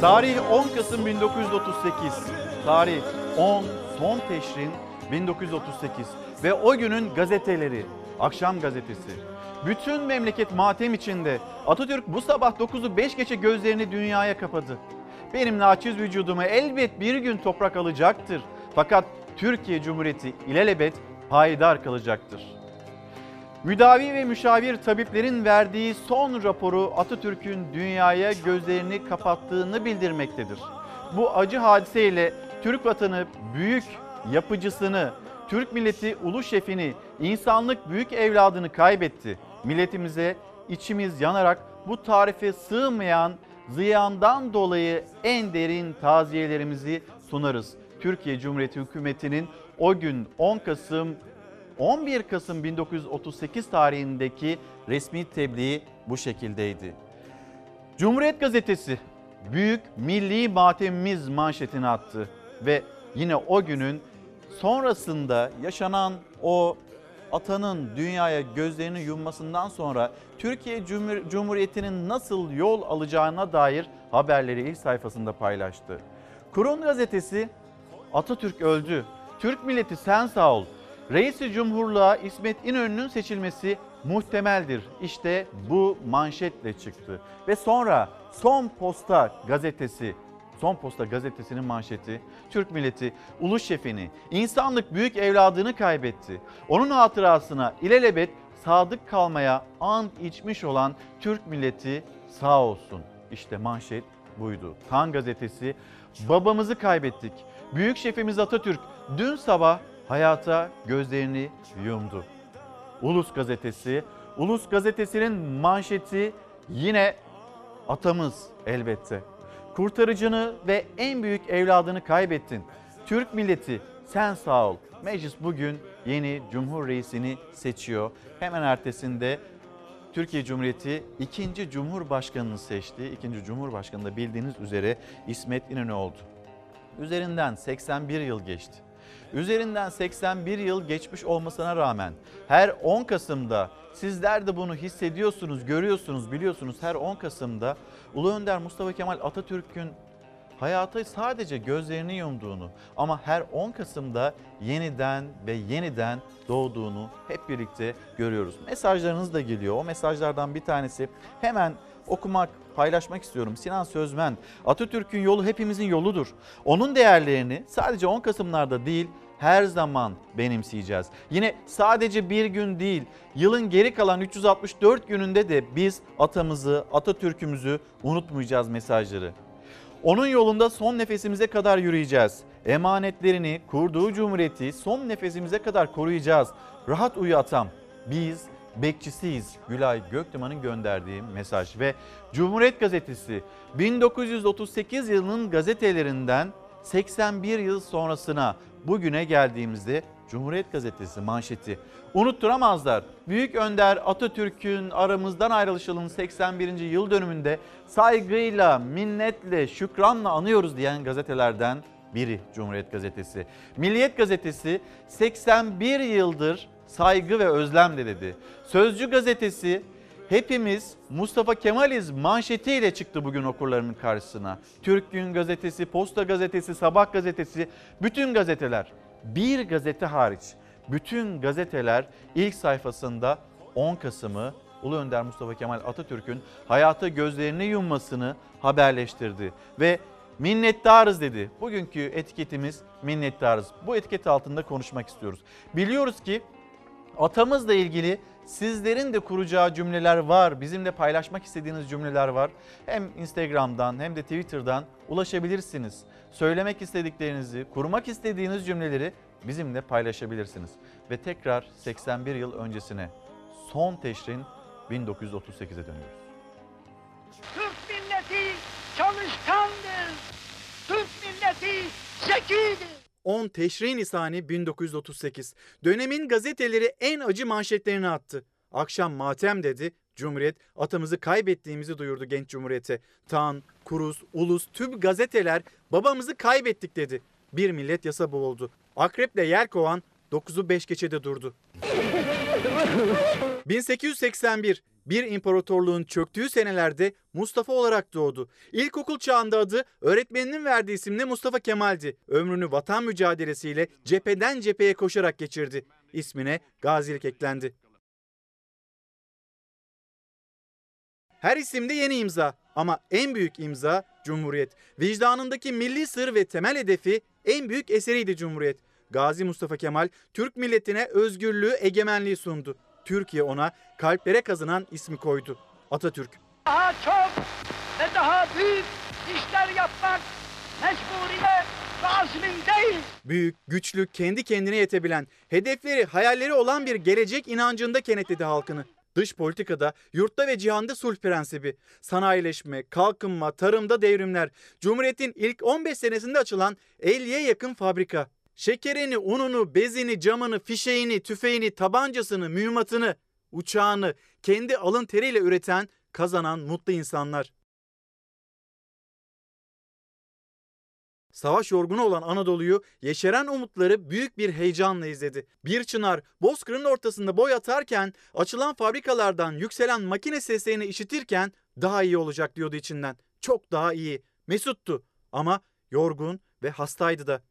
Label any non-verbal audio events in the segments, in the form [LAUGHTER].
Tarih 10 Kasım 1938. Tarih 10 son teşrin 1938 ve o günün gazeteleri Akşam gazetesi. Bütün memleket matem içinde. Atatürk bu sabah 9'u 5 geçe gözlerini dünyaya kapadı. Benim naçiz vücudumu elbet bir gün toprak alacaktır. Fakat Türkiye Cumhuriyeti ilelebet payidar kalacaktır. Müdavi ve müşavir tabiplerin verdiği son raporu Atatürk'ün dünyaya gözlerini kapattığını bildirmektedir. Bu acı hadiseyle Türk vatanı büyük yapıcısını, Türk milleti ulu şefini, insanlık büyük evladını kaybetti. Milletimize içimiz yanarak bu tarife sığmayan ziyandan dolayı en derin taziyelerimizi sunarız. Türkiye Cumhuriyeti Hükümeti'nin o gün 10 Kasım 11 Kasım 1938 tarihindeki resmi tebliği bu şekildeydi. Cumhuriyet Gazetesi büyük milli matemimiz manşetini attı ve yine o günün sonrasında yaşanan o atanın dünyaya gözlerini yummasından sonra Türkiye Cumhur- Cumhuriyeti'nin nasıl yol alacağına dair haberleri ilk sayfasında paylaştı. Kurum gazetesi Atatürk öldü. Türk milleti sen sağ ol. Reisi Cumhurluğa İsmet İnönü'nün seçilmesi muhtemeldir. İşte bu manşetle çıktı. Ve sonra Son Posta gazetesi Son Posta gazetesinin manşeti Türk milleti ulu şefini, insanlık büyük evladını kaybetti. Onun hatırasına ilelebet sadık kalmaya ant içmiş olan Türk milleti sağ olsun. İşte manşet buydu. Kan gazetesi babamızı kaybettik. Büyük şefimiz Atatürk dün sabah hayata gözlerini yumdu. Ulus gazetesi, Ulus gazetesinin manşeti yine atamız elbette. Kurtarıcını ve en büyük evladını kaybettin. Türk milleti sen sağ ol. Meclis bugün yeni Cumhur Reisini seçiyor. Hemen ertesinde Türkiye Cumhuriyeti ikinci Cumhurbaşkanını seçti. İkinci Cumhurbaşkanı da bildiğiniz üzere İsmet İnönü oldu. Üzerinden 81 yıl geçti. Üzerinden 81 yıl geçmiş olmasına rağmen her 10 Kasım'da sizler de bunu hissediyorsunuz, görüyorsunuz, biliyorsunuz. Her 10 Kasım'da Ulu Önder Mustafa Kemal Atatürk'ün hayata sadece gözlerini yumduğunu ama her 10 Kasım'da yeniden ve yeniden doğduğunu hep birlikte görüyoruz. Mesajlarınız da geliyor. O mesajlardan bir tanesi hemen okumak, paylaşmak istiyorum. Sinan Sözmen, Atatürk'ün yolu hepimizin yoludur. Onun değerlerini sadece 10 Kasımlarda değil, her zaman benimseyeceğiz. Yine sadece bir gün değil, yılın geri kalan 364 gününde de biz atamızı, Atatürk'ümüzü unutmayacağız mesajları. Onun yolunda son nefesimize kadar yürüyeceğiz. Emanetlerini, kurduğu cumhuriyeti son nefesimize kadar koruyacağız. Rahat uyu atam. Biz bekçisiyiz. Gülay Göktuman'ın gönderdiği mesaj ve Cumhuriyet Gazetesi 1938 yılının gazetelerinden 81 yıl sonrasına bugüne geldiğimizde Cumhuriyet Gazetesi manşeti unutturamazlar. Büyük Önder Atatürk'ün aramızdan ayrılışının 81. yıl dönümünde saygıyla, minnetle, şükranla anıyoruz diyen gazetelerden biri Cumhuriyet Gazetesi. Milliyet Gazetesi 81 yıldır saygı ve özlemle dedi. Sözcü Gazetesi Hepimiz Mustafa Kemaliz manşetiyle çıktı bugün okurlarının karşısına. Türk Gün Gazetesi, Posta Gazetesi, Sabah Gazetesi, bütün gazeteler bir gazete hariç bütün gazeteler ilk sayfasında 10 Kasım'ı Ulu Önder Mustafa Kemal Atatürk'ün hayata gözlerini yummasını haberleştirdi ve minnettarız dedi. Bugünkü etiketimiz minnettarız. Bu etiket altında konuşmak istiyoruz. Biliyoruz ki atamızla ilgili Sizlerin de kuracağı cümleler var. Bizimle paylaşmak istediğiniz cümleler var. Hem Instagram'dan hem de Twitter'dan ulaşabilirsiniz. Söylemek istediklerinizi, kurmak istediğiniz cümleleri bizimle paylaşabilirsiniz. Ve tekrar 81 yıl öncesine son teşrin 1938'e dönüyoruz. Türk milleti çalışkandır. Türk milleti zekidir. 10 Teşrin Nisani 1938. Dönemin gazeteleri en acı manşetlerini attı. Akşam matem dedi. Cumhuriyet atamızı kaybettiğimizi duyurdu genç cumhuriyete. Tan, Kuruz, Ulus tüm gazeteler babamızı kaybettik dedi. Bir millet yasa boğuldu. Akreple yer kovan 9'u 5 geçede durdu. [LAUGHS] 1881 bir imparatorluğun çöktüğü senelerde Mustafa olarak doğdu. İlkokul çağında adı öğretmeninin verdiği isimle Mustafa Kemal'di. Ömrünü vatan mücadelesiyle cepheden cepheye koşarak geçirdi. İsmine gazilik eklendi. Her isimde yeni imza ama en büyük imza Cumhuriyet. Vicdanındaki milli sır ve temel hedefi en büyük eseriydi Cumhuriyet. Gazi Mustafa Kemal Türk milletine özgürlüğü, egemenliği sundu. Türkiye ona kalplere kazınan ismi koydu. Atatürk. Daha çok ve daha büyük işler yapmak mecburiyet azmindeyiz. Büyük, güçlü, kendi kendine yetebilen, hedefleri, hayalleri olan bir gelecek inancında kenetledi halkını. Dış politikada, yurtta ve cihanda sulh prensibi, sanayileşme, kalkınma, tarımda devrimler, Cumhuriyet'in ilk 15 senesinde açılan 50'ye yakın fabrika, şekerini, ununu, bezini, camını, fişeğini, tüfeğini, tabancasını, mühimmatını, uçağını kendi alın teriyle üreten, kazanan mutlu insanlar. Savaş yorgunu olan Anadolu'yu yeşeren umutları büyük bir heyecanla izledi. Bir çınar bozkırın ortasında boy atarken açılan fabrikalardan yükselen makine seslerini işitirken daha iyi olacak diyordu içinden. Çok daha iyi. Mesuttu ama yorgun ve hastaydı da.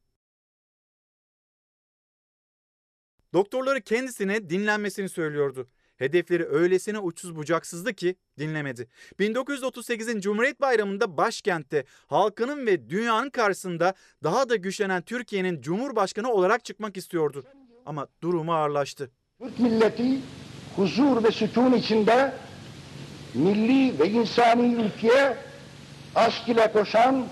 Doktorları kendisine dinlenmesini söylüyordu. Hedefleri öylesine uçsuz bucaksızdı ki dinlemedi. 1938'in Cumhuriyet Bayramı'nda başkentte halkının ve dünyanın karşısında daha da güçlenen Türkiye'nin Cumhurbaşkanı olarak çıkmak istiyordu. Ama durumu ağırlaştı. Türk milleti huzur ve sükun içinde milli ve insani ülkeye aşk ile koşan,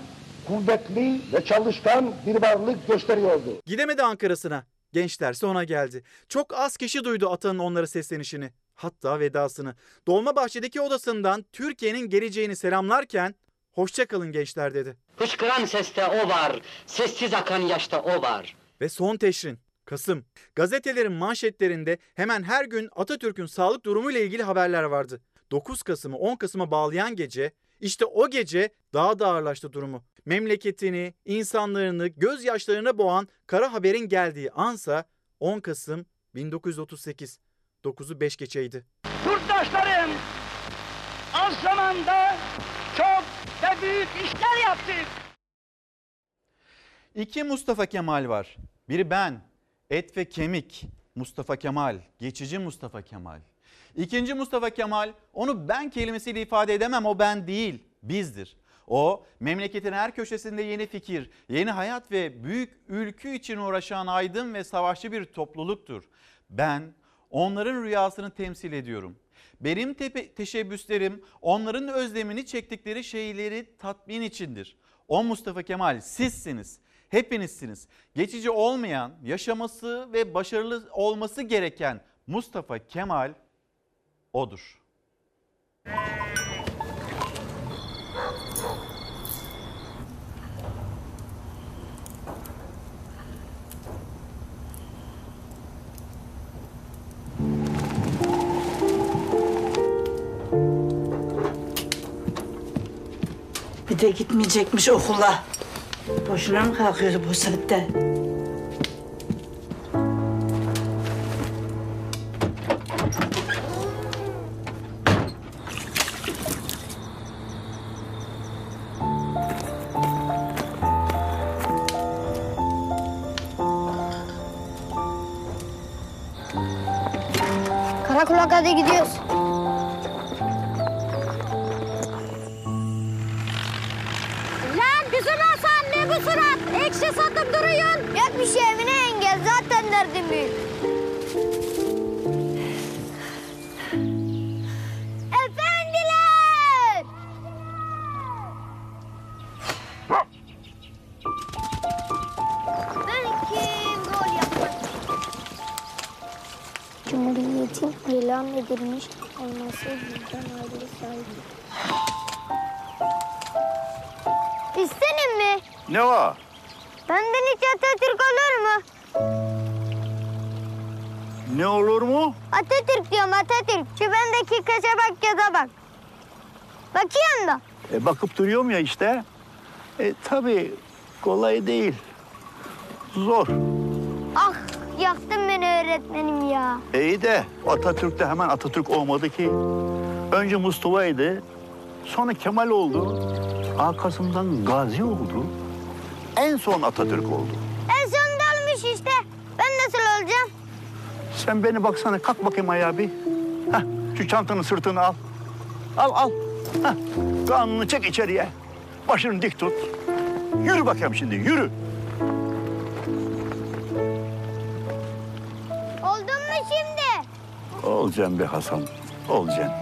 kuvvetli ve çalışkan bir varlık gösteriyordu. Gidemedi Ankara'sına. Gençlerse ona geldi. Çok az kişi duydu atanın onlara seslenişini. Hatta vedasını. Dolmabahçe'deki odasından Türkiye'nin geleceğini selamlarken hoşça kalın gençler dedi. Hıçkıran seste o var, sessiz akan yaşta o var. Ve son teşrin Kasım. Gazetelerin manşetlerinde hemen her gün Atatürk'ün sağlık durumu ile ilgili haberler vardı. 9 Kasım'ı 10 Kasım'a bağlayan gece işte o gece daha da ağırlaştı durumu. Memleketini, insanlarını gözyaşlarına boğan kara haberin geldiği ansa 10 Kasım 1938. 9'u 5 geçeydi. Yurttaşlarım az zamanda çok ve büyük işler yaptık. İki Mustafa Kemal var. Biri ben, et ve kemik Mustafa Kemal, geçici Mustafa Kemal. İkinci Mustafa Kemal, onu ben kelimesiyle ifade edemem, o ben değil, bizdir. O memleketin her köşesinde yeni fikir, yeni hayat ve büyük ülkü için uğraşan aydın ve savaşçı bir topluluktur. Ben onların rüyasını temsil ediyorum. Benim tepe- teşebbüslerim onların özlemini çektikleri şeyleri tatmin içindir. O Mustafa Kemal sizsiniz, hepinizsiniz. Geçici olmayan, yaşaması ve başarılı olması gereken Mustafa Kemal odur. Bir de gitmeyecekmiş okula. Boşuna mı kalkıyordu bu saatte? Hadi gidiyoruz. Atatürk olur mu? Ne olur mu? Atatürk diyorum Atatürk. Şu bendeki kaşa bak göze bak. Bakıyorsun da. E, bakıp duruyorum ya işte. E, tabii kolay değil. Zor. Ah yaktın beni öğretmenim ya. İyi de Atatürk de hemen Atatürk olmadı ki. Önce Mustafa'ydı. Sonra Kemal oldu. Arkasından Gazi oldu. En son Atatürk oldu. En sonunda olmuş işte. Ben nasıl olacağım? Sen beni baksana kalk bakayım ayağa bir. Heh, şu çantanı sırtını al. Al al. Heh, karnını çek içeriye. Başını dik tut. Yürü bakayım şimdi yürü. Oldun mu şimdi? Olacaksın be Hasan. Olacaksın.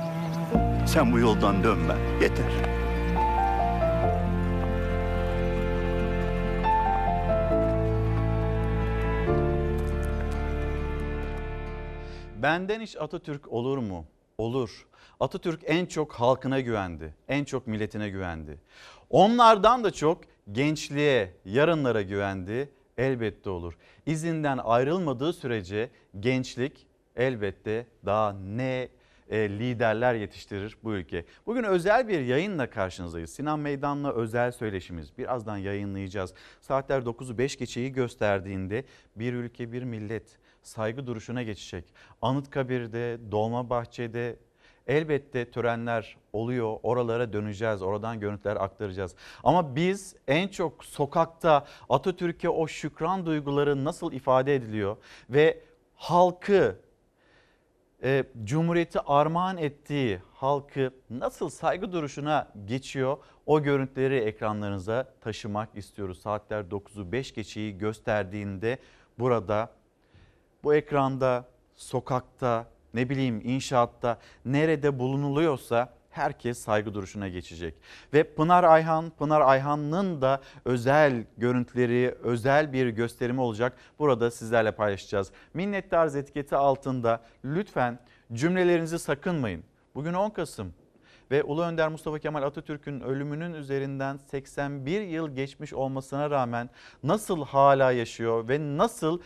Sen bu yoldan dönme. Yeter. Benden hiç Atatürk olur mu? Olur. Atatürk en çok halkına güvendi. En çok milletine güvendi. Onlardan da çok gençliğe, yarınlara güvendi. Elbette olur. İzinden ayrılmadığı sürece gençlik elbette daha ne e, liderler yetiştirir bu ülke. Bugün özel bir yayınla karşınızdayız. Sinan Meydan'la özel söyleşimiz. Birazdan yayınlayacağız. Saatler 9'u 5 geçeyi gösterdiğinde bir ülke bir millet saygı duruşuna geçecek. Anıtkabir'de, Dolmabahçe'de elbette törenler oluyor. Oralara döneceğiz. Oradan görüntüler aktaracağız. Ama biz en çok sokakta Atatürk'e o şükran duyguları nasıl ifade ediliyor ve halkı e, Cumhuriyeti armağan ettiği halkı nasıl saygı duruşuna geçiyor o görüntüleri ekranlarınıza taşımak istiyoruz. Saatler 9'u 5 geçeyi gösterdiğinde burada bu ekranda, sokakta, ne bileyim inşaatta nerede bulunuluyorsa herkes saygı duruşuna geçecek. Ve Pınar Ayhan, Pınar Ayhan'ın da özel görüntüleri, özel bir gösterimi olacak. Burada sizlerle paylaşacağız. Minnettarız etiketi altında lütfen cümlelerinizi sakınmayın. Bugün 10 Kasım ve Ulu Önder Mustafa Kemal Atatürk'ün ölümünün üzerinden 81 yıl geçmiş olmasına rağmen nasıl hala yaşıyor ve nasıl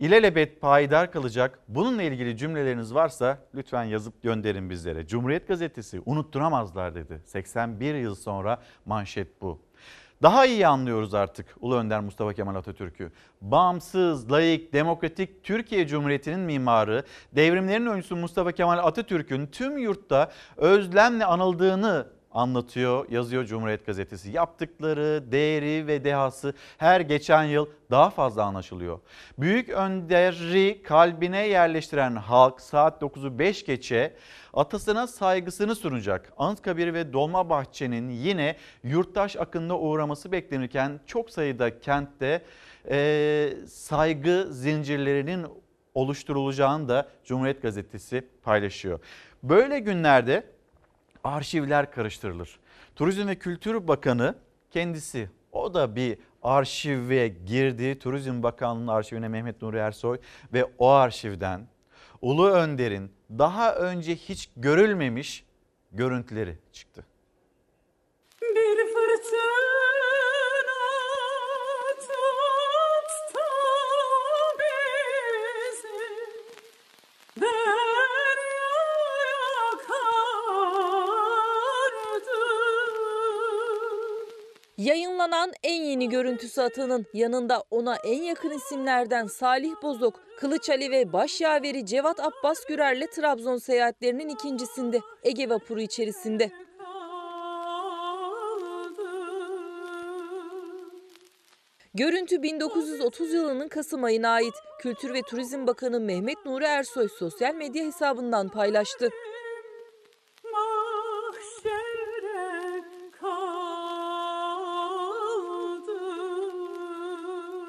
ilelebet payidar kalacak. Bununla ilgili cümleleriniz varsa lütfen yazıp gönderin bizlere. Cumhuriyet Gazetesi unutturamazlar dedi. 81 yıl sonra manşet bu. Daha iyi anlıyoruz artık Ulu Önder Mustafa Kemal Atatürk'ü. Bağımsız, layık, demokratik Türkiye Cumhuriyeti'nin mimarı, devrimlerin öncüsü Mustafa Kemal Atatürk'ün tüm yurtta özlemle anıldığını anlatıyor, yazıyor Cumhuriyet Gazetesi. Yaptıkları, değeri ve dehası her geçen yıl daha fazla anlaşılıyor. Büyük önderi kalbine yerleştiren halk saat 9'u 5 geçe atasına saygısını sunacak. Anıtkabir ve Dolmabahçe'nin yine yurttaş akınına uğraması beklenirken çok sayıda kentte e, saygı zincirlerinin oluşturulacağını da Cumhuriyet Gazetesi paylaşıyor. Böyle günlerde arşivler karıştırılır. Turizm ve Kültür Bakanı kendisi o da bir arşive girdi. Turizm Bakanlığı'nın arşivine Mehmet Nuri Ersoy ve o arşivden Ulu Önder'in daha önce hiç görülmemiş görüntüleri çıktı. Bir fırtına Yayınlanan en yeni görüntüsü Atan'ın yanında ona en yakın isimlerden Salih Bozok, Kılıç Ali ve başyaveri Cevat Abbas Gürer'le Trabzon seyahatlerinin ikincisinde Ege vapuru içerisinde. Görüntü 1930 yılının Kasım ayına ait. Kültür ve Turizm Bakanı Mehmet Nuri Ersoy sosyal medya hesabından paylaştı.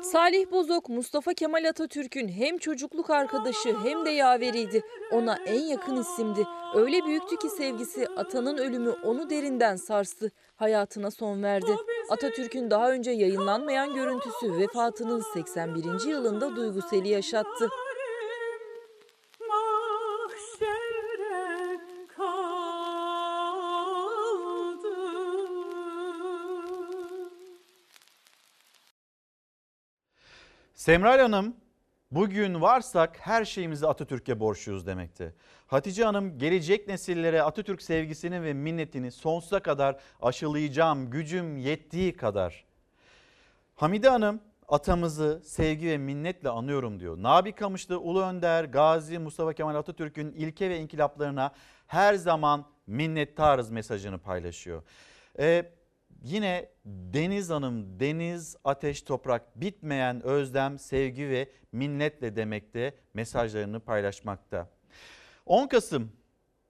Salih Bozok, Mustafa Kemal Atatürk'ün hem çocukluk arkadaşı hem de yaveriydi. Ona en yakın isimdi. Öyle büyüktü ki sevgisi atanın ölümü onu derinden sarstı. Hayatına son verdi. Atatürk'ün daha önce yayınlanmayan görüntüsü vefatının 81. yılında duyguseli yaşattı. Semral Hanım bugün varsak her şeyimizi Atatürk'e borçluyuz demekte. Hatice Hanım gelecek nesillere Atatürk sevgisini ve minnetini sonsuza kadar aşılayacağım gücüm yettiği kadar. Hamide Hanım atamızı sevgi ve minnetle anıyorum diyor. Nabi Kamışlı Ulu Önder Gazi Mustafa Kemal Atatürk'ün ilke ve inkılaplarına her zaman minnettarız mesajını paylaşıyor. Ee, yine Deniz Hanım, Deniz, Ateş, Toprak bitmeyen özlem, sevgi ve minnetle demekte mesajlarını paylaşmakta. 10 Kasım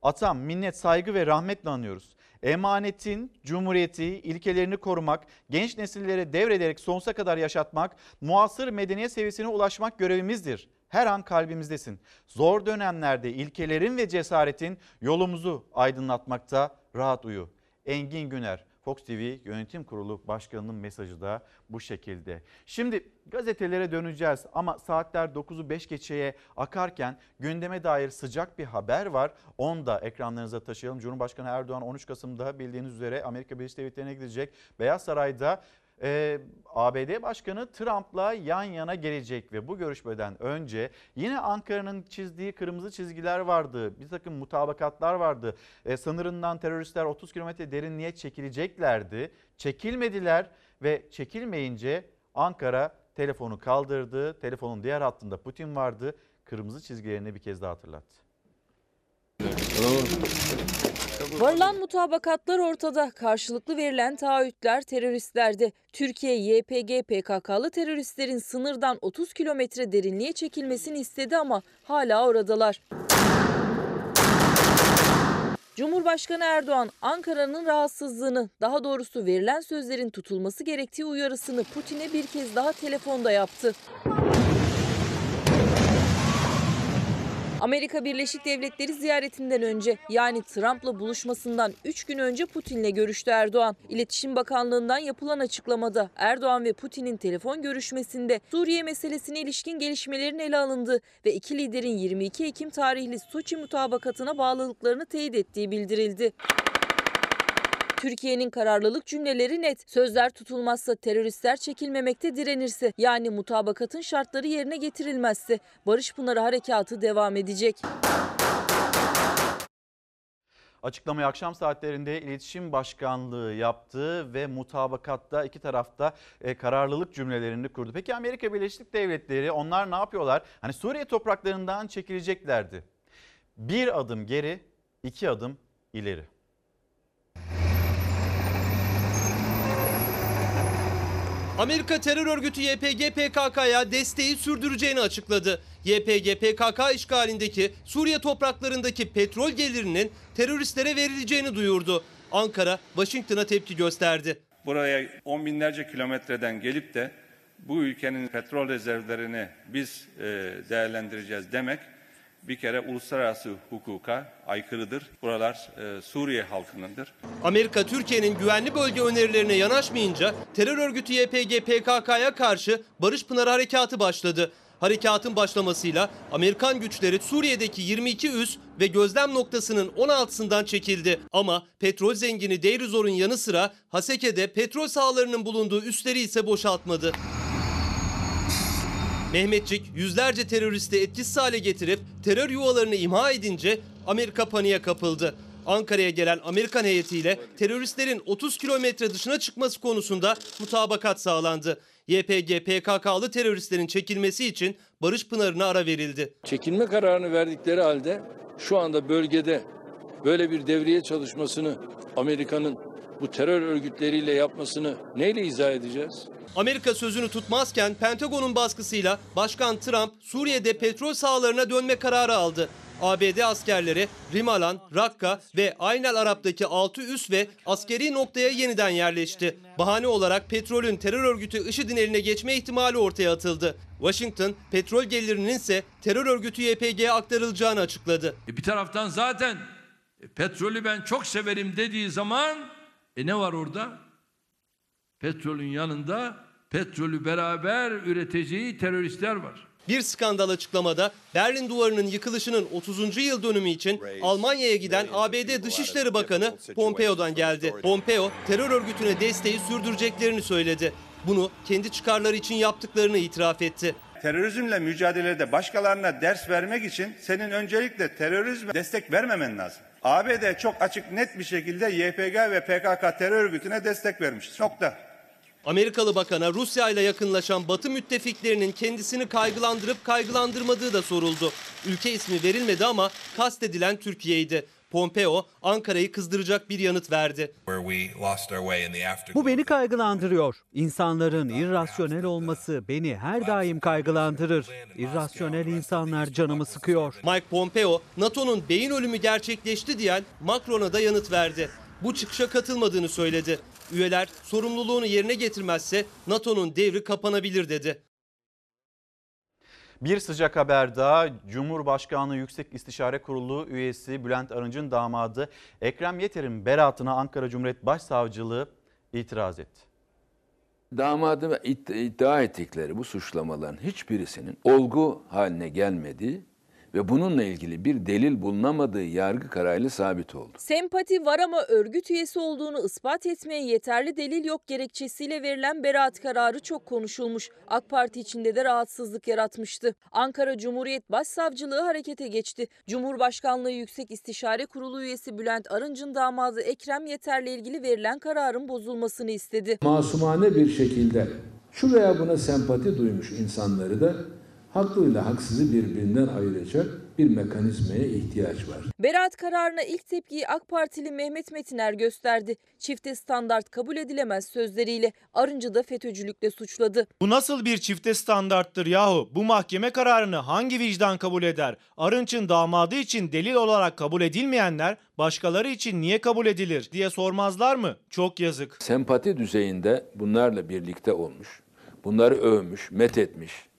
atam minnet, saygı ve rahmetle anıyoruz. Emanetin, cumhuriyeti, ilkelerini korumak, genç nesillere devrederek sonsuza kadar yaşatmak, muasır medeniyet seviyesine ulaşmak görevimizdir. Her an kalbimizdesin. Zor dönemlerde ilkelerin ve cesaretin yolumuzu aydınlatmakta rahat uyu. Engin Güner, Fox TV Yönetim Kurulu Başkanı'nın mesajı da bu şekilde. Şimdi gazetelere döneceğiz ama saatler 9'u 5 geçeye akarken gündeme dair sıcak bir haber var. Onu da ekranlarınıza taşıyalım. Cumhurbaşkanı Erdoğan 13 Kasım'da bildiğiniz üzere Amerika Birleşik Devletleri'ne gidecek. Beyaz Saray'da e, ABD Başkanı Trump'la yan yana gelecek ve bu görüşmeden önce yine Ankara'nın çizdiği kırmızı çizgiler vardı. Bir takım mutabakatlar vardı. E, sınırından teröristler 30 kilometre derinliğe çekileceklerdi. Çekilmediler ve çekilmeyince Ankara telefonu kaldırdı. Telefonun diğer hattında Putin vardı. Kırmızı çizgilerini bir kez daha hatırlattı. Varılan mutabakatlar ortada. Karşılıklı verilen taahhütler teröristlerde. Türkiye YPG PKK'lı teröristlerin sınırdan 30 kilometre derinliğe çekilmesini istedi ama hala oradalar. Cumhurbaşkanı Erdoğan Ankara'nın rahatsızlığını, daha doğrusu verilen sözlerin tutulması gerektiği uyarısını Putin'e bir kez daha telefonda yaptı. Amerika Birleşik Devletleri ziyaretinden önce yani Trump'la buluşmasından 3 gün önce Putin'le görüştü Erdoğan. İletişim Bakanlığı'ndan yapılan açıklamada Erdoğan ve Putin'in telefon görüşmesinde Suriye meselesine ilişkin gelişmelerin ele alındığı ve iki liderin 22 Ekim tarihli Soçi mutabakatına bağlılıklarını teyit ettiği bildirildi. Türkiye'nin kararlılık cümleleri net. Sözler tutulmazsa, teröristler çekilmemekte direnirse, yani mutabakatın şartları yerine getirilmezse Barış Pınarı Harekatı devam edecek. Açıklamayı akşam saatlerinde iletişim başkanlığı yaptı ve mutabakatta iki tarafta e, kararlılık cümlelerini kurdu. Peki Amerika Birleşik Devletleri onlar ne yapıyorlar? Hani Suriye topraklarından çekileceklerdi. Bir adım geri, iki adım ileri. Amerika terör örgütü YPG PKK'ya desteği sürdüreceğini açıkladı. YPG PKK işgalindeki Suriye topraklarındaki petrol gelirinin teröristlere verileceğini duyurdu. Ankara Washington'a tepki gösterdi. Buraya on binlerce kilometreden gelip de bu ülkenin petrol rezervlerini biz e, değerlendireceğiz demek bir kere uluslararası hukuka aykırıdır. Buralar e, Suriye halkınındır. Amerika Türkiye'nin güvenli bölge önerilerine yanaşmayınca terör örgütü YPG PKK'ya karşı Barış Pınarı Harekatı başladı. Harekatın başlamasıyla Amerikan güçleri Suriye'deki 22 üs ve gözlem noktasının 16'sından çekildi. Ama petrol zengini Deir ez-Zor'un yanı sıra Haseke'de petrol sahalarının bulunduğu üsleri ise boşaltmadı. Mehmetçik yüzlerce teröristi etkisiz hale getirip terör yuvalarını imha edince Amerika paniğe kapıldı. Ankara'ya gelen Amerikan heyetiyle teröristlerin 30 kilometre dışına çıkması konusunda mutabakat sağlandı. YPG PKK'lı teröristlerin çekilmesi için Barış Pınarı'na ara verildi. Çekilme kararını verdikleri halde şu anda bölgede böyle bir devriye çalışmasını Amerika'nın bu terör örgütleriyle yapmasını neyle izah edeceğiz? Amerika sözünü tutmazken Pentagon'un baskısıyla Başkan Trump Suriye'de petrol sahalarına dönme kararı aldı. ABD askerleri Rimalan, Rakka ve Aynel Arap'taki 6 üs ve askeri noktaya yeniden yerleşti. Bahane olarak petrolün terör örgütü IŞİD'in eline geçme ihtimali ortaya atıldı. Washington, petrol gelirinin ise terör örgütü YPG'ye aktarılacağını açıkladı. E bir taraftan zaten e, petrolü ben çok severim dediği zaman e ne var orada? Petrolün yanında petrolü beraber üreteceği teröristler var. Bir skandal açıklamada Berlin Duvarı'nın yıkılışının 30. yıl dönümü için Almanya'ya giden ABD Dışişleri Bakanı Pompeo'dan geldi. Pompeo terör örgütüne desteği sürdüreceklerini söyledi. Bunu kendi çıkarları için yaptıklarını itiraf etti. Terörizmle mücadelede başkalarına ders vermek için senin öncelikle terörizme destek vermemen lazım. ABD çok açık net bir şekilde YPG ve PKK terör örgütüne destek vermiştir. Nokta. Amerikalı bakana Rusya ile yakınlaşan Batı müttefiklerinin kendisini kaygılandırıp kaygılandırmadığı da soruldu. Ülke ismi verilmedi ama kastedilen Türkiye'ydi. Pompeo Ankara'yı kızdıracak bir yanıt verdi. Bu beni kaygılandırıyor. İnsanların irrasyonel olması beni her daim kaygılandırır. İrrasyonel insanlar canımı sıkıyor. Mike Pompeo, NATO'nun beyin ölümü gerçekleşti diyen Macron'a da yanıt verdi. Bu çıkışa katılmadığını söyledi. Üyeler sorumluluğunu yerine getirmezse NATO'nun devri kapanabilir dedi. Bir sıcak haber daha Cumhurbaşkanlığı Yüksek İstişare Kurulu üyesi Bülent Arınç'ın damadı Ekrem Yeter'in beraatına Ankara Cumhuriyet Başsavcılığı itiraz etti. Damadı iddia ettikleri bu suçlamaların hiçbirisinin olgu haline gelmediği ve bununla ilgili bir delil bulunamadığı yargı kararıyla sabit oldu. Sempati var ama örgüt üyesi olduğunu ispat etmeye yeterli delil yok gerekçesiyle verilen beraat kararı çok konuşulmuş. AK Parti içinde de rahatsızlık yaratmıştı. Ankara Cumhuriyet Başsavcılığı harekete geçti. Cumhurbaşkanlığı Yüksek İstişare Kurulu üyesi Bülent Arınç'ın damadı Ekrem Yeter'le ilgili verilen kararın bozulmasını istedi. Masumane bir şekilde şu veya buna sempati duymuş insanları da haklıyla haksızı birbirinden ayıracak bir mekanizmaya ihtiyaç var. Beraat kararına ilk tepkiyi AK Partili Mehmet Metiner gösterdi. Çifte standart kabul edilemez sözleriyle Arınç'ı da FETÖ'cülükle suçladı. Bu nasıl bir çifte standarttır yahu? Bu mahkeme kararını hangi vicdan kabul eder? Arınç'ın damadı için delil olarak kabul edilmeyenler başkaları için niye kabul edilir diye sormazlar mı? Çok yazık. Sempati düzeyinde bunlarla birlikte olmuş. Bunları övmüş, methetmiş.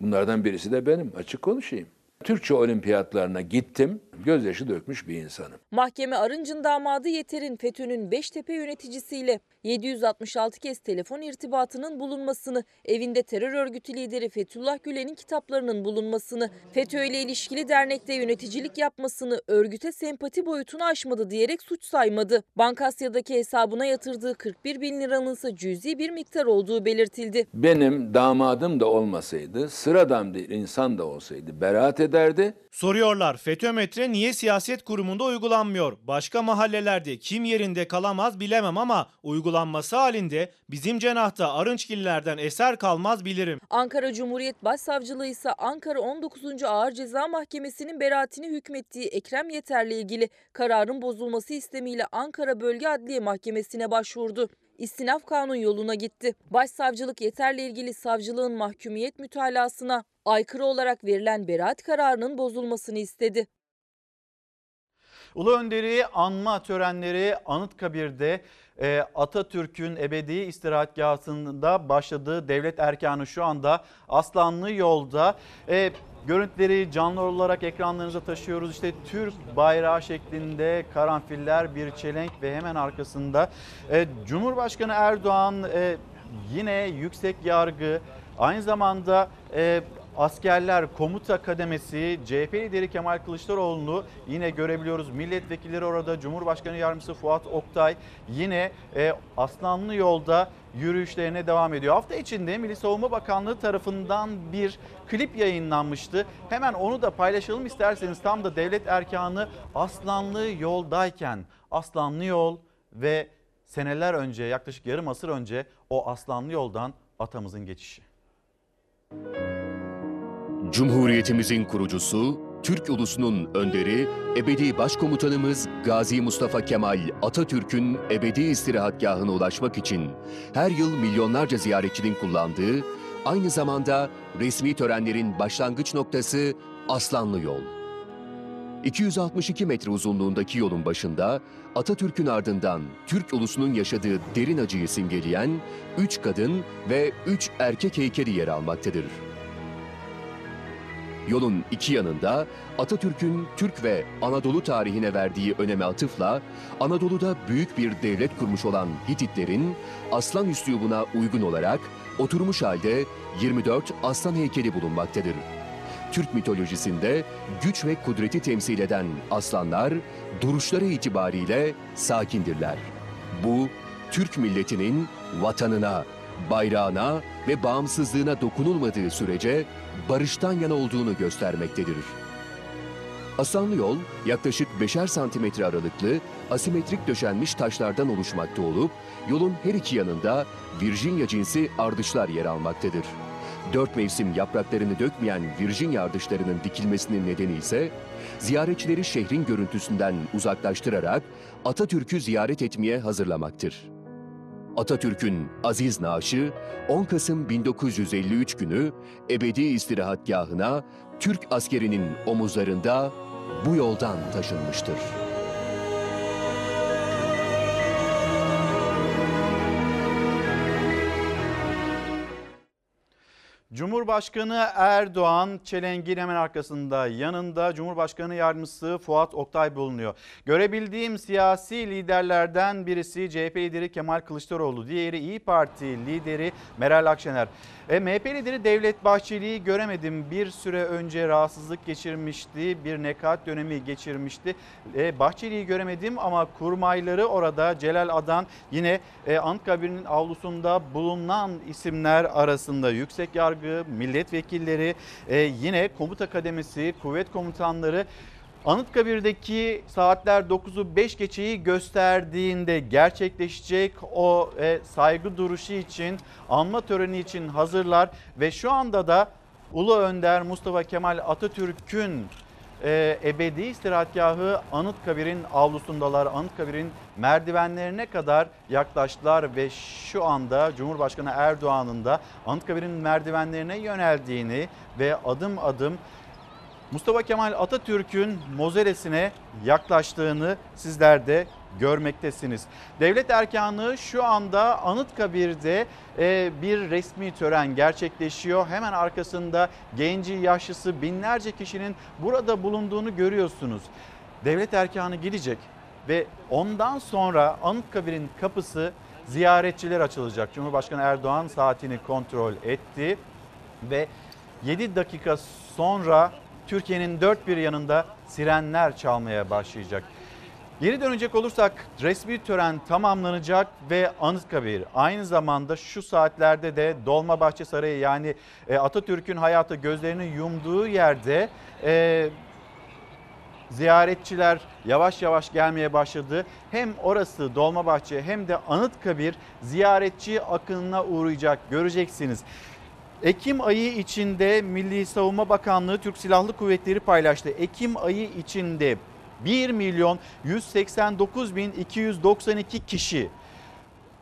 Bunlardan birisi de benim. Açık konuşayım. Türkçe olimpiyatlarına gittim. Gözyaşı dökmüş bir insanım. Mahkeme Arınç'ın damadı Yeter'in FETÖ'nün Beştepe yöneticisiyle 766 kez telefon irtibatının bulunmasını, evinde terör örgütü lideri Fethullah Gülen'in kitaplarının bulunmasını, FETÖ ile ilişkili dernekte yöneticilik yapmasını, örgüte sempati boyutunu aşmadı diyerek suç saymadı. Bankasya'daki hesabına yatırdığı 41 bin liranın ise cüzi bir miktar olduğu belirtildi. Benim damadım da olmasaydı, sıradan bir insan da olsaydı beraat ederdi. Soruyorlar FETÖ metre niye siyaset kurumunda uygulanmıyor? Başka mahallelerde kim yerinde kalamaz bilemem ama uygulanması halinde bizim cenahta Arınçgillerden eser kalmaz bilirim. Ankara Cumhuriyet Başsavcılığı ise Ankara 19. Ağır Ceza Mahkemesi'nin beraatini hükmettiği Ekrem Yeter'le ilgili kararın bozulması istemiyle Ankara Bölge Adliye Mahkemesi'ne başvurdu. İstinaf kanun yoluna gitti. Başsavcılık Yeter'le ilgili savcılığın mahkumiyet mütalasına aykırı olarak verilen beraat kararının bozulmasını istedi. Ulu Önder'i anma törenleri Anıtkabir'de e, Atatürk'ün ebedi istirahatgahında başladığı devlet erkanı şu anda Aslanlı yolda. Görüntüleri canlı olarak ekranlarınıza taşıyoruz. İşte Türk bayrağı şeklinde karanfiller, bir çelenk ve hemen arkasında e, Cumhurbaşkanı Erdoğan e, yine yüksek yargı aynı zamanda e, askerler komuta kademesi CHP lideri Kemal Kılıçdaroğlu'nu yine görebiliyoruz. Milletvekilleri orada Cumhurbaşkanı Yardımcısı Fuat Oktay yine e, Aslanlı yolda yürüyüşlerine devam ediyor. Hafta içinde Milli Savunma Bakanlığı tarafından bir klip yayınlanmıştı. Hemen onu da paylaşalım isterseniz tam da devlet erkanı Aslanlı yoldayken Aslanlı yol ve seneler önce yaklaşık yarım asır önce o Aslanlı yoldan atamızın geçişi. Cumhuriyetimizin kurucusu, Türk ulusunun önderi, ebedi başkomutanımız Gazi Mustafa Kemal Atatürk'ün ebedi istirahatgahına ulaşmak için her yıl milyonlarca ziyaretçinin kullandığı, aynı zamanda resmi törenlerin başlangıç noktası Aslanlı Yol. 262 metre uzunluğundaki yolun başında Atatürk'ün ardından Türk ulusunun yaşadığı derin acıyı simgeleyen 3 kadın ve 3 erkek heykeli yer almaktadır. Yolun iki yanında Atatürk'ün Türk ve Anadolu tarihine verdiği öneme atıfla Anadolu'da büyük bir devlet kurmuş olan Hititlerin aslan üslubuna uygun olarak oturmuş halde 24 aslan heykeli bulunmaktadır. Türk mitolojisinde güç ve kudreti temsil eden aslanlar duruşları itibariyle sakindirler. Bu Türk milletinin vatanına, bayrağına ve bağımsızlığına dokunulmadığı sürece barıştan yana olduğunu göstermektedir. Asanlı yol yaklaşık 5'er santimetre aralıklı asimetrik döşenmiş taşlardan oluşmakta olup yolun her iki yanında Virginia cinsi ardışlar yer almaktadır. Dört mevsim yapraklarını dökmeyen Virginia ardışlarının dikilmesinin nedeni ise ziyaretçileri şehrin görüntüsünden uzaklaştırarak Atatürk'ü ziyaret etmeye hazırlamaktır. Atatürk'ün aziz naaşı 10 Kasım 1953 günü ebedi istirahatgahına Türk askerinin omuzlarında bu yoldan taşınmıştır. Cumhurbaşkanı Erdoğan çelengin hemen arkasında yanında Cumhurbaşkanı Yardımcısı Fuat Oktay bulunuyor. Görebildiğim siyasi liderlerden birisi CHP lideri Kemal Kılıçdaroğlu, diğeri İyi Parti lideri Meral Akşener. E, MHP lideri Devlet Bahçeli'yi göremedim. Bir süre önce rahatsızlık geçirmişti, bir nekat dönemi geçirmişti. E, Bahçeli'yi göremedim ama kurmayları orada Celal Adan yine e, Anıtkabir'in avlusunda bulunan isimler arasında yüksek yargı, milletvekilleri, e, yine komuta kademesi, kuvvet komutanları Anıtkabir'deki saatler 9'u 5 geçeyi gösterdiğinde gerçekleşecek o e, saygı duruşu için, anma töreni için hazırlar ve şu anda da Ulu Önder Mustafa Kemal Atatürk'ün e, ebedi istirahatgahı Anıtkabir'in avlusundalar. Anıtkabir'in merdivenlerine kadar yaklaştılar ve şu anda Cumhurbaşkanı Erdoğan'ın da Anıtkabir'in merdivenlerine yöneldiğini ve adım adım Mustafa Kemal Atatürk'ün mozelesine yaklaştığını sizler de görmektesiniz. Devlet erkanı şu anda Anıtkabir'de e, bir resmi tören gerçekleşiyor. Hemen arkasında genci, yaşlısı binlerce kişinin burada bulunduğunu görüyorsunuz. Devlet erkanı gidecek ve ondan sonra Anıtkabir'in kapısı ziyaretçiler açılacak. Cumhurbaşkanı Erdoğan saatini kontrol etti ve 7 dakika sonra Türkiye'nin dört bir yanında sirenler çalmaya başlayacak. Geri dönecek olursak resmi tören tamamlanacak ve Anıtkabir aynı zamanda şu saatlerde de Dolmabahçe Sarayı yani e, Atatürk'ün hayatı gözlerini yumduğu yerde e, ziyaretçiler yavaş yavaş gelmeye başladı. Hem orası Dolmabahçe hem de Anıtkabir ziyaretçi akınına uğrayacak göreceksiniz. Ekim ayı içinde Milli Savunma Bakanlığı Türk Silahlı Kuvvetleri paylaştı. Ekim ayı içinde 1 milyon 189 bin 292 kişi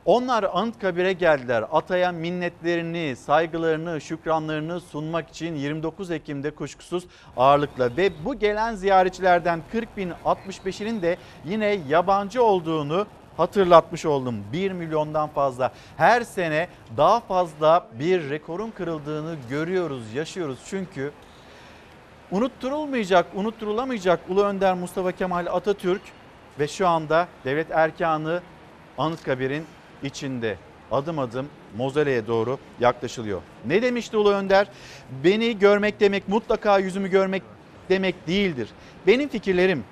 onlar Anıtkabir'e geldiler. Ataya minnetlerini, saygılarını, şükranlarını sunmak için 29 Ekim'de kuşkusuz ağırlıkla ve bu gelen ziyaretçilerden 40 bin 65'inin de yine yabancı olduğunu hatırlatmış oldum. 1 milyondan fazla. Her sene daha fazla bir rekorun kırıldığını görüyoruz, yaşıyoruz. Çünkü unutturulmayacak, unutturulamayacak Ulu Önder Mustafa Kemal Atatürk ve şu anda devlet erkanı Anıtkabir'in içinde adım adım mozoleye doğru yaklaşılıyor. Ne demişti Ulu Önder? Beni görmek demek mutlaka yüzümü görmek demek değildir. Benim fikirlerim,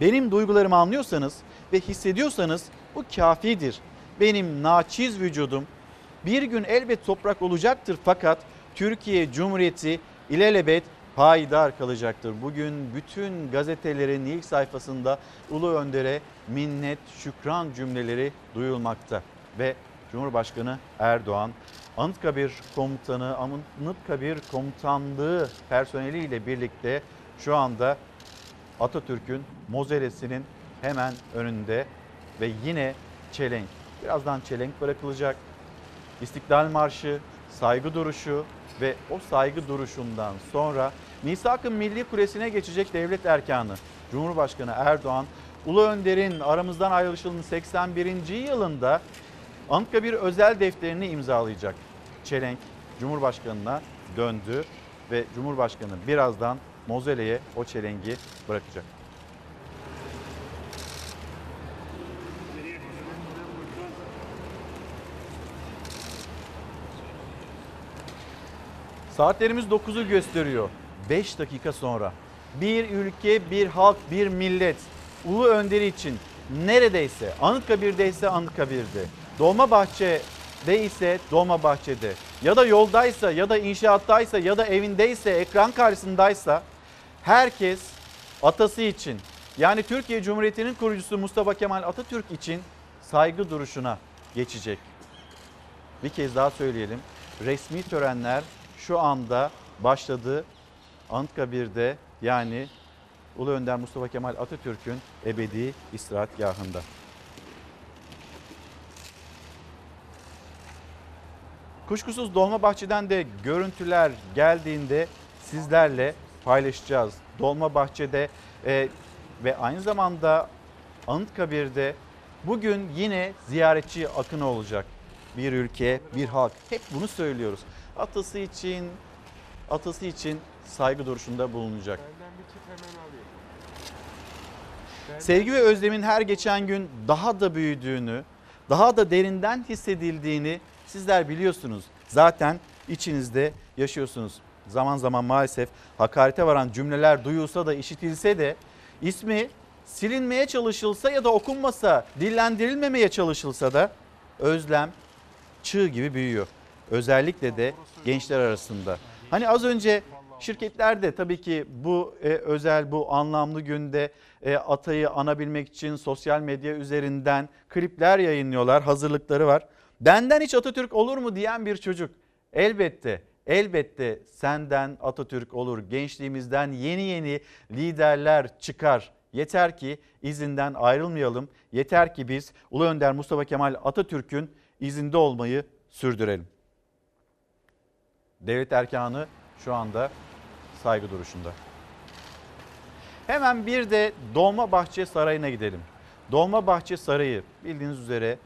benim duygularımı anlıyorsanız ve hissediyorsanız bu kafidir. Benim naçiz vücudum bir gün elbet toprak olacaktır fakat Türkiye Cumhuriyeti ilelebet payidar kalacaktır. Bugün bütün gazetelerin ilk sayfasında Ulu Önder'e minnet, şükran cümleleri duyulmakta. Ve Cumhurbaşkanı Erdoğan Anıtkabir komutanı, Anıtkabir komutanlığı personeliyle birlikte şu anda Atatürk'ün mozelesinin hemen önünde ve yine çelenk. Birazdan çelenk bırakılacak. İstiklal Marşı, saygı duruşu ve o saygı duruşundan sonra Misak-ı Milli Kulesi'ne geçecek devlet erkanı Cumhurbaşkanı Erdoğan Ulu Önder'in aramızdan ayrılışının 81. yılında Anıtkabir özel defterini imzalayacak. Çelenk Cumhurbaşkanı'na döndü ve Cumhurbaşkanı birazdan Mozeleye o çelengi bırakacak. Saatlerimiz 9'u gösteriyor. 5 dakika sonra bir ülke, bir halk, bir millet Ulu Önderi için neredeyse Anıtkabir'deyse Anıtkabir'de, Dolmabahçe değilse Dolmabahçe'de ya da yoldaysa ya da inşaattaysa ya da evindeyse ekran karşısındaysa herkes atası için yani Türkiye Cumhuriyeti'nin kurucusu Mustafa Kemal Atatürk için saygı duruşuna geçecek. Bir kez daha söyleyelim. Resmi törenler şu anda başladı. Anıtkabir'de yani Ulu Önder Mustafa Kemal Atatürk'ün ebedi istirahatgahında. Kuşkusuz Dolmabahçe'den de görüntüler geldiğinde sizlerle paylaşacağız. Dolmabahçe'de e, ve aynı zamanda Anıtkabir'de bugün yine ziyaretçi akını olacak. Bir ülke, bir halk. Hep bunu söylüyoruz. Atası için, atası için saygı duruşunda bulunacak. Sevgi ve özlemin her geçen gün daha da büyüdüğünü, daha da derinden hissedildiğini sizler biliyorsunuz. Zaten içinizde yaşıyorsunuz. Zaman zaman maalesef hakarete varan cümleler duyulsa da işitilse de ismi silinmeye çalışılsa ya da okunmasa, dillendirilmemeye çalışılsa da özlem çığ gibi büyüyor. Özellikle de gençler arasında. Hani az önce şirketler de tabii ki bu e, özel bu anlamlı günde e, Atay'ı anabilmek için sosyal medya üzerinden klipler yayınlıyorlar. Hazırlıkları var. Benden hiç Atatürk olur mu diyen bir çocuk. Elbette elbette senden Atatürk olur. Gençliğimizden yeni yeni liderler çıkar. Yeter ki izinden ayrılmayalım. Yeter ki biz Ulu Önder Mustafa Kemal Atatürk'ün izinde olmayı sürdürelim. Devlet erkanı şu anda saygı duruşunda. Hemen bir de Dolmabahçe Sarayı'na gidelim. Dolmabahçe Sarayı bildiğiniz üzere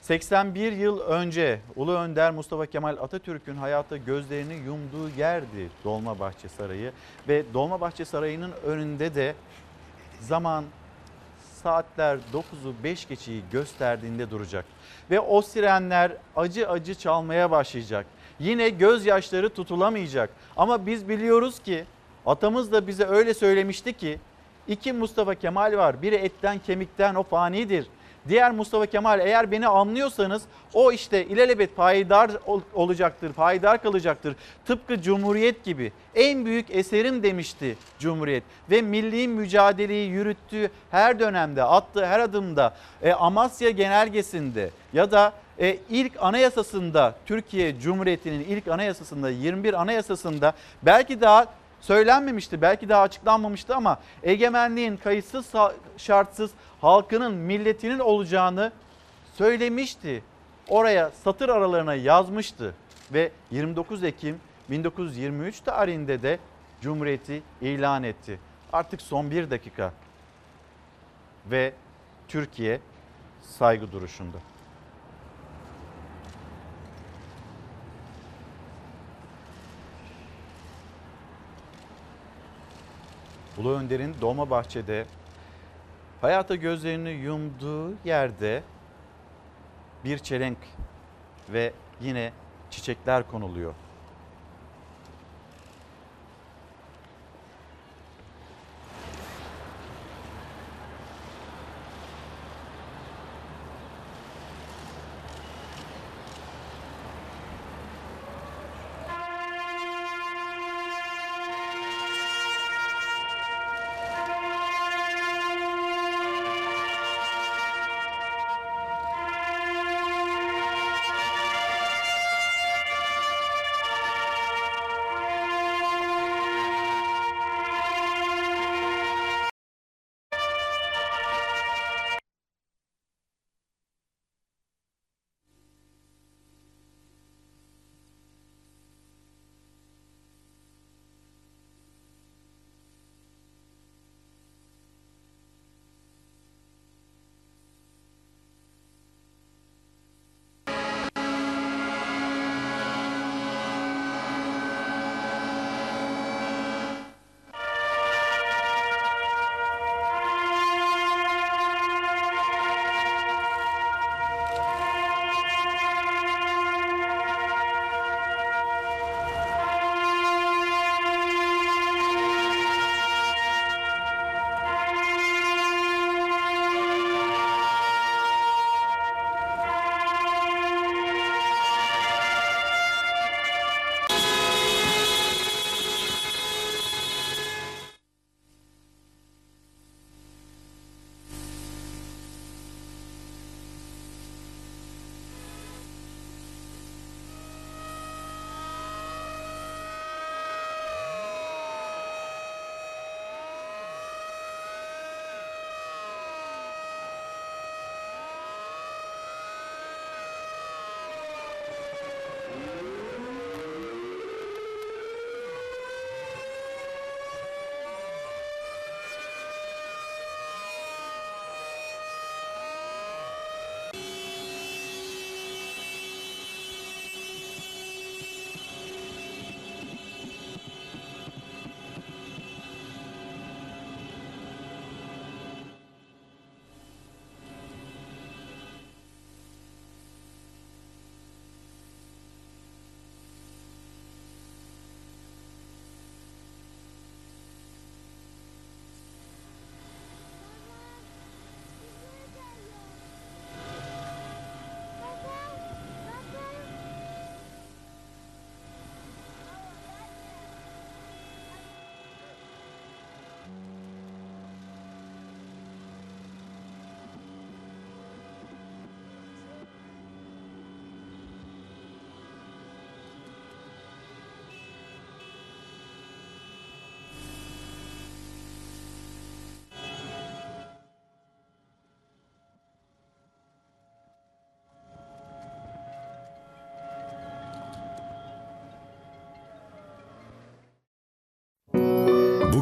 81 yıl önce Ulu Önder Mustafa Kemal Atatürk'ün hayata gözlerini yumduğu yerdi Dolmabahçe Sarayı ve Dolmabahçe Sarayı'nın önünde de zaman saatler 9'u 5 geçeyi gösterdiğinde duracak ve o sirenler acı acı çalmaya başlayacak. Yine gözyaşları tutulamayacak ama biz biliyoruz ki atamız da bize öyle söylemişti ki iki Mustafa Kemal var. Biri etten kemikten o fanidir. Diğer Mustafa Kemal eğer beni anlıyorsanız o işte ilelebet payidar olacaktır, payidar kalacaktır. Tıpkı Cumhuriyet gibi en büyük eserim demişti Cumhuriyet ve milli mücadeleyi yürüttüğü her dönemde, attığı her adımda e, Amasya Genelgesi'nde ya da e, ilk anayasasında Türkiye Cumhuriyeti'nin ilk anayasasında 21 anayasasında belki daha söylenmemişti, belki daha açıklanmamıştı ama egemenliğin kayıtsız şartsız halkının, milletinin olacağını söylemişti. Oraya satır aralarına yazmıştı ve 29 Ekim 1923 tarihinde de Cumhuriyeti ilan etti. Artık son bir dakika ve Türkiye saygı duruşunda. Ulu Önder'in Dolmabahçe'de hayata gözlerini yumduğu yerde bir çelenk ve yine çiçekler konuluyor.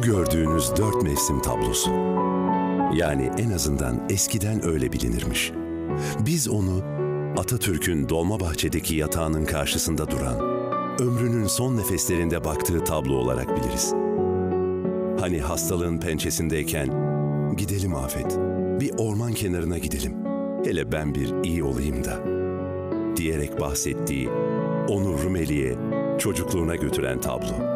Gördüğünüz dört mevsim tablosu. Yani en azından eskiden öyle bilinirmiş. Biz onu Atatürk'ün Dolmabahçe'deki yatağının karşısında duran, ömrünün son nefeslerinde baktığı tablo olarak biliriz. Hani hastalığın pençesindeyken, gidelim Afet, bir orman kenarına gidelim. Hele ben bir iyi olayım da. Diyerek bahsettiği, onu Rumeli'ye, çocukluğuna götüren tablo.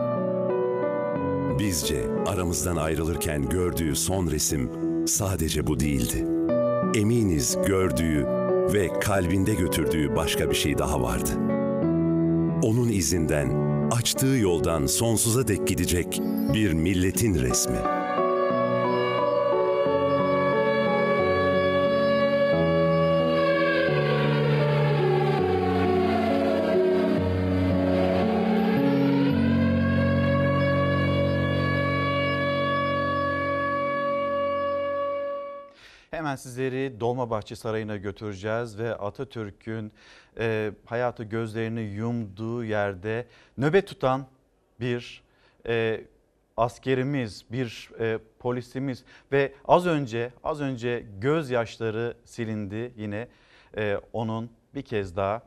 Bizce aramızdan ayrılırken gördüğü son resim sadece bu değildi. Eminiz gördüğü ve kalbinde götürdüğü başka bir şey daha vardı. Onun izinden, açtığı yoldan sonsuza dek gidecek bir milletin resmi. Hemen sizleri Dolmabahçe Sarayı'na götüreceğiz ve Atatürk'ün e, hayatı gözlerini yumduğu yerde nöbet tutan bir e, askerimiz, bir e, polisimiz ve az önce az önce gözyaşları silindi yine e, onun bir kez daha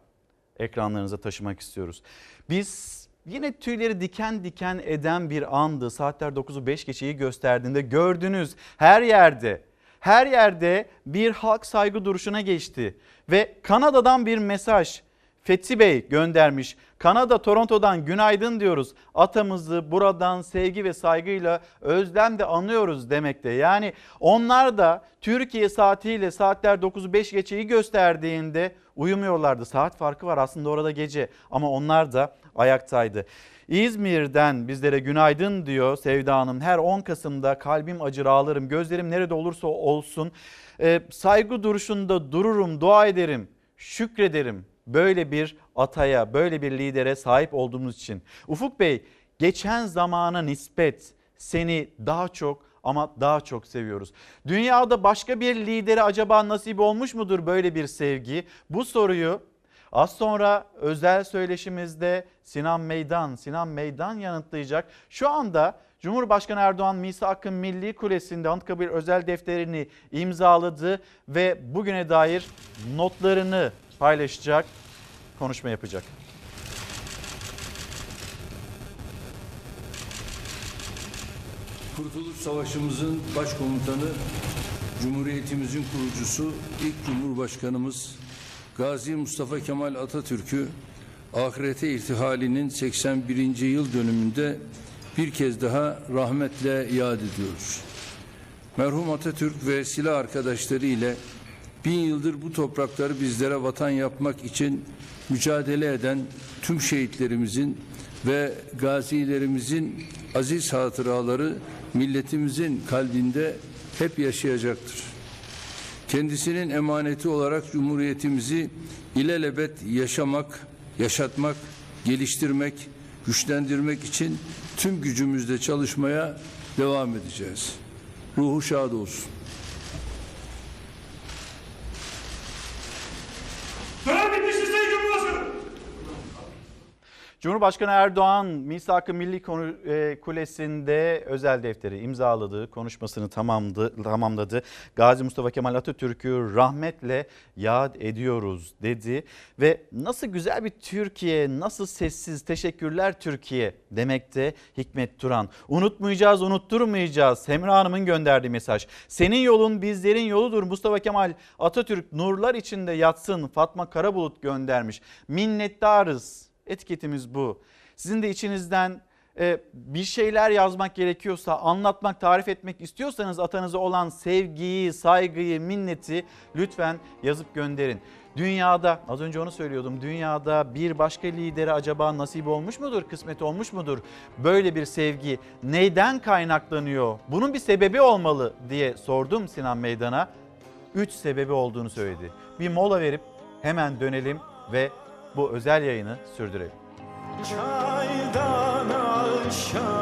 ekranlarınıza taşımak istiyoruz. Biz Yine tüyleri diken diken eden bir andı. Saatler 9'u 5 geçeyi gösterdiğinde gördünüz her yerde her yerde bir halk saygı duruşuna geçti ve Kanada'dan bir mesaj Fethi Bey göndermiş. Kanada Toronto'dan günaydın diyoruz. Atamızı buradan sevgi ve saygıyla özlemle anıyoruz demekte. Yani onlar da Türkiye saatiyle saatler 9'u 5 geçeyi gösterdiğinde uyumuyorlardı. Saat farkı var aslında orada gece ama onlar da ayaktaydı. İzmir'den bizlere günaydın diyor Sevda Hanım. Her 10 Kasım'da kalbim acır ağlarım. Gözlerim nerede olursa olsun. Ee, saygı duruşunda dururum, dua ederim, şükrederim. Böyle bir ataya, böyle bir lidere sahip olduğumuz için. Ufuk Bey, geçen zamana nispet seni daha çok ama daha çok seviyoruz. Dünyada başka bir lidere acaba nasip olmuş mudur böyle bir sevgi? Bu soruyu Az sonra özel söyleşimizde Sinan Meydan, Sinan Meydan yanıtlayacak. Şu anda Cumhurbaşkanı Erdoğan Misak-ı Milli Kulesi'nde Anıtkabir özel defterini imzaladı ve bugüne dair notlarını paylaşacak, konuşma yapacak. Kurtuluş Savaşımızın başkomutanı, Cumhuriyetimizin kurucusu, ilk Cumhurbaşkanımız Gazi Mustafa Kemal Atatürk'ü ahirete irtihalinin 81. yıl dönümünde bir kez daha rahmetle yad ediyoruz. Merhum Atatürk ve silah arkadaşları ile bin yıldır bu toprakları bizlere vatan yapmak için mücadele eden tüm şehitlerimizin ve gazilerimizin aziz hatıraları milletimizin kalbinde hep yaşayacaktır. Kendisinin emaneti olarak Cumhuriyetimizi ilelebet yaşamak, yaşatmak, geliştirmek, güçlendirmek için tüm gücümüzle çalışmaya devam edeceğiz. Ruhu şad olsun. Tören bitmiştir Sayın Cumhurbaşkanı. Cumhurbaşkanı Erdoğan Misak-ı Milli e, Kulesi'nde özel defteri imzaladı, konuşmasını tamamladı, tamamladı. Gazi Mustafa Kemal Atatürk'ü rahmetle yad ediyoruz dedi ve nasıl güzel bir Türkiye, nasıl sessiz teşekkürler Türkiye demekte Hikmet Turan. Unutmayacağız, unutturmayacağız. Semra Hanım'ın gönderdiği mesaj. Senin yolun bizlerin yoludur. Mustafa Kemal Atatürk nurlar içinde yatsın. Fatma Karabulut göndermiş. Minnettarız etiketimiz bu. Sizin de içinizden e, bir şeyler yazmak gerekiyorsa, anlatmak, tarif etmek istiyorsanız atanıza olan sevgiyi, saygıyı, minneti lütfen yazıp gönderin. Dünyada, az önce onu söylüyordum, dünyada bir başka lidere acaba nasip olmuş mudur, kısmet olmuş mudur? Böyle bir sevgi neyden kaynaklanıyor? Bunun bir sebebi olmalı diye sordum Sinan Meydan'a. Üç sebebi olduğunu söyledi. Bir mola verip hemen dönelim ve bu özel yayını sürdürelim. Çaydan aşağıya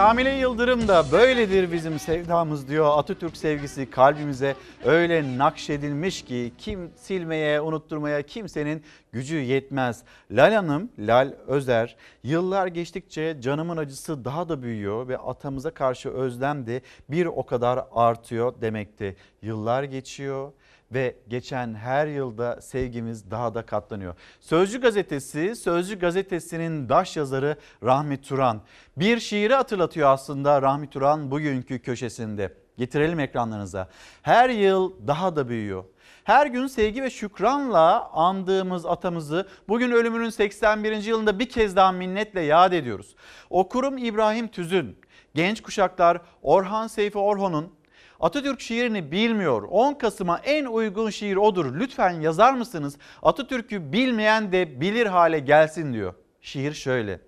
Kamile Yıldırım da böyledir bizim sevdamız diyor. Atatürk sevgisi kalbimize öyle nakşedilmiş ki kim silmeye, unutturmaya kimsenin gücü yetmez. Lal Hanım, Lal Özer, yıllar geçtikçe canımın acısı daha da büyüyor ve atamıza karşı özlem de bir o kadar artıyor demekti. Yıllar geçiyor ve geçen her yılda sevgimiz daha da katlanıyor. Sözcü gazetesi, Sözcü gazetesinin baş yazarı Rahmi Turan bir şiiri hatırlatıyor aslında Rahmi Turan bugünkü köşesinde. Getirelim ekranlarınıza. Her yıl daha da büyüyor. Her gün sevgi ve şükranla andığımız atamızı bugün ölümünün 81. yılında bir kez daha minnetle yad ediyoruz. Okurum İbrahim Tüzün, genç kuşaklar Orhan Seyfi Orhon'un Atatürk şiirini bilmiyor. 10 Kasım'a en uygun şiir odur. Lütfen yazar mısınız? Atatürk'ü bilmeyen de bilir hale gelsin diyor. Şiir şöyle.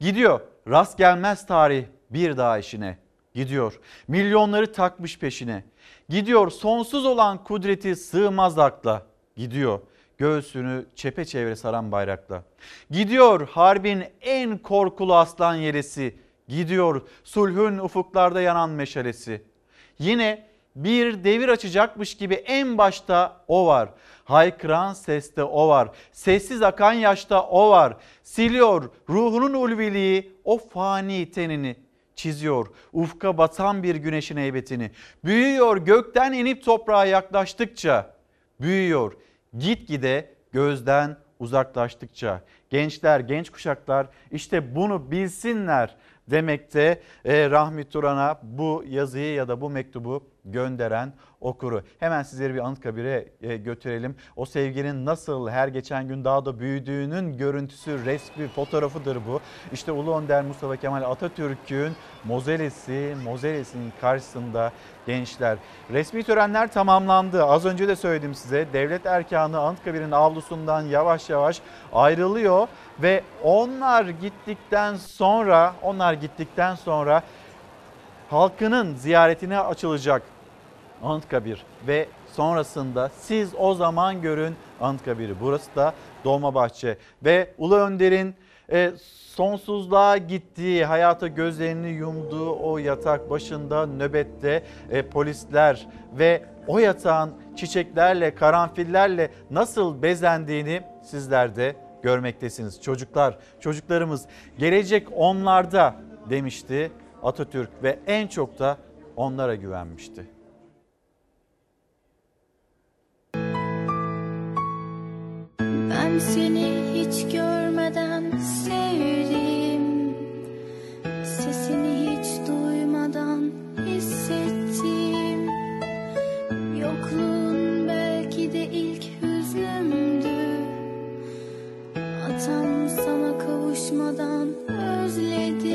Gidiyor rast gelmez tarih bir daha işine. Gidiyor milyonları takmış peşine. Gidiyor sonsuz olan kudreti sığmaz akla. Gidiyor göğsünü çepeçevre saran bayrakla. Gidiyor harbin en korkulu aslan yeresi. Gidiyor sulhün ufuklarda yanan meşalesi. Yine bir devir açacakmış gibi en başta o var. Haykıran seste o var. Sessiz akan yaşta o var. Siliyor ruhunun ulviliği o fani tenini çiziyor. Ufka batan bir güneşin heybetini. Büyüyor gökten inip toprağa yaklaştıkça. Büyüyor gitgide gözden uzaklaştıkça. Gençler, genç kuşaklar işte bunu bilsinler demekte e, Rahmi Turan'a bu yazıyı ya da bu mektubu gönderen okuru. Hemen sizleri bir Anıtkabir'e e, götürelim. O sevginin nasıl her geçen gün daha da büyüdüğünün görüntüsü, resmi, fotoğrafıdır bu. İşte Ulu Önder Mustafa Kemal Atatürk'ün mozelesi, mozelesinin karşısında gençler. Resmi törenler tamamlandı. Az önce de söyledim size. Devlet erkanı Anıtkabir'in avlusundan yavaş yavaş ayrılıyor ve onlar gittikten sonra onlar gittikten sonra halkının ziyaretine açılacak Anıtkabir ve sonrasında siz o zaman görün Anıtkabir'i. Burası da Dolmabahçe ve Ulu Önder'in e, sonsuzluğa gittiği, hayata gözlerini yumduğu o yatak başında nöbette e, polisler ve o yatağın çiçeklerle, karanfillerle nasıl bezendiğini sizler de görmektesiniz. Çocuklar, çocuklarımız gelecek onlarda demişti Atatürk ve en çok da onlara güvenmişti. Seni hiç görmeden sevdim. Sesini hiç duymadan hissettim. Yokluğun belki de ilk hüznümdü. Atam sana kavuşmadan özledim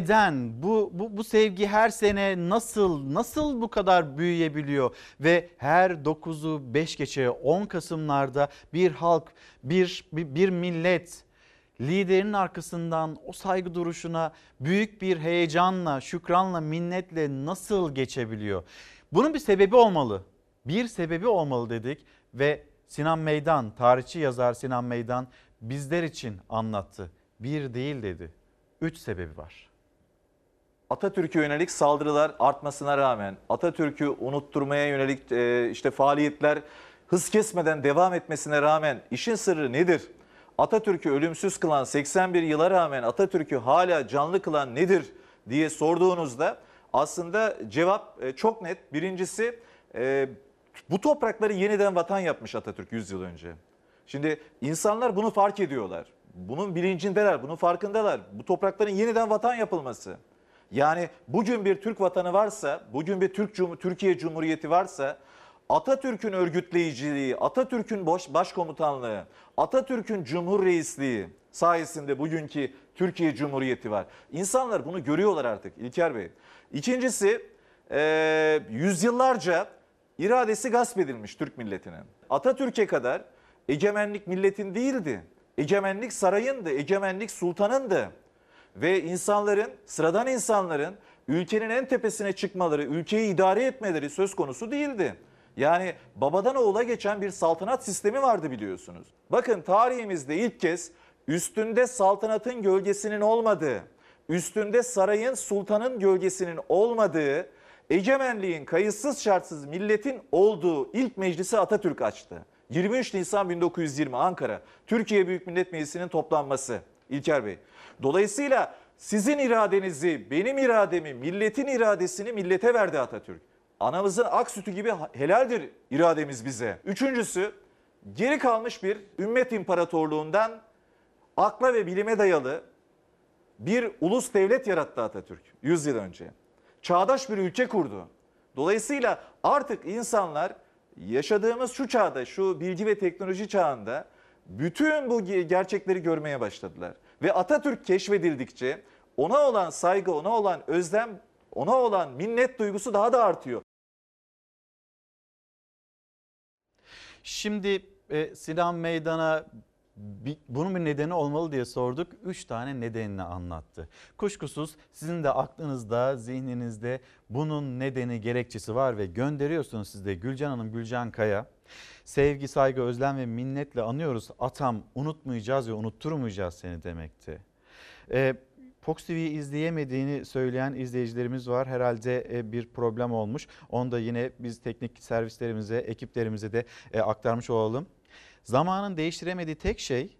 neden bu, bu bu sevgi her sene nasıl nasıl bu kadar büyüyebiliyor ve her 9'u 5 geçe 10 Kasımlarda bir halk bir, bir, millet liderinin arkasından o saygı duruşuna büyük bir heyecanla, şükranla, minnetle nasıl geçebiliyor? Bunun bir sebebi olmalı. Bir sebebi olmalı dedik ve Sinan Meydan, tarihçi yazar Sinan Meydan bizler için anlattı. Bir değil dedi. Üç sebebi var. Atatürk'e yönelik saldırılar artmasına rağmen Atatürk'ü unutturmaya yönelik e, işte faaliyetler hız kesmeden devam etmesine rağmen işin sırrı nedir? Atatürk'ü ölümsüz kılan 81 yıla rağmen Atatürk'ü hala canlı kılan nedir diye sorduğunuzda aslında cevap e, çok net. Birincisi e, bu toprakları yeniden vatan yapmış Atatürk 100 yıl önce. Şimdi insanlar bunu fark ediyorlar. Bunun bilincindeler, bunun farkındalar. Bu toprakların yeniden vatan yapılması. Yani bugün bir Türk vatanı varsa, bugün bir Türk Cum- Türkiye Cumhuriyeti varsa Atatürk'ün örgütleyiciliği, Atatürk'ün baş, başkomutanlığı, Atatürk'ün Cumhur sayesinde bugünkü Türkiye Cumhuriyeti var. İnsanlar bunu görüyorlar artık İlker Bey. İkincisi e, yüzyıllarca iradesi gasp edilmiş Türk milletinin. Atatürk'e kadar egemenlik milletin değildi. Egemenlik sarayındı, egemenlik sultanındı. Ve insanların, sıradan insanların ülkenin en tepesine çıkmaları, ülkeyi idare etmeleri söz konusu değildi. Yani babadan oğula geçen bir saltanat sistemi vardı biliyorsunuz. Bakın tarihimizde ilk kez üstünde saltanatın gölgesinin olmadığı, üstünde sarayın sultanın gölgesinin olmadığı, egemenliğin kayıtsız şartsız milletin olduğu ilk meclisi Atatürk açtı. 23 Nisan 1920 Ankara Türkiye Büyük Millet Meclisi'nin toplanması İlker Bey. Dolayısıyla sizin iradenizi, benim irademi, milletin iradesini millete verdi Atatürk. Anamızın ak sütü gibi helaldir irademiz bize. Üçüncüsü geri kalmış bir ümmet imparatorluğundan akla ve bilime dayalı bir ulus devlet yarattı Atatürk 100 yıl önce. Çağdaş bir ülke kurdu. Dolayısıyla artık insanlar yaşadığımız şu çağda, şu bilgi ve teknoloji çağında bütün bu gerçekleri görmeye başladılar. Ve Atatürk keşfedildikçe ona olan saygı, ona olan özlem, ona olan minnet duygusu daha da artıyor. Şimdi e, Sinan Meydan'a bunun bir nedeni olmalı diye sorduk. Üç tane nedenini anlattı. Kuşkusuz sizin de aklınızda, zihninizde bunun nedeni, gerekçesi var ve gönderiyorsunuz siz de Gülcan Hanım, Gülcan Kaya. Sevgi, saygı, özlem ve minnetle anıyoruz. Atam unutmayacağız ve unutturmayacağız seni demekti. Ee, Fox TV'yi izleyemediğini söyleyen izleyicilerimiz var. Herhalde e, bir problem olmuş. Onu da yine biz teknik servislerimize, ekiplerimize de e, aktarmış olalım. Zamanın değiştiremediği tek şey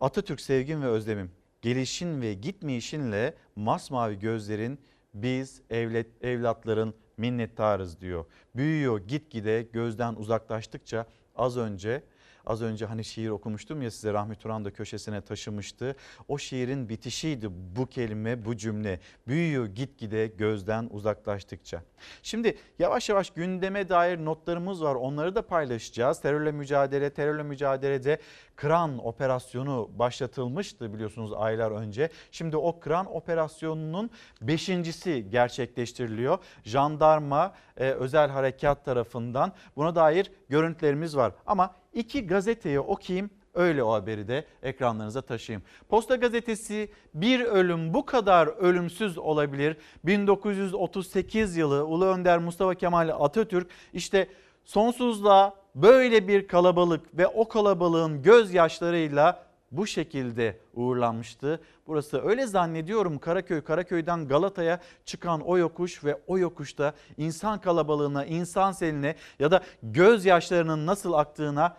Atatürk sevgim ve özlemim. Gelişin ve gitmeyişinle masmavi gözlerin biz evlet, evlatların minnettarız diyor. Büyüyor gitgide gözden uzaklaştıkça az önce Az önce hani şiir okumuştum ya size Rahmi Turan da köşesine taşımıştı. O şiirin bitişiydi bu kelime, bu cümle. Büyüyor gitgide gözden uzaklaştıkça. Şimdi yavaş yavaş gündeme dair notlarımız var. Onları da paylaşacağız. Terörle mücadele, terörle mücadelede Kıran operasyonu başlatılmıştı biliyorsunuz aylar önce. Şimdi o Kıran operasyonunun beşincisi gerçekleştiriliyor. Jandarma e, özel harekat tarafından buna dair görüntülerimiz var. Ama iki gazeteyi okuyayım öyle o haberi de ekranlarınıza taşıyayım. Posta gazetesi bir ölüm bu kadar ölümsüz olabilir. 1938 yılı Ulu Önder Mustafa Kemal Atatürk işte sonsuzluğa böyle bir kalabalık ve o kalabalığın gözyaşlarıyla bu şekilde uğurlanmıştı. Burası öyle zannediyorum Karaköy, Karaköy'den Galata'ya çıkan o yokuş ve o yokuşta insan kalabalığına, insan seline ya da gözyaşlarının nasıl aktığına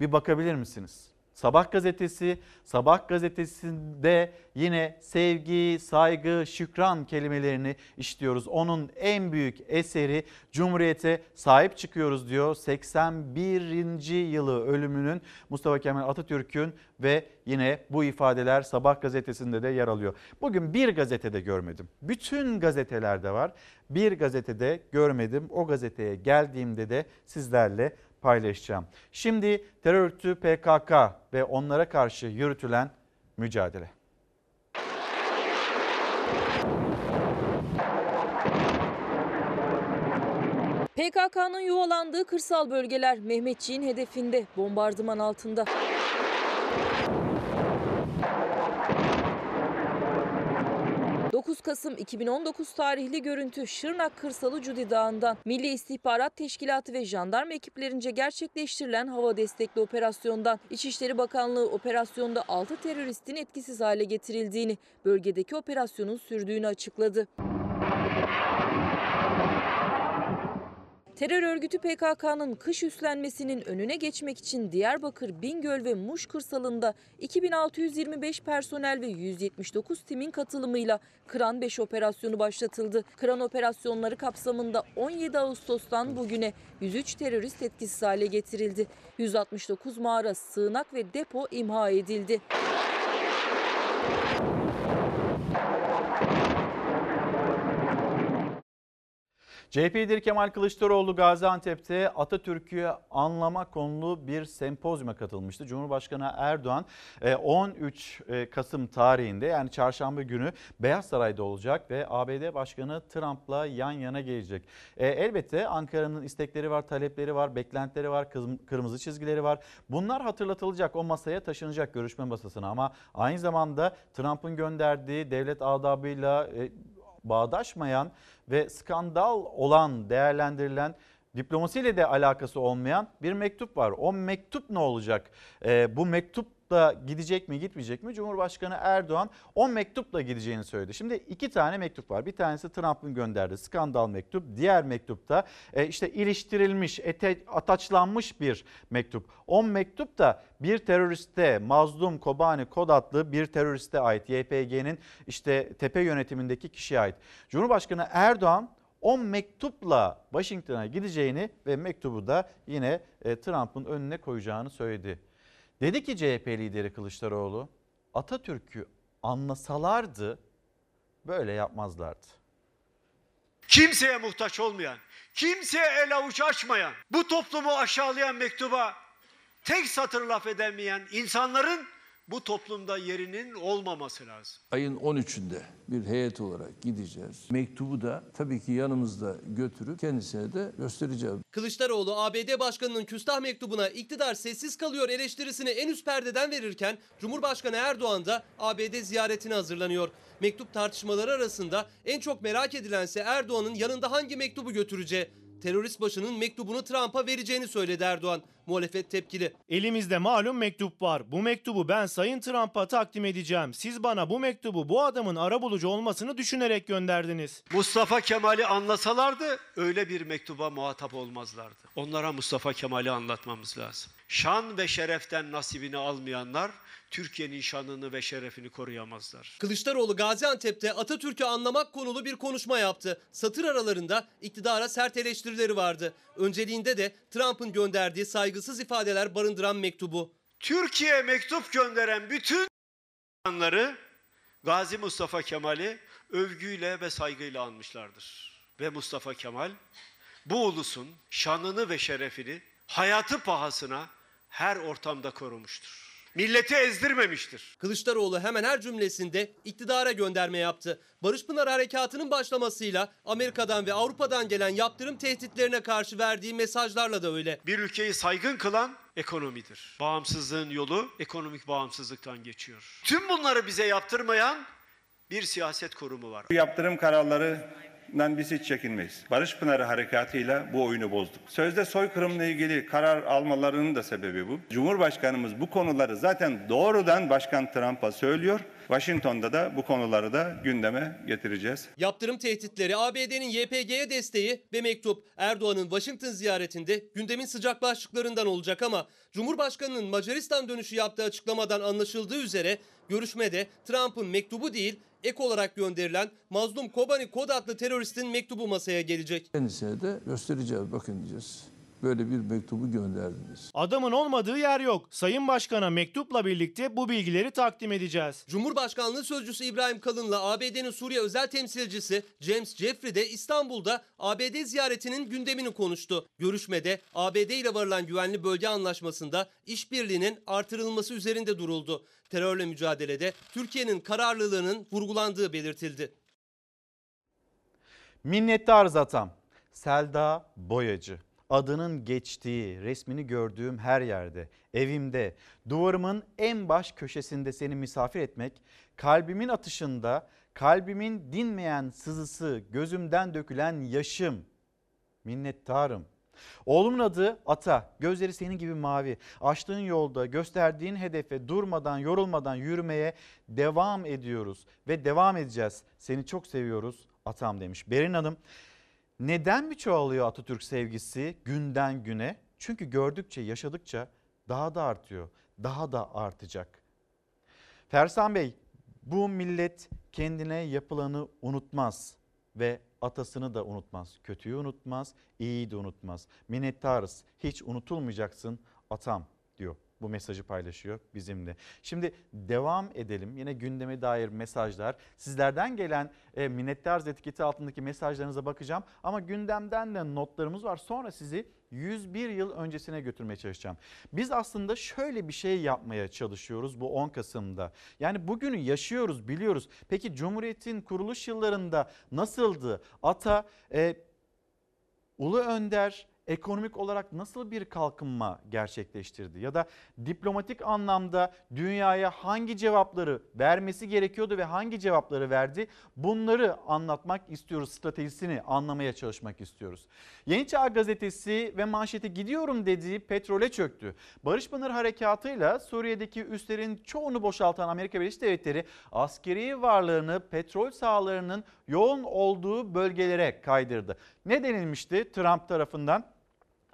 bir bakabilir misiniz? Sabah gazetesi, Sabah gazetesinde yine sevgi, saygı, şükran kelimelerini işliyoruz. Onun en büyük eseri Cumhuriyete sahip çıkıyoruz diyor. 81. yılı ölümünün Mustafa Kemal Atatürk'ün ve yine bu ifadeler Sabah gazetesinde de yer alıyor. Bugün bir gazetede görmedim. Bütün gazetelerde var. Bir gazetede görmedim. O gazeteye geldiğimde de sizlerle paylaşacağım. Şimdi terör örgütü PKK ve onlara karşı yürütülen mücadele. PKK'nın yuvalandığı kırsal bölgeler Mehmetçiğin hedefinde, bombardıman altında. ...9 Kasım 2019 tarihli görüntü Şırnak Kırsalı Cudi Dağı'ndan Milli İstihbarat Teşkilatı ve jandarma ekiplerince gerçekleştirilen hava destekli operasyondan İçişleri Bakanlığı operasyonda 6 teröristin etkisiz hale getirildiğini, bölgedeki operasyonun sürdüğünü açıkladı. Terör örgütü PKK'nın kış üslenmesinin önüne geçmek için Diyarbakır, Bingöl ve Muş kırsalında 2625 personel ve 179 timin katılımıyla Kıran 5 operasyonu başlatıldı. Kıran operasyonları kapsamında 17 Ağustos'tan bugüne 103 terörist etkisiz hale getirildi. 169 mağara, sığınak ve depo imha edildi. CHP lideri Kemal Kılıçdaroğlu Gaziantep'te Atatürk'ü anlama konulu bir sempozyuma katılmıştı. Cumhurbaşkanı Erdoğan e, 13 e, Kasım tarihinde yani çarşamba günü Beyaz Saray'da olacak ve ABD Başkanı Trump'la yan yana gelecek. E, Elbette Ankara'nın istekleri var, talepleri var, beklentileri var, kırmızı çizgileri var. Bunlar hatırlatılacak, o masaya taşınacak görüşme masasına ama aynı zamanda Trump'ın gönderdiği devlet adabıyla e, bağdaşmayan ve skandal olan değerlendirilen diplomasiyle de alakası olmayan bir mektup var. O mektup ne olacak? Ee, bu mektup da gidecek mi gitmeyecek mi? Cumhurbaşkanı Erdoğan o mektupla gideceğini söyledi. Şimdi iki tane mektup var. Bir tanesi Trump'ın gönderdiği skandal mektup. Diğer mektupta e, işte iliştirilmiş, ete, ataçlanmış bir mektup. O mektup da bir teröriste Mazlum Kobani Kod adlı bir teröriste ait. YPG'nin işte tepe yönetimindeki kişiye ait. Cumhurbaşkanı Erdoğan o mektupla Washington'a gideceğini ve mektubu da yine e, Trump'ın önüne koyacağını söyledi. Dedi ki CHP lideri Kılıçdaroğlu Atatürk'ü anlasalardı böyle yapmazlardı. kimseye muhtaç olmayan, kimseye el avuç açmayan, bu toplumu aşağılayan mektuba tek satır laf edemeyen insanların bu toplumda yerinin olmaması lazım. Ayın 13'ünde bir heyet olarak gideceğiz. Mektubu da tabii ki yanımızda götürüp kendisine de göstereceğiz. Kılıçdaroğlu ABD Başkanı'nın küstah mektubuna iktidar sessiz kalıyor eleştirisini en üst perdeden verirken Cumhurbaşkanı Erdoğan da ABD ziyaretine hazırlanıyor. Mektup tartışmaları arasında en çok merak edilense Erdoğan'ın yanında hangi mektubu götüreceği. Terörist başının mektubunu Trump'a vereceğini söyledi Erdoğan. Muhalefet tepkili. Elimizde malum mektup var. Bu mektubu ben Sayın Trump'a takdim edeceğim. Siz bana bu mektubu bu adamın arabulucu olmasını düşünerek gönderdiniz. Mustafa Kemal'i anlasalardı öyle bir mektuba muhatap olmazlardı. Onlara Mustafa Kemal'i anlatmamız lazım. Şan ve şereften nasibini almayanlar Türkiye'nin şanını ve şerefini koruyamazlar. Kılıçdaroğlu Gaziantep'te Atatürk'ü anlamak konulu bir konuşma yaptı. Satır aralarında iktidara sert eleştirileri vardı. Önceliğinde de Trump'ın gönderdiği saygısız ifadeler barındıran mektubu. Türkiye'ye mektup gönderen bütün insanları Gazi Mustafa Kemal'i övgüyle ve saygıyla anmışlardır. Ve Mustafa Kemal bu ulusun şanını ve şerefini hayatı pahasına her ortamda korumuştur. Milleti ezdirmemiştir. Kılıçdaroğlu hemen her cümlesinde iktidara gönderme yaptı. Barış Pınar Harekatı'nın başlamasıyla Amerika'dan ve Avrupa'dan gelen yaptırım tehditlerine karşı verdiği mesajlarla da öyle. Bir ülkeyi saygın kılan ekonomidir. Bağımsızlığın yolu ekonomik bağımsızlıktan geçiyor. Tüm bunları bize yaptırmayan bir siyaset kurumu var. Bu yaptırım kararlarından biz hiç çekinmeyiz. Barış Pınarı harekatıyla bu oyunu bozduk. Sözde soykırımla ilgili karar almalarının da sebebi bu. Cumhurbaşkanımız bu konuları zaten doğrudan Başkan Trump'a söylüyor. Washington'da da bu konuları da gündeme getireceğiz. Yaptırım tehditleri, ABD'nin YPG'ye desteği ve mektup Erdoğan'ın Washington ziyaretinde gündemin sıcak başlıklarından olacak ama Cumhurbaşkanı'nın Macaristan dönüşü yaptığı açıklamadan anlaşıldığı üzere görüşmede Trump'ın mektubu değil ek olarak gönderilen Mazlum Kobani Kod adlı teröristin mektubu masaya gelecek. Kendisine de göstereceğiz. Bakın diyeceğiz. Böyle bir mektubu gönderdiniz. Adamın olmadığı yer yok. Sayın Başkan'a mektupla birlikte bu bilgileri takdim edeceğiz. Cumhurbaşkanlığı Sözcüsü İbrahim Kalın'la ABD'nin Suriye özel temsilcisi James Jeffrey de İstanbul'da ABD ziyaretinin gündemini konuştu. Görüşmede ABD ile varılan güvenli bölge anlaşmasında işbirliğinin artırılması üzerinde duruldu. Terörle mücadelede Türkiye'nin kararlılığının vurgulandığı belirtildi. Minnettarız atam. Selda Boyacı. Adının geçtiği, resmini gördüğüm her yerde, evimde, duvarımın en baş köşesinde seni misafir etmek, kalbimin atışında, kalbimin dinmeyen sızısı, gözümden dökülen yaşım. Minnettarım. Oğlumun adı Ata. Gözleri senin gibi mavi. Açtığın yolda gösterdiğin hedefe durmadan yorulmadan yürümeye devam ediyoruz. Ve devam edeceğiz. Seni çok seviyoruz Atam demiş. Berin Hanım neden mi çoğalıyor Atatürk sevgisi günden güne? Çünkü gördükçe yaşadıkça daha da artıyor. Daha da artacak. Fersan Bey bu millet kendine yapılanı unutmaz ve atasını da unutmaz. Kötüyü unutmaz, iyiyi de unutmaz. Minnettarız. Hiç unutulmayacaksın atam diyor. Bu mesajı paylaşıyor bizimle. Şimdi devam edelim. Yine gündeme dair mesajlar. Sizlerden gelen e, minnettarız etiketi altındaki mesajlarınıza bakacağım. Ama gündemden de notlarımız var. Sonra sizi 101 yıl öncesine götürmeye çalışacağım. Biz aslında şöyle bir şey yapmaya çalışıyoruz bu 10 Kasım'da. Yani bugünü yaşıyoruz, biliyoruz. Peki Cumhuriyet'in kuruluş yıllarında nasıldı? Ata, e, Ulu Önder ekonomik olarak nasıl bir kalkınma gerçekleştirdi? Ya da diplomatik anlamda dünyaya hangi cevapları vermesi gerekiyordu ve hangi cevapları verdi? Bunları anlatmak istiyoruz, stratejisini anlamaya çalışmak istiyoruz. Yeni Çağ Gazetesi ve manşeti gidiyorum dediği petrole çöktü. Barış Pınar Harekatı'yla Suriye'deki üslerin çoğunu boşaltan Amerika Birleşik Devletleri askeri varlığını petrol sahalarının yoğun olduğu bölgelere kaydırdı. Ne denilmişti Trump tarafından?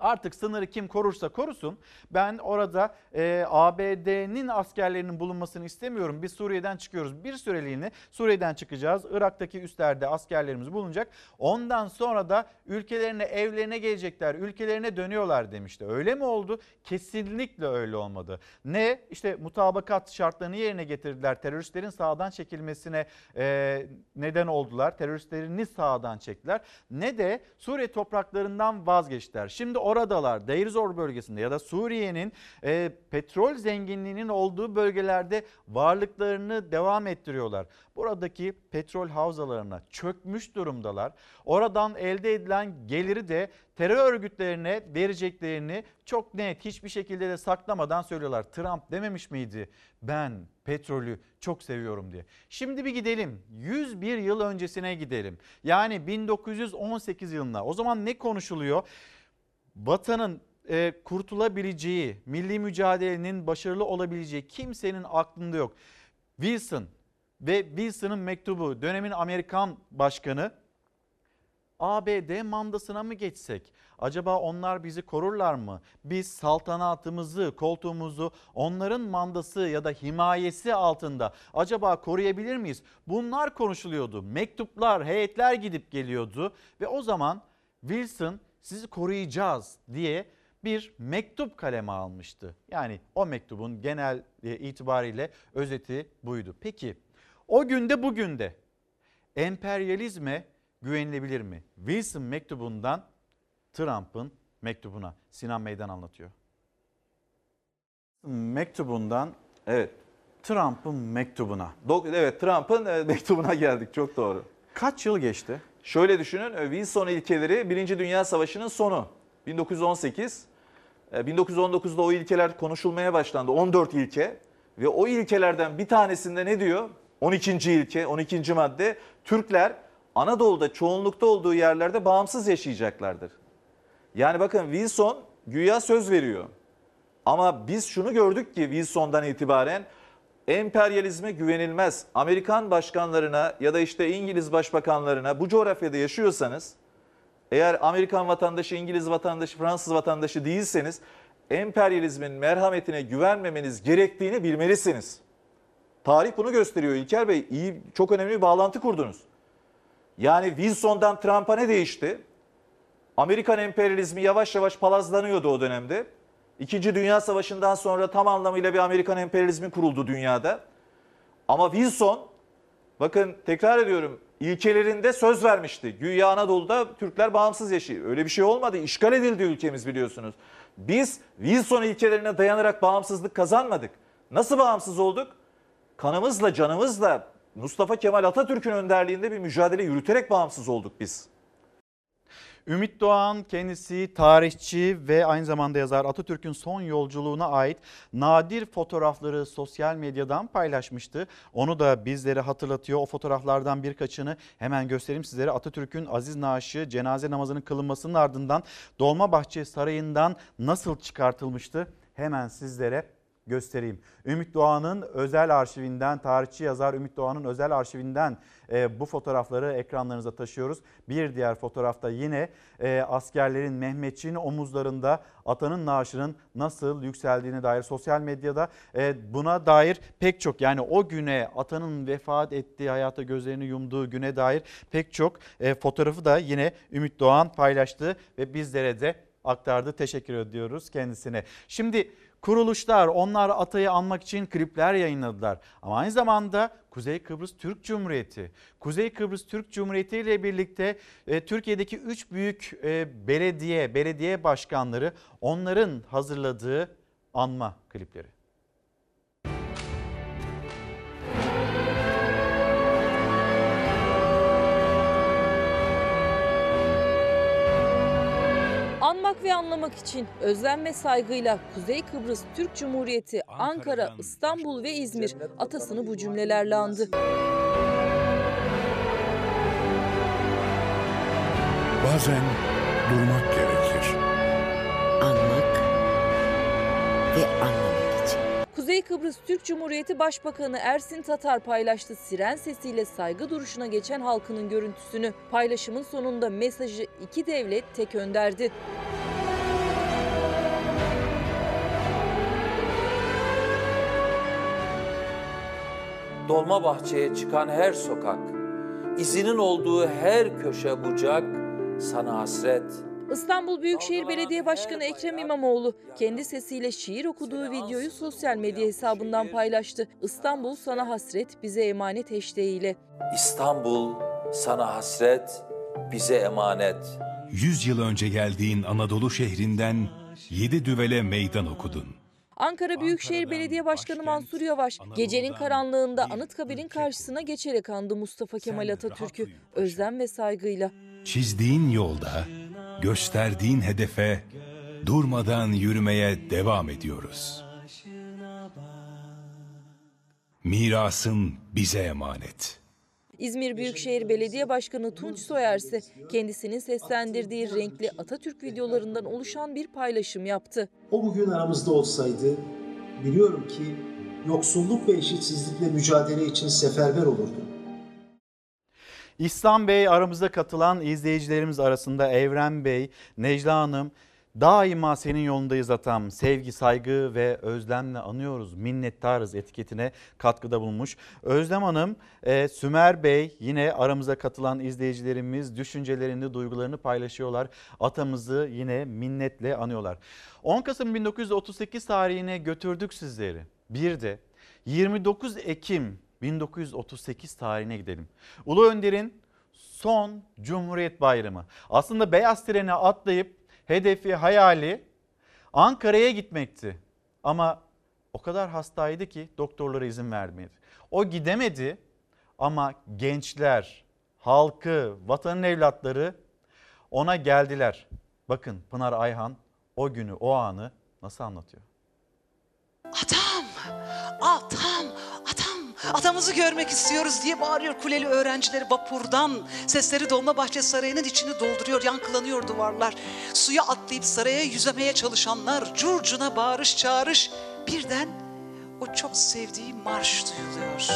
Artık sınırı kim korursa korusun. Ben orada e, ABD'nin askerlerinin bulunmasını istemiyorum. Biz Suriye'den çıkıyoruz. Bir süreliğine Suriye'den çıkacağız. Irak'taki üslerde askerlerimiz bulunacak. Ondan sonra da ülkelerine, evlerine gelecekler. Ülkelerine dönüyorlar demişti. Öyle mi oldu? Kesinlikle öyle olmadı. Ne? İşte mutabakat şartlarını yerine getirdiler. Teröristlerin sağdan çekilmesine e, neden oldular. Teröristlerini sağdan çektiler. Ne de Suriye topraklarından vazgeçtiler. Şimdi oradalar Deir Zor bölgesinde ya da Suriye'nin e, petrol zenginliğinin olduğu bölgelerde varlıklarını devam ettiriyorlar. Buradaki petrol havzalarına çökmüş durumdalar. Oradan elde edilen geliri de terör örgütlerine vereceklerini çok net hiçbir şekilde de saklamadan söylüyorlar. Trump dememiş miydi ben petrolü çok seviyorum diye. Şimdi bir gidelim 101 yıl öncesine gidelim. Yani 1918 yılına o zaman ne konuşuluyor? Vatanın e, kurtulabileceği, milli mücadelenin başarılı olabileceği kimsenin aklında yok. Wilson ve Wilson'ın mektubu dönemin Amerikan başkanı ABD mandasına mı geçsek? Acaba onlar bizi korurlar mı? Biz saltanatımızı, koltuğumuzu onların mandası ya da himayesi altında acaba koruyabilir miyiz? Bunlar konuşuluyordu. Mektuplar, heyetler gidip geliyordu ve o zaman Wilson sizi koruyacağız diye bir mektup kaleme almıştı. Yani o mektubun genel e, itibariyle özeti buydu. Peki o günde bugün de emperyalizme güvenilebilir mi? Wilson mektubundan Trump'ın mektubuna Sinan Meydan anlatıyor. Mektubundan Evet. Trump'ın mektubuna. Evet Trump'ın e, mektubuna geldik çok doğru. Kaç yıl geçti? Şöyle düşünün e, Wilson ilkeleri 1. Dünya Savaşı'nın sonu 1918. E, 1919'da o ilkeler konuşulmaya başlandı 14 ilke ve o ilkelerden bir tanesinde ne diyor? 12. ilke 12. madde Türkler Anadolu'da çoğunlukta olduğu yerlerde bağımsız yaşayacaklardır. Yani bakın Wilson güya söz veriyor. Ama biz şunu gördük ki Wilson'dan itibaren emperyalizme güvenilmez. Amerikan başkanlarına ya da işte İngiliz başbakanlarına bu coğrafyada yaşıyorsanız eğer Amerikan vatandaşı, İngiliz vatandaşı, Fransız vatandaşı değilseniz emperyalizmin merhametine güvenmemeniz gerektiğini bilmelisiniz. Tarih bunu gösteriyor İlker Bey. İyi, çok önemli bir bağlantı kurdunuz. Yani Wilson'dan Trump'a ne değişti? Amerikan emperyalizmi yavaş yavaş palazlanıyordu o dönemde. İkinci Dünya Savaşı'ndan sonra tam anlamıyla bir Amerikan emperyalizmi kuruldu dünyada. Ama Wilson, bakın tekrar ediyorum, ilkelerinde söz vermişti. Güya Anadolu'da Türkler bağımsız yaşıyor. Öyle bir şey olmadı. İşgal edildi ülkemiz biliyorsunuz. Biz Wilson ilkelerine dayanarak bağımsızlık kazanmadık. Nasıl bağımsız olduk? Kanımızla, canımızla Mustafa Kemal Atatürk'ün önderliğinde bir mücadele yürüterek bağımsız olduk biz. Ümit Doğan kendisi tarihçi ve aynı zamanda yazar Atatürk'ün son yolculuğuna ait nadir fotoğrafları sosyal medyadan paylaşmıştı. Onu da bizlere hatırlatıyor. O fotoğraflardan birkaçını hemen göstereyim sizlere. Atatürk'ün aziz naaşı cenaze namazının kılınmasının ardından Dolmabahçe Sarayı'ndan nasıl çıkartılmıştı? Hemen sizlere göstereyim. Ümit Doğan'ın özel arşivinden, tarihçi yazar Ümit Doğan'ın özel arşivinden e, bu fotoğrafları ekranlarınıza taşıyoruz. Bir diğer fotoğrafta yine e, askerlerin Mehmetçiğin omuzlarında atanın naaşının nasıl yükseldiğine dair sosyal medyada e, buna dair pek çok yani o güne atanın vefat ettiği hayata gözlerini yumduğu güne dair pek çok e, fotoğrafı da yine Ümit Doğan paylaştı ve bizlere de aktardı. Teşekkür ediyoruz kendisine. Şimdi kuruluşlar onlar Atay'ı anmak için klipler yayınladılar. Ama aynı zamanda Kuzey Kıbrıs Türk Cumhuriyeti, Kuzey Kıbrıs Türk Cumhuriyeti ile birlikte e, Türkiye'deki 3 büyük e, belediye, belediye başkanları onların hazırladığı anma klipleri. Ve anlamak için özlem ve saygıyla Kuzey Kıbrıs Türk Cumhuriyeti, Ankara, İstanbul ve İzmir atasını bu cümlelerle andı. Bazen durmak gerekir. Anmak ve anlamak için. Kuzey Kıbrıs Türk Cumhuriyeti Başbakanı Ersin Tatar paylaştı siren sesiyle saygı duruşuna geçen halkının görüntüsünü. Paylaşımın sonunda mesajı iki devlet tek önderdi. Dolmabahçe'ye çıkan her sokak, izinin olduğu her köşe bucak sana hasret. İstanbul Büyükşehir Belediye Başkanı Ekrem İmamoğlu kendi sesiyle şiir okuduğu videoyu sosyal medya hesabından paylaştı. İstanbul sana hasret, bize emanet hashtag ile. İstanbul sana hasret, bize emanet. Yüz yıl önce geldiğin Anadolu şehrinden yedi düvele meydan okudun. Ankara Büyükşehir Belediye Başkanı Mansur Yavaş gecenin karanlığında Anıtkabir'in karşısına geçerek andı Mustafa Kemal Atatürk'ü özlem ve saygıyla. Çizdiğin yolda, gösterdiğin hedefe durmadan yürümeye devam ediyoruz. Mirasın bize emanet. İzmir Büyükşehir Belediye Başkanı Tunç Soyer ise kendisinin seslendirdiği renkli Atatürk videolarından oluşan bir paylaşım yaptı. O bugün aramızda olsaydı biliyorum ki yoksulluk ve eşitsizlikle mücadele için seferber olurdu. İhsan Bey aramızda katılan izleyicilerimiz arasında Evren Bey, Necla Hanım daima senin yolundayız atam. Sevgi, saygı ve özlemle anıyoruz. Minnettarız etiketine katkıda bulunmuş. Özlem Hanım, e, Sümer Bey yine aramıza katılan izleyicilerimiz düşüncelerini, duygularını paylaşıyorlar. Atamızı yine minnetle anıyorlar. 10 Kasım 1938 tarihine götürdük sizleri. Bir de 29 Ekim 1938 tarihine gidelim. Ulu Önder'in son Cumhuriyet Bayramı. Aslında beyaz trene atlayıp hedefi, hayali Ankara'ya gitmekti. Ama o kadar hastaydı ki doktorlara izin vermedi. O gidemedi ama gençler, halkı, vatanın evlatları ona geldiler. Bakın Pınar Ayhan o günü, o anı nasıl anlatıyor? Atam, atam, atam, atamızı görmek istiyoruz diye bağırıyor kuleli öğrencileri vapurdan. Sesleri Dolmabahçe Sarayı'nın içini dolduruyor, yankılanıyor duvarlar. Suya atlayıp saraya yüzemeye çalışanlar, curcuna bağırış çağırış. Birden o çok sevdiği marş duyuluyor.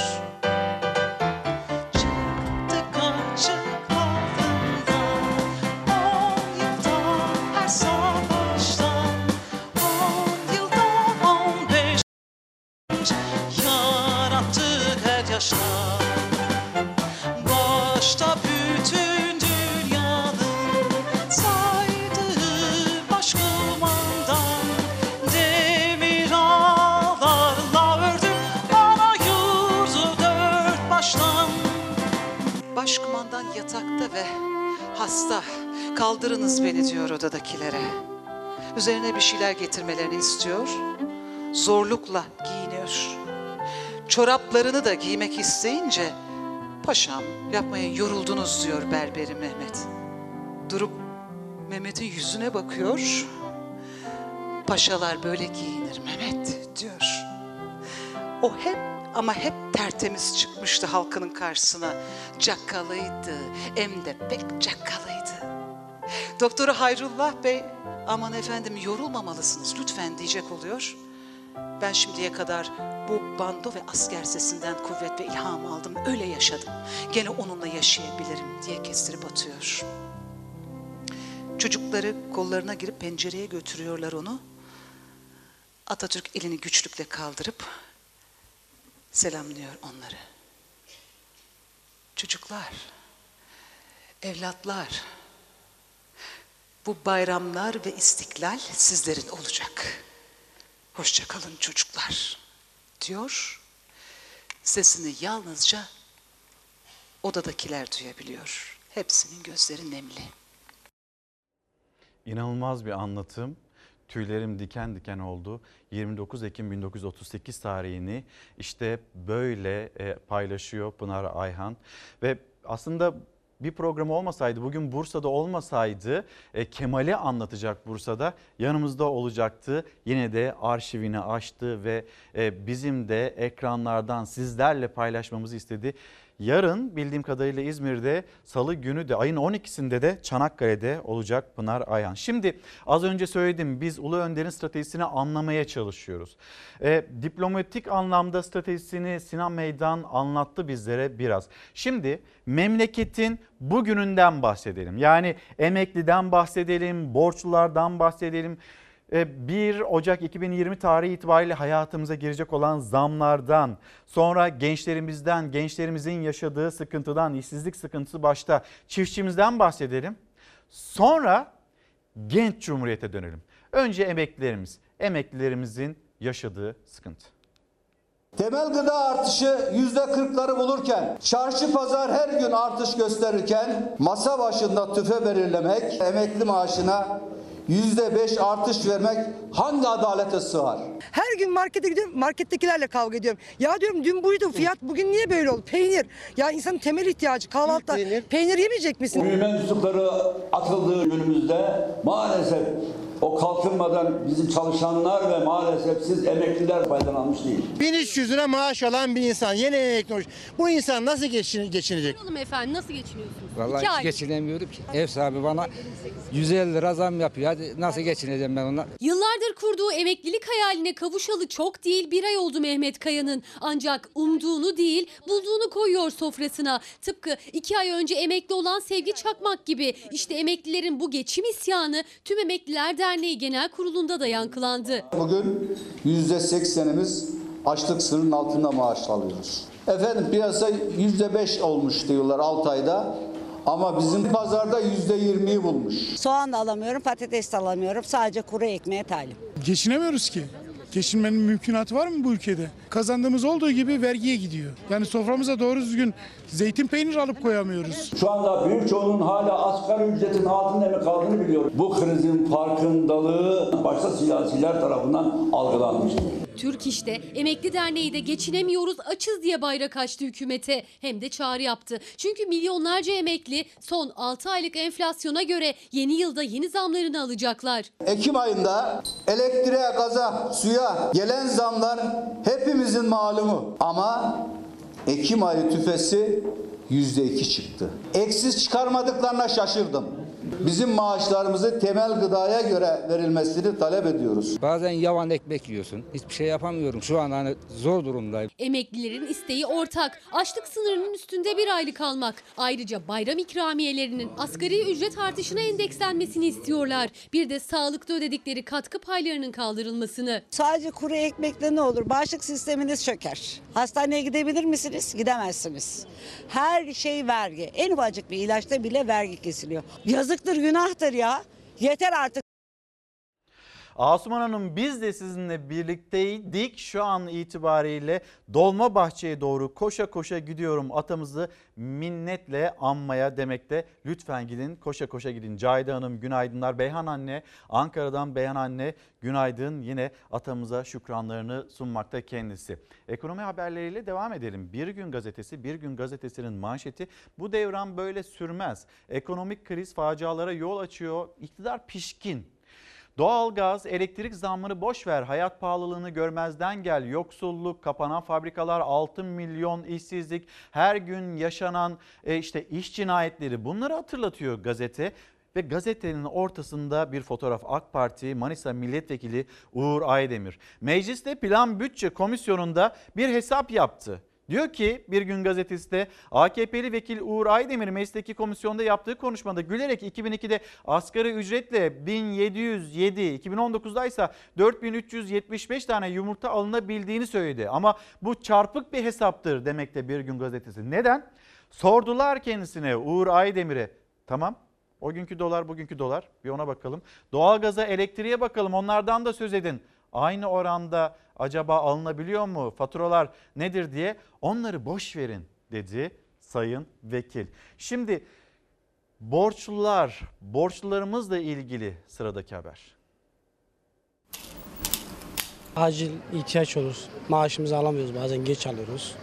Ve hasta. Kaldırınız beni diyor odadakilere. Üzerine bir şeyler getirmelerini istiyor. Zorlukla giyiniyor. Çoraplarını da giymek isteyince paşam yapmaya yoruldunuz diyor berberi Mehmet. Durup Mehmet'in yüzüne bakıyor. Paşalar böyle giyinir Mehmet diyor. O hep ama hep tertemiz çıkmıştı halkının karşısına. Cakkalıydı, hem de pek cakkalıydı. Doktoru Hayrullah Bey, aman efendim yorulmamalısınız lütfen diyecek oluyor. Ben şimdiye kadar bu bando ve asker sesinden kuvvet ve ilham aldım, öyle yaşadım. Gene onunla yaşayabilirim diye kestirip atıyor. Çocukları kollarına girip pencereye götürüyorlar onu. Atatürk elini güçlükle kaldırıp selamlıyor onları. Çocuklar, evlatlar, bu bayramlar ve istiklal sizlerin olacak. Hoşça kalın çocuklar diyor. Sesini yalnızca odadakiler duyabiliyor. Hepsinin gözleri nemli. İnanılmaz bir anlatım. Tüylerim diken diken oldu. 29 Ekim 1938 tarihini işte böyle e, paylaşıyor Pınar Ayhan ve aslında bir program olmasaydı bugün Bursa'da olmasaydı e, Kemal'i anlatacak Bursa'da yanımızda olacaktı. Yine de arşivini açtı ve e, bizim de ekranlardan sizlerle paylaşmamızı istedi. Yarın bildiğim kadarıyla İzmir'de salı günü de ayın 12'sinde de Çanakkale'de olacak Pınar Ayhan. Şimdi az önce söyledim biz Ulu Önder'in stratejisini anlamaya çalışıyoruz. E, diplomatik anlamda stratejisini Sinan Meydan anlattı bizlere biraz. Şimdi memleketin bugününden bahsedelim. Yani emekliden bahsedelim, borçlulardan bahsedelim. 1 Ocak 2020 tarihi itibariyle hayatımıza girecek olan zamlardan, sonra gençlerimizden, gençlerimizin yaşadığı sıkıntıdan, işsizlik sıkıntısı başta çiftçimizden bahsedelim. Sonra genç cumhuriyete dönelim. Önce emeklilerimiz, emeklilerimizin yaşadığı sıkıntı. Temel gıda artışı yüzde kırkları bulurken, çarşı pazar her gün artış gösterirken masa başında tüfe belirlemek, emekli maaşına yüzde beş artış vermek hangi adalete sığar? Her gün markete gidiyorum, markettekilerle kavga ediyorum. Ya diyorum dün buydu fiyat, bugün niye böyle oldu? Peynir. Ya insanın temel ihtiyacı kahvaltıda peynir, yemeyecek misin? Bu mensupları atıldığı günümüzde maalesef o kalkınmadan bizim çalışanlar ve maalesef siz emekliler faydalanmış değil. 1300 lira maaş alan bir insan yeni emekli olmuş. Bu insan nasıl geçin, geçinecek? Soralım efendim nasıl geçiniyorsunuz? Vallahi İki hiç ay. geçinemiyorum ki. Ev sahibi bana 150 lira zam yapıyor. Hadi nasıl geçineceğim ben onunla? Yıllardır kurduğu emeklilik hayaline kavuşalı çok değil bir ay oldu Mehmet Kaya'nın. Ancak umduğunu değil bulduğunu koyuyor sofrasına. Tıpkı iki ay önce emekli olan Sevgi Çakmak gibi. İşte emeklilerin bu geçim isyanı Tüm Emekliler Derneği Genel Kurulu'nda da yankılandı. Bugün yüzde seksenimiz açlık sınırının altında maaş alıyoruz. Efendim piyasa yüzde beş olmuş diyorlar 6 ayda. Ama bizim pazarda yüzde yirmiyi bulmuş. Soğan da alamıyorum, patates de alamıyorum. Sadece kuru ekmeğe talip. Geçinemiyoruz ki. Geçinmenin mümkünatı var mı bu ülkede? Kazandığımız olduğu gibi vergiye gidiyor. Yani soframıza doğru düzgün zeytin peynir alıp koyamıyoruz. Şu anda büyük çoğunun hala asgari ücretin altında mı kaldığını biliyor. Bu krizin farkındalığı başta siyasiler tarafından algılanmıştır. Türk İş'te Emekli Derneği de geçinemiyoruz açız diye bayrak açtı hükümete. Hem de çağrı yaptı. Çünkü milyonlarca emekli son 6 aylık enflasyona göre yeni yılda yeni zamlarını alacaklar. Ekim ayında elektriğe, gaza, suya gelen zamlar hepimizin malumu. Ama Ekim ayı tüfesi yüzde iki çıktı. Eksiz çıkarmadıklarına şaşırdım. Bizim maaşlarımızı temel gıdaya göre verilmesini talep ediyoruz. Bazen yavan ekmek yiyorsun. Hiçbir şey yapamıyorum. Şu an hani zor durumdayım. Emeklilerin isteği ortak. Açlık sınırının üstünde bir aylık almak. Ayrıca bayram ikramiyelerinin asgari ücret artışına endekslenmesini istiyorlar. Bir de sağlıkta ödedikleri katkı paylarının kaldırılmasını. Sadece kuru ekmekle ne olur? Bağışıklık sisteminiz çöker. Hastaneye gidebilir misiniz? Gidemezsiniz. Her şey vergi. En ufacık bir ilaçta bile vergi kesiliyor. Yazıktır, günahtır ya. Yeter artık. Asuman Hanım biz de sizinle birlikteydik. Şu an itibariyle Dolmabahçe'ye doğru koşa koşa gidiyorum. Atamızı minnetle anmaya demekte. Lütfen gidin koşa koşa gidin. Cahide Hanım günaydınlar. Beyhan anne Ankara'dan Beyhan anne günaydın. Yine atamıza şükranlarını sunmakta kendisi. Ekonomi haberleriyle devam edelim. Bir gün gazetesi Bir gün gazetesinin manşeti bu devran böyle sürmez. Ekonomik kriz facialara yol açıyor. İktidar pişkin. Doğalgaz, elektrik zammını boş ver, hayat pahalılığını görmezden gel, yoksulluk, kapanan fabrikalar, 6 milyon işsizlik, her gün yaşanan e, işte iş cinayetleri bunları hatırlatıyor gazete. Ve gazetenin ortasında bir fotoğraf AK Parti Manisa Milletvekili Uğur Aydemir. Mecliste Plan Bütçe Komisyonu'nda bir hesap yaptı. Diyor ki bir gün gazetesi de AKP'li vekil Uğur Aydemir meclisteki komisyonda yaptığı konuşmada gülerek 2002'de asgari ücretle 1707, 2019'da ise 4375 tane yumurta alınabildiğini söyledi. Ama bu çarpık bir hesaptır demekte bir gün gazetesi. Neden? Sordular kendisine Uğur Aydemir'e. Tamam o günkü dolar bugünkü dolar bir ona bakalım. Doğalgaza elektriğe bakalım onlardan da söz edin. Aynı oranda acaba alınabiliyor mu? Faturalar nedir diye onları boş verin dedi sayın vekil. Şimdi borçlular, borçlularımızla ilgili sıradaki haber. Acil ihtiyaç olur. Maaşımızı alamıyoruz bazen geç alıyoruz.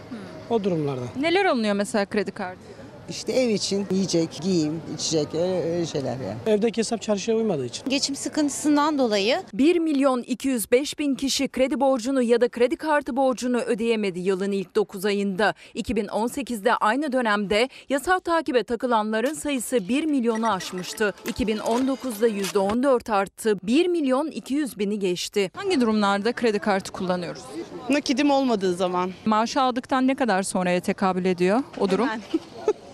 O durumlarda. Neler alınıyor mesela kredi kartı? İşte ev için yiyecek, giyim, içecek öyle, öyle şeyler yani. Evdeki hesap çarşıya uymadığı için. Geçim sıkıntısından dolayı 1 milyon 205 bin kişi kredi borcunu ya da kredi kartı borcunu ödeyemedi yılın ilk 9 ayında. 2018'de aynı dönemde yasal takibe takılanların sayısı 1 milyonu aşmıştı. 2019'da %14 arttı. 1 milyon 200 bini geçti. Hangi durumlarda kredi kartı kullanıyoruz? Nakidim olmadığı zaman. Maaşı aldıktan ne kadar sonraya tekabül ediyor o durum? Hemen.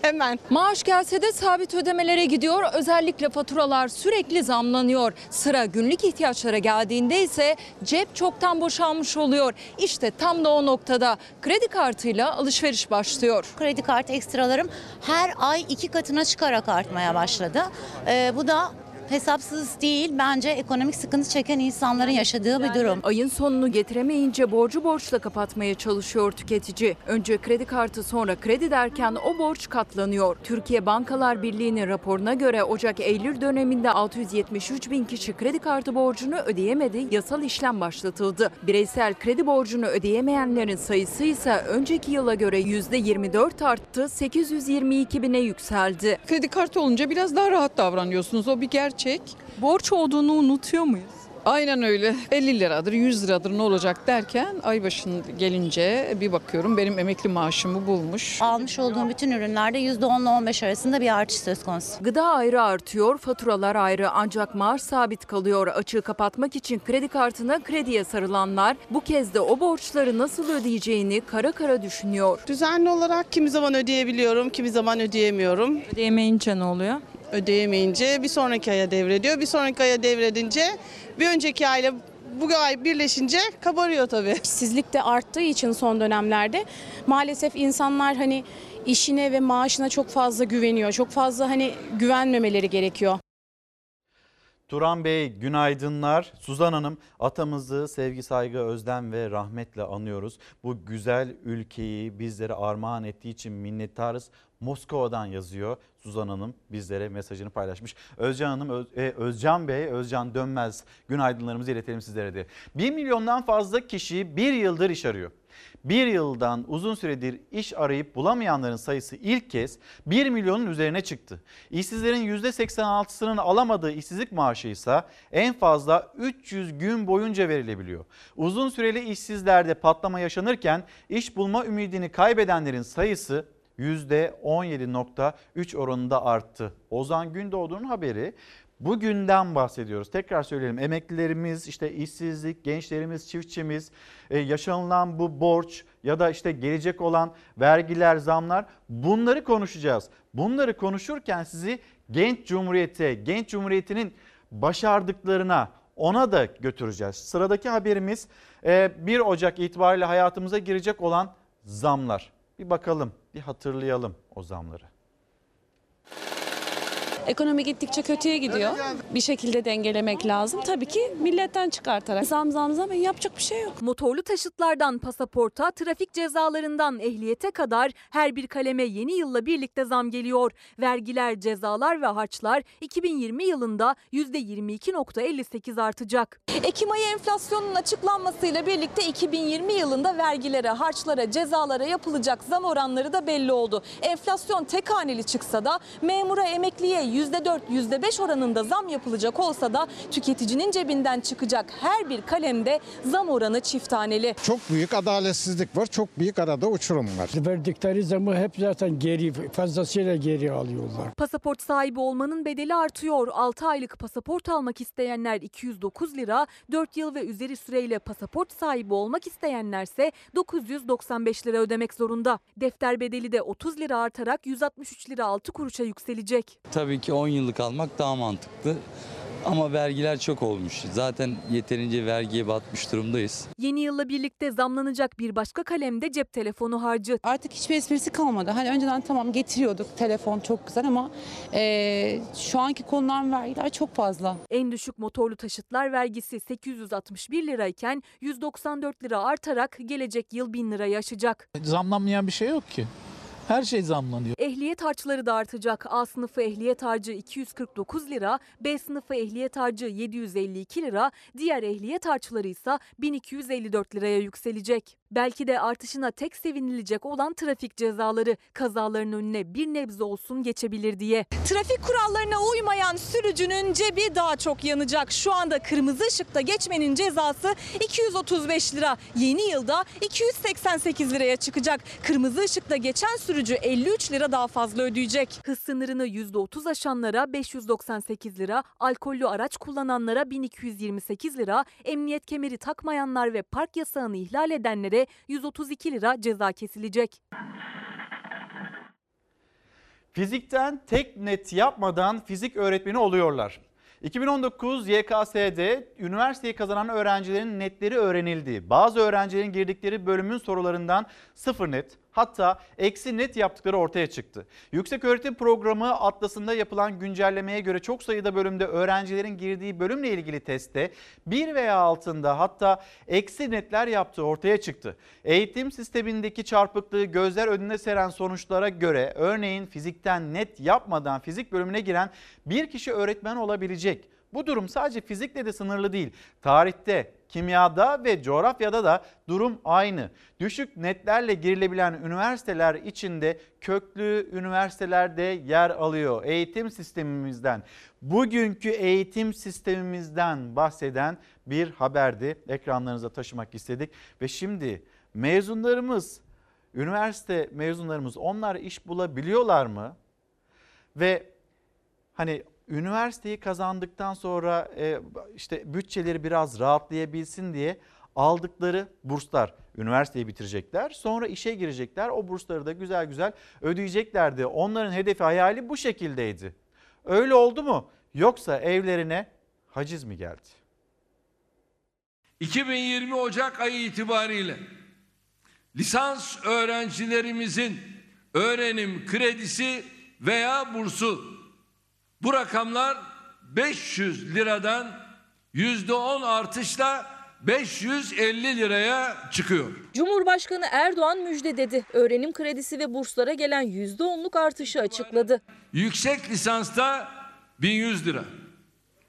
Hemen. Maaş gelse de sabit ödemelere gidiyor. Özellikle faturalar sürekli zamlanıyor. Sıra günlük ihtiyaçlara geldiğinde ise cep çoktan boşalmış oluyor. İşte tam da o noktada kredi kartıyla alışveriş başlıyor. Kredi kartı ekstralarım her ay iki katına çıkarak artmaya başladı. Ee, bu da hesapsız değil bence ekonomik sıkıntı çeken insanların yaşadığı bir durum. Ayın sonunu getiremeyince borcu borçla kapatmaya çalışıyor tüketici. Önce kredi kartı sonra kredi derken o borç katlanıyor. Türkiye Bankalar Birliği'nin raporuna göre Ocak-Eylül döneminde 673 bin kişi kredi kartı borcunu ödeyemedi, yasal işlem başlatıldı. Bireysel kredi borcunu ödeyemeyenlerin sayısı ise önceki yıla göre %24 arttı, 822 bine yükseldi. Kredi kartı olunca biraz daha rahat davranıyorsunuz. O bir gerçek. Borç olduğunu unutuyor muyuz? Aynen öyle. 50 liradır, 100 liradır ne olacak derken ay başın gelince bir bakıyorum benim emekli maaşımı bulmuş. Almış olduğum bütün ürünlerde %10 ile 15 arasında bir artış söz konusu. Gıda ayrı artıyor, faturalar ayrı ancak maaş sabit kalıyor. Açığı kapatmak için kredi kartına krediye sarılanlar bu kez de o borçları nasıl ödeyeceğini kara kara düşünüyor. Düzenli olarak kimi zaman ödeyebiliyorum, kimi zaman ödeyemiyorum. Ödeyemeyince ne oluyor? Ödeyemeyince bir sonraki aya devrediyor. Bir sonraki aya devredince bir önceki ayla bu ay birleşince kabarıyor tabii. [LAUGHS] İşsizlik de arttığı için son dönemlerde maalesef insanlar hani işine ve maaşına çok fazla güveniyor. Çok fazla hani güvenmemeleri gerekiyor. Turan Bey günaydınlar. Suzan Hanım atamızı sevgi, saygı, özlem ve rahmetle anıyoruz. Bu güzel ülkeyi bizlere armağan ettiği için minnettarız. Moskova'dan yazıyor Suzan Hanım bizlere mesajını paylaşmış. Özcan Hanım, e, Özcan Bey, Özcan Dönmez günaydınlarımızı iletelim sizlere de. 1 milyondan fazla kişi bir yıldır iş arıyor. Bir yıldan uzun süredir iş arayıp bulamayanların sayısı ilk kez 1 milyonun üzerine çıktı. İşsizlerin %86'sının alamadığı işsizlik maaşı ise en fazla 300 gün boyunca verilebiliyor. Uzun süreli işsizlerde patlama yaşanırken iş bulma ümidini kaybedenlerin sayısı %17.3 oranında arttı. Ozan Gündoğdu'nun haberi. Bugünden bahsediyoruz. Tekrar söyleyelim. Emeklilerimiz, işte işsizlik, gençlerimiz, çiftçimiz, e, yaşanılan bu borç ya da işte gelecek olan vergiler, zamlar bunları konuşacağız. Bunları konuşurken sizi Genç Cumhuriyet'e, Genç Cumhuriyeti'nin başardıklarına ona da götüreceğiz. Sıradaki haberimiz e, 1 Ocak itibariyle hayatımıza girecek olan zamlar. Bir bakalım, bir hatırlayalım o zamları. Ekonomi gittikçe kötüye gidiyor. Bir şekilde dengelemek lazım. Tabii ki milletten çıkartarak. Zam zam zam yapacak bir şey yok. Motorlu taşıtlardan pasaporta, trafik cezalarından ehliyete kadar her bir kaleme yeni yılla birlikte zam geliyor. Vergiler, cezalar ve harçlar 2020 yılında %22.58 artacak. Ekim ayı enflasyonun açıklanmasıyla birlikte 2020 yılında vergilere, harçlara, cezalara yapılacak zam oranları da belli oldu. Enflasyon tek haneli çıksa da memura, emekliye %4, %5 oranında zam yapılacak olsa da tüketicinin cebinden çıkacak her bir kalemde zam oranı çift haneli. Çok büyük adaletsizlik var. Çok büyük arada uçurum var. Verdikleri zamı hep zaten geri fazlasıyla geri alıyorlar. Pasaport sahibi olmanın bedeli artıyor. 6 aylık pasaport almak isteyenler 209 lira, 4 yıl ve üzeri süreyle pasaport sahibi olmak isteyenlerse 995 lira ödemek zorunda. Defter bedeli de 30 lira artarak 163 lira 6 kuruşa yükselecek. Tabii ki 10 yıllık almak daha mantıklı. Ama vergiler çok olmuş. Zaten yeterince vergiye batmış durumdayız. Yeni yılla birlikte zamlanacak bir başka kalemde cep telefonu harcı. Artık hiçbir esprisi kalmadı. Hani önceden tamam getiriyorduk telefon çok güzel ama eee, şu anki konulan vergiler çok fazla. En düşük motorlu taşıtlar vergisi 861 lirayken 194 lira artarak gelecek yıl 1000 lirayı aşacak. Zamlanmayan bir şey yok ki. Her şey zamlanıyor. Ehliyet harçları da artacak. A sınıfı ehliyet harcı 249 lira, B sınıfı ehliyet harcı 752 lira, diğer ehliyet harçları ise 1254 liraya yükselecek. Belki de artışına tek sevinilecek olan trafik cezaları kazaların önüne bir nebze olsun geçebilir diye. Trafik kurallarına uymayan sürücünün cebi daha çok yanacak. Şu anda kırmızı ışıkta geçmenin cezası 235 lira. Yeni yılda 288 liraya çıkacak. Kırmızı ışıkta geçen sürücü 53 lira daha fazla ödeyecek. Hız sınırını %30 aşanlara 598 lira, alkollü araç kullananlara 1228 lira, emniyet kemeri takmayanlar ve park yasağını ihlal edenlere 132 lira ceza kesilecek. Fizikten tek net yapmadan fizik öğretmeni oluyorlar. 2019 YKS'de üniversiteyi kazanan öğrencilerin netleri öğrenildi. Bazı öğrencilerin girdikleri bölümün sorularından sıfır net hatta eksi net yaptıkları ortaya çıktı. Yüksek Öğretim Programı atlasında yapılan güncellemeye göre çok sayıda bölümde öğrencilerin girdiği bölümle ilgili testte bir veya altında hatta eksi netler yaptığı ortaya çıktı. Eğitim sistemindeki çarpıklığı gözler önüne seren sonuçlara göre örneğin fizikten net yapmadan fizik bölümüne giren bir kişi öğretmen olabilecek. Bu durum sadece fizikle de sınırlı değil. Tarihte, kimyada ve coğrafyada da durum aynı. Düşük netlerle girilebilen üniversiteler içinde köklü üniversitelerde yer alıyor. Eğitim sistemimizden, bugünkü eğitim sistemimizden bahseden bir haberdi. Ekranlarınıza taşımak istedik ve şimdi mezunlarımız, üniversite mezunlarımız onlar iş bulabiliyorlar mı? Ve hani üniversiteyi kazandıktan sonra e, işte bütçeleri biraz rahatlayabilsin diye aldıkları burslar üniversiteyi bitirecekler. Sonra işe girecekler. O bursları da güzel güzel ödeyeceklerdi. Onların hedefi hayali bu şekildeydi. Öyle oldu mu? Yoksa evlerine haciz mi geldi? 2020 Ocak ayı itibariyle lisans öğrencilerimizin öğrenim kredisi veya bursu bu rakamlar 500 liradan %10 artışla 550 liraya çıkıyor. Cumhurbaşkanı Erdoğan müjde dedi. Öğrenim kredisi ve burslara gelen %10'luk artışı açıkladı. Yüksek lisansta 1100 lira.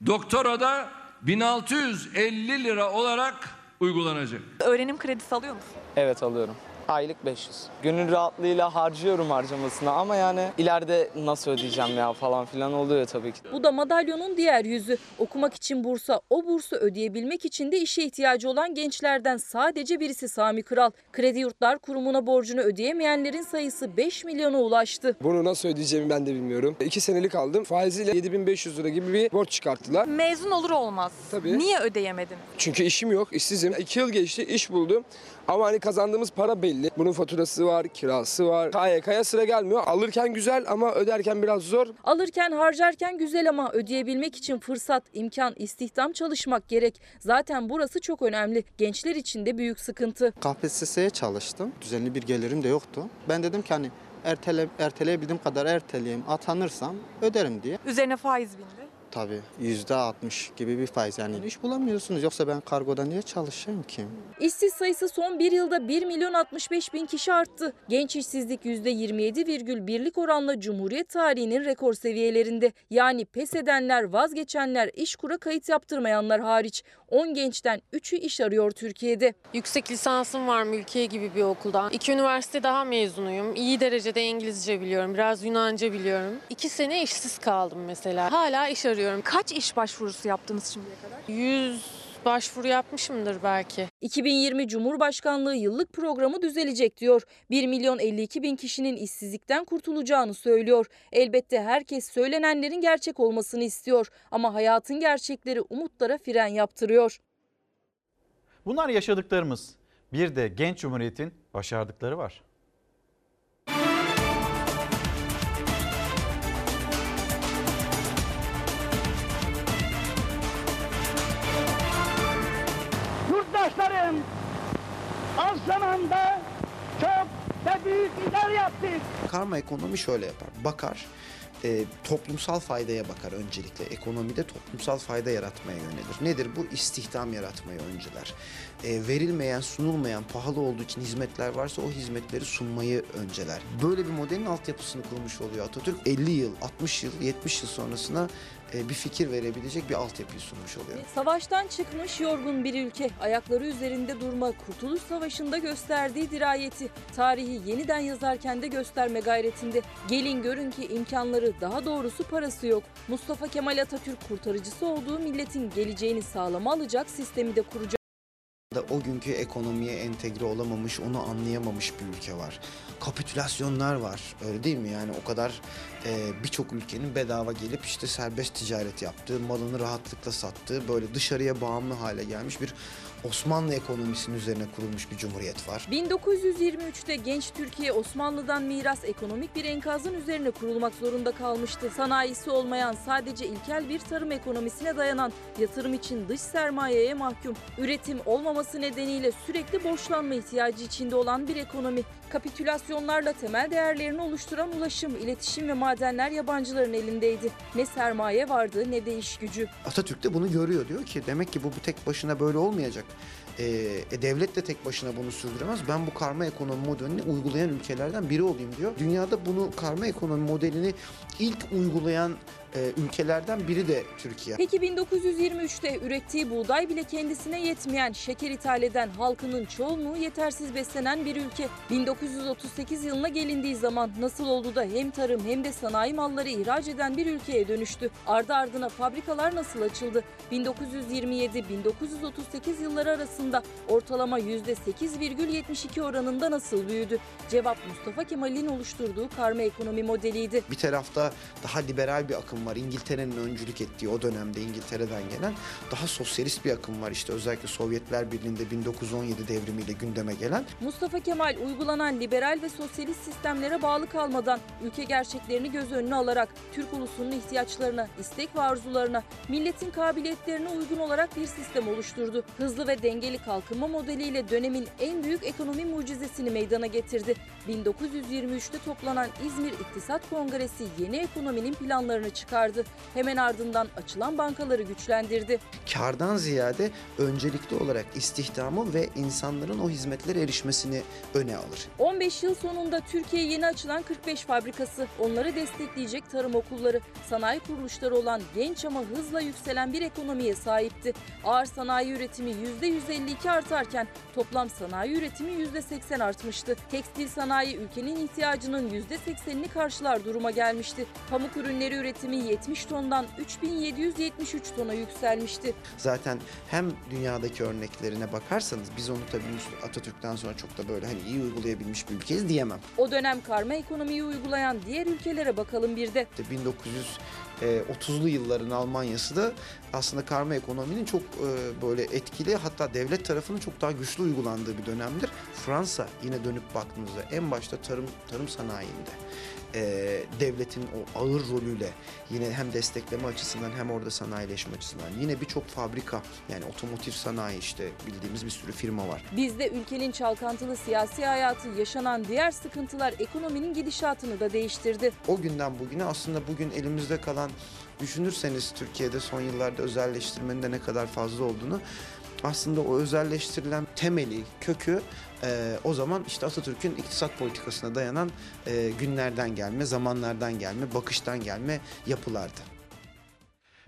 Doktorada 1650 lira olarak uygulanacak. Öğrenim kredisi alıyor musun? Evet alıyorum. Aylık 500. Gönül rahatlığıyla harcıyorum harcamasına ama yani ileride nasıl ödeyeceğim ya falan filan oluyor tabii ki. Bu da madalyonun diğer yüzü. Okumak için bursa, o bursu ödeyebilmek için de işe ihtiyacı olan gençlerden sadece birisi Sami Kral. Kredi Yurtlar Kurumu'na borcunu ödeyemeyenlerin sayısı 5 milyona ulaştı. Bunu nasıl ödeyeceğimi ben de bilmiyorum. İki senelik aldım. Faiziyle 7500 lira gibi bir borç çıkarttılar. Mezun olur olmaz. Tabii. Niye ödeyemedin? Çünkü işim yok, işsizim. İki yıl geçti, iş buldum. Ama hani kazandığımız para belli. Bunun faturası var, kirası var. KYK'ya sıra gelmiyor. Alırken güzel ama öderken biraz zor. Alırken harcarken güzel ama ödeyebilmek için fırsat, imkan, istihdam çalışmak gerek. Zaten burası çok önemli. Gençler için de büyük sıkıntı. KPSS'ye çalıştım. Düzenli bir gelirim de yoktu. Ben dedim ki hani ertele, erteleyebildiğim kadar erteleyeyim. Atanırsam öderim diye. Üzerine faiz bindi. Tabii yüzde altmış gibi bir faiz yani iş bulamıyorsunuz. Yoksa ben kargoda niye çalışayım ki? İşsiz sayısı son bir yılda 1 milyon 65 bin kişi arttı. Genç işsizlik %27,1'lik oranla Cumhuriyet tarihinin rekor seviyelerinde. Yani pes edenler, vazgeçenler, işkura kayıt yaptırmayanlar hariç 10 gençten 3'ü iş arıyor Türkiye'de. Yüksek lisansım var mülkiye gibi bir okulda. İki üniversite daha mezunuyum. İyi derecede İngilizce biliyorum. Biraz Yunanca biliyorum. İki sene işsiz kaldım mesela. Hala iş arıyorum. Kaç iş başvurusu yaptınız şimdiye kadar? 100 başvuru yapmışımdır belki. 2020 Cumhurbaşkanlığı yıllık programı düzelecek diyor. 1 milyon 52 bin kişinin işsizlikten kurtulacağını söylüyor. Elbette herkes söylenenlerin gerçek olmasını istiyor. Ama hayatın gerçekleri umutlara fren yaptırıyor. Bunlar yaşadıklarımız. Bir de genç cumhuriyetin başardıkları var. Zamanda çok ve büyük işler yaptık. Karma ekonomi şöyle yapar. Bakar, e, toplumsal faydaya bakar öncelikle. Ekonomide toplumsal fayda yaratmaya yönelir. Nedir bu? İstihdam yaratmayı önceler. E, verilmeyen, sunulmayan, pahalı olduğu için hizmetler varsa o hizmetleri sunmayı önceler. Böyle bir modelin altyapısını kurmuş oluyor Atatürk. 50 yıl, 60 yıl, 70 yıl sonrasına e, bir fikir verebilecek bir altyapıyı sunmuş oluyor. Savaştan çıkmış yorgun bir ülke, ayakları üzerinde durma, Kurtuluş Savaşı'nda gösterdiği dirayeti, tarihi yeniden yazarken de gösterme gayretinde. Gelin görün ki imkanları, daha doğrusu parası yok. Mustafa Kemal Atatürk kurtarıcısı olduğu milletin geleceğini sağlama alacak sistemi de kuracak. Da o günkü ekonomiye entegre olamamış, onu anlayamamış bir ülke var. Kapitülasyonlar var. Öyle değil mi? Yani o kadar e, birçok ülkenin bedava gelip işte serbest ticaret yaptığı, malını rahatlıkla sattığı, böyle dışarıya bağımlı hale gelmiş bir Osmanlı ekonomisinin üzerine kurulmuş bir cumhuriyet var. 1923'te genç Türkiye Osmanlı'dan miras ekonomik bir enkazın üzerine kurulmak zorunda kalmıştı. Sanayisi olmayan sadece ilkel bir tarım ekonomisine dayanan yatırım için dış sermayeye mahkum. Üretim olmaması nedeniyle sürekli borçlanma ihtiyacı içinde olan bir ekonomi. Kapitülasyonlarla temel değerlerini oluşturan ulaşım, iletişim ve madenler yabancıların elindeydi. Ne sermaye vardı ne de iş gücü. Atatürk de bunu görüyor. Diyor ki demek ki bu, bu tek başına böyle olmayacak. Ee, e, devlet de tek başına bunu sürdüremez. Ben bu karma ekonomi modelini uygulayan ülkelerden biri olayım diyor. Dünyada bunu karma ekonomi modelini ilk uygulayan e, ülkelerden biri de Türkiye. Peki 1923'te ürettiği buğday bile kendisine yetmeyen, şeker ithal eden halkının çoğunluğu yetersiz beslenen bir ülke. 1938 yılına gelindiği zaman nasıl oldu da hem tarım hem de sanayi malları ihraç eden bir ülkeye dönüştü? Ardı ardına fabrikalar nasıl açıldı? 1927-1938 yılları arasında ortalama %8,72 oranında nasıl büyüdü? Cevap Mustafa Kemal'in oluşturduğu karma ekonomi modeliydi. Bir tarafta daha liberal bir akım var. İngiltere'nin öncülük ettiği o dönemde İngiltere'den gelen daha sosyalist bir akım var. İşte özellikle Sovyetler Birliği'nde 1917 devrimiyle gündeme gelen. Mustafa Kemal uygulanan liberal ve sosyalist sistemlere bağlı kalmadan ülke gerçeklerini göz önüne alarak Türk ulusunun ihtiyaçlarına, istek ve arzularına, milletin kabiliyetlerine uygun olarak bir sistem oluşturdu. Hızlı ve dengeli kalkınma modeliyle dönemin en büyük ekonomi mucizesini meydana getirdi. 1923'te toplanan İzmir İktisat Kongresi yeni ekonominin planlarını çıkardı. Hemen ardından açılan bankaları güçlendirdi. Kardan ziyade öncelikli olarak istihdamı ve insanların o hizmetlere erişmesini öne alır. 15 yıl sonunda Türkiye yeni açılan 45 fabrikası, onları destekleyecek tarım okulları, sanayi kuruluşları olan genç ama hızla yükselen bir ekonomiye sahipti. Ağır sanayi üretimi %152 artarken toplam sanayi üretimi %80 artmıştı. Tekstil sanayi ülkenin ihtiyacının %80'ini karşılar duruma gelmişti. Pamuk ürünleri üretimi 70 tondan 3773 tona yükselmişti. Zaten hem dünyadaki örneklerine bakarsanız biz onu tabii Atatürk'ten sonra çok da böyle hani iyi uygulayabilmiş bir ülkeyiz diyemem. O dönem karma ekonomiyi uygulayan diğer ülkelere bakalım bir de. İşte 1930'lu yılların Almanya'sı da aslında karma ekonominin çok e, böyle etkili hatta devlet tarafının çok daha güçlü uygulandığı bir dönemdir. Fransa yine dönüp baktığımızda en başta tarım tarım sanayinde e, devletin o ağır rolüyle yine hem destekleme açısından hem orada sanayileşme açısından yine birçok fabrika yani otomotiv sanayi işte bildiğimiz bir sürü firma var. Bizde ülkenin çalkantılı siyasi hayatı, yaşanan diğer sıkıntılar ekonominin gidişatını da değiştirdi. O günden bugüne aslında bugün elimizde kalan düşünürseniz Türkiye'de son yıllarda özelleştirmenin de ne kadar fazla olduğunu aslında o özelleştirilen temeli, kökü e, o zaman işte Atatürk'ün iktisat politikasına dayanan e, günlerden gelme, zamanlardan gelme, bakıştan gelme yapılardı.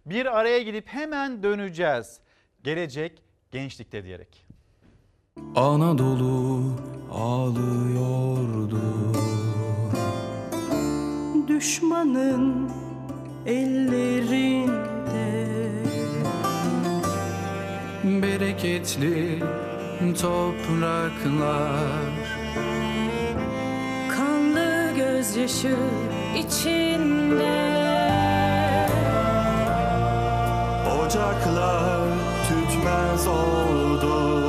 Bir araya gidip hemen döneceğiz. Gelecek gençlikte diyerek. Anadolu ağlıyordu Düşmanın ellerinde Bereketli topraklar. Kanlı gözyaşı içinde. Ocaklar tütmez oldu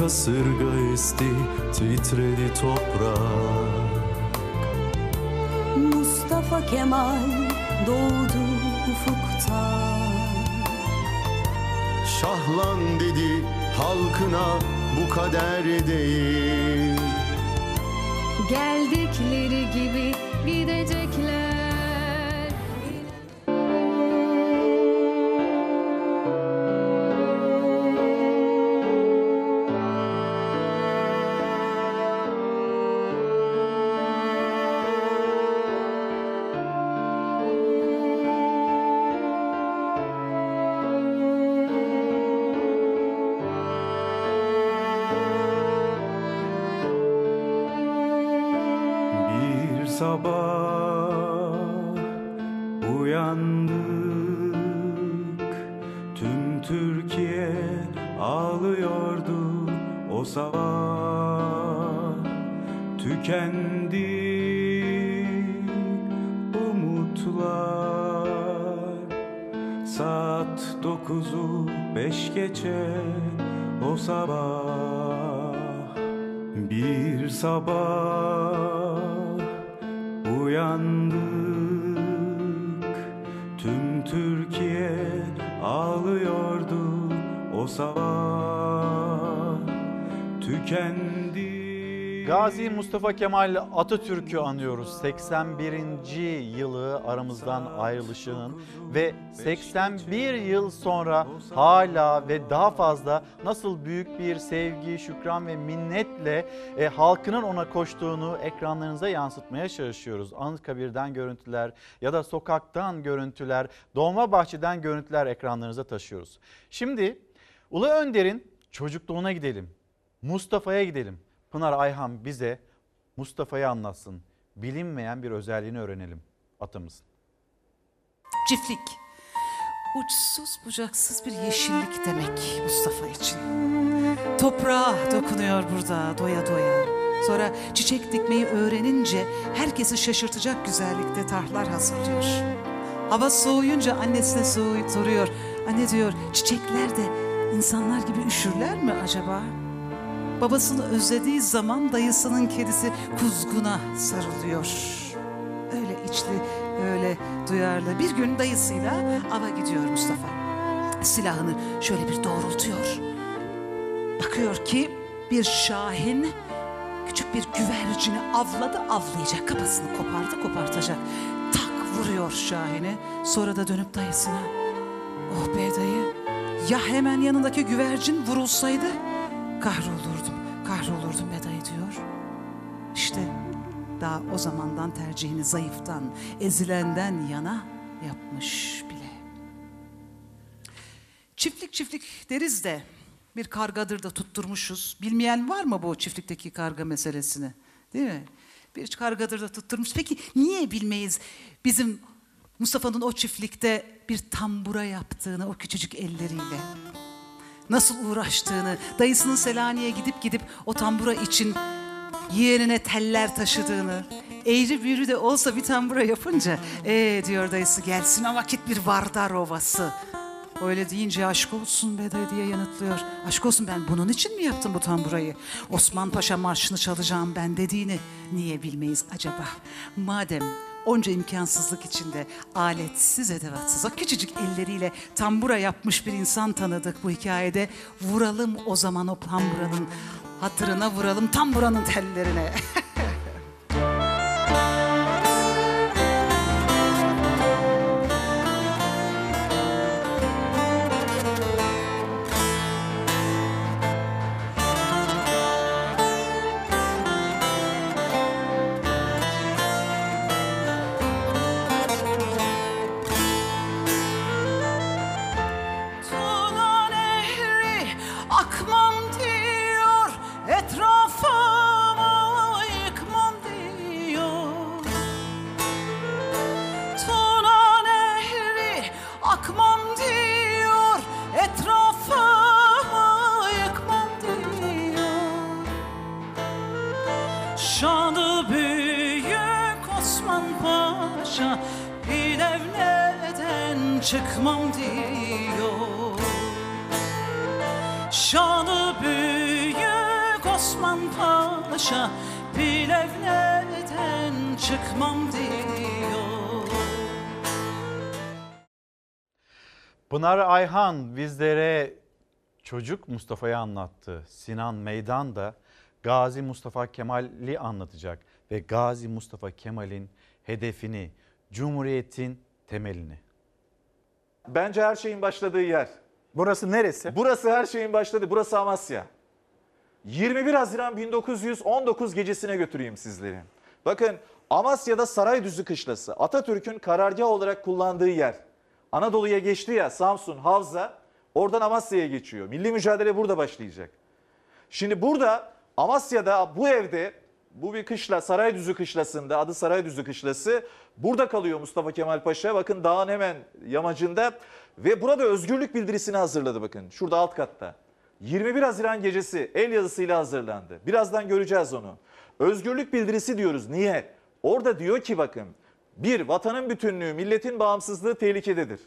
kasırga esti titredi toprak. Mustafa Kemal doğdu ufukta. Şahlan dedi halkına bu kader değil. Geldikleri gibi gidecekler Mustafa Kemal Atatürk'ü anıyoruz. 81. yılı aramızdan ayrılışının ve 81 yıl sonra hala ve daha fazla nasıl büyük bir sevgi, şükran ve minnetle e, halkının ona koştuğunu ekranlarınıza yansıtmaya çalışıyoruz. Anıtkabir'den görüntüler ya da sokaktan görüntüler, Dolmabahçe'den görüntüler ekranlarınıza taşıyoruz. Şimdi Ulu Önder'in çocukluğuna gidelim. Mustafa'ya gidelim. Pınar Ayhan bize Mustafa'yı anlatsın. Bilinmeyen bir özelliğini öğrenelim atamızın. Çiftlik. Uçsuz bucaksız bir yeşillik demek Mustafa için. Toprağa dokunuyor burada doya doya. Sonra çiçek dikmeyi öğrenince herkesi şaşırtacak güzellikte tarhlar hazırlıyor. Hava soğuyunca annesine soruyor. Anne diyor çiçekler de insanlar gibi üşürler mi acaba? Babasını özlediği zaman dayısının kedisi kuzguna sarılıyor. Öyle içli, öyle duyarlı. Bir gün dayısıyla ava gidiyor Mustafa. Silahını şöyle bir doğrultuyor. Bakıyor ki bir şahin küçük bir güvercini avladı avlayacak. Kafasını kopardı kopartacak. Tak vuruyor şahini. Sonra da dönüp dayısına. Oh be dayı ya hemen yanındaki güvercin vurulsaydı kahrolurdum, daha o zamandan tercihini zayıftan, ezilenden yana yapmış bile. Çiftlik çiftlik deriz de bir kargadır da tutturmuşuz. Bilmeyen var mı bu çiftlikteki karga meselesini? Değil mi? Bir kargadır da tutturmuş. Peki niye bilmeyiz bizim Mustafa'nın o çiftlikte bir tambura yaptığını o küçücük elleriyle? Nasıl uğraştığını, dayısının Selanik'e gidip gidip o tambura için yeğenine teller taşıdığını, eğri büğrü de olsa bir tambura yapınca ee diyor dayısı gelsin o vakit bir Vardar Ovası. Öyle deyince aşk olsun be dayı diye yanıtlıyor. Aşk olsun ben bunun için mi yaptım bu tamburayı? Osman Paşa marşını çalacağım ben dediğini niye bilmeyiz acaba? Madem onca imkansızlık içinde aletsiz edevatsız o küçücük elleriyle tambura yapmış bir insan tanıdık bu hikayede. Vuralım o zaman o tamburanın hatırına vuralım tamburanın tellerine. [LAUGHS] Pınar Ayhan bizlere çocuk Mustafa'yı anlattı. Sinan Meydan da Gazi Mustafa Kemal'i anlatacak ve Gazi Mustafa Kemal'in hedefini, Cumhuriyet'in temelini. Bence her şeyin başladığı yer. Burası neresi? Burası her şeyin başladı. Burası Amasya. 21 Haziran 1919 gecesine götüreyim sizleri. Bakın Amasya'da Saraydüzü Kışlası Atatürk'ün karargah olarak kullandığı yer. Anadolu'ya geçti ya Samsun, Havza oradan Amasya'ya geçiyor. Milli mücadele burada başlayacak. Şimdi burada Amasya'da bu evde bu bir kışla Saraydüzü Kışlası'nda adı Saraydüzü Kışlası. Burada kalıyor Mustafa Kemal Paşa. Bakın dağın hemen yamacında ve burada özgürlük bildirisini hazırladı bakın. Şurada alt katta. 21 Haziran gecesi el yazısıyla hazırlandı. Birazdan göreceğiz onu. Özgürlük bildirisi diyoruz. Niye? Orada diyor ki bakın. Bir, vatanın bütünlüğü, milletin bağımsızlığı tehlikededir.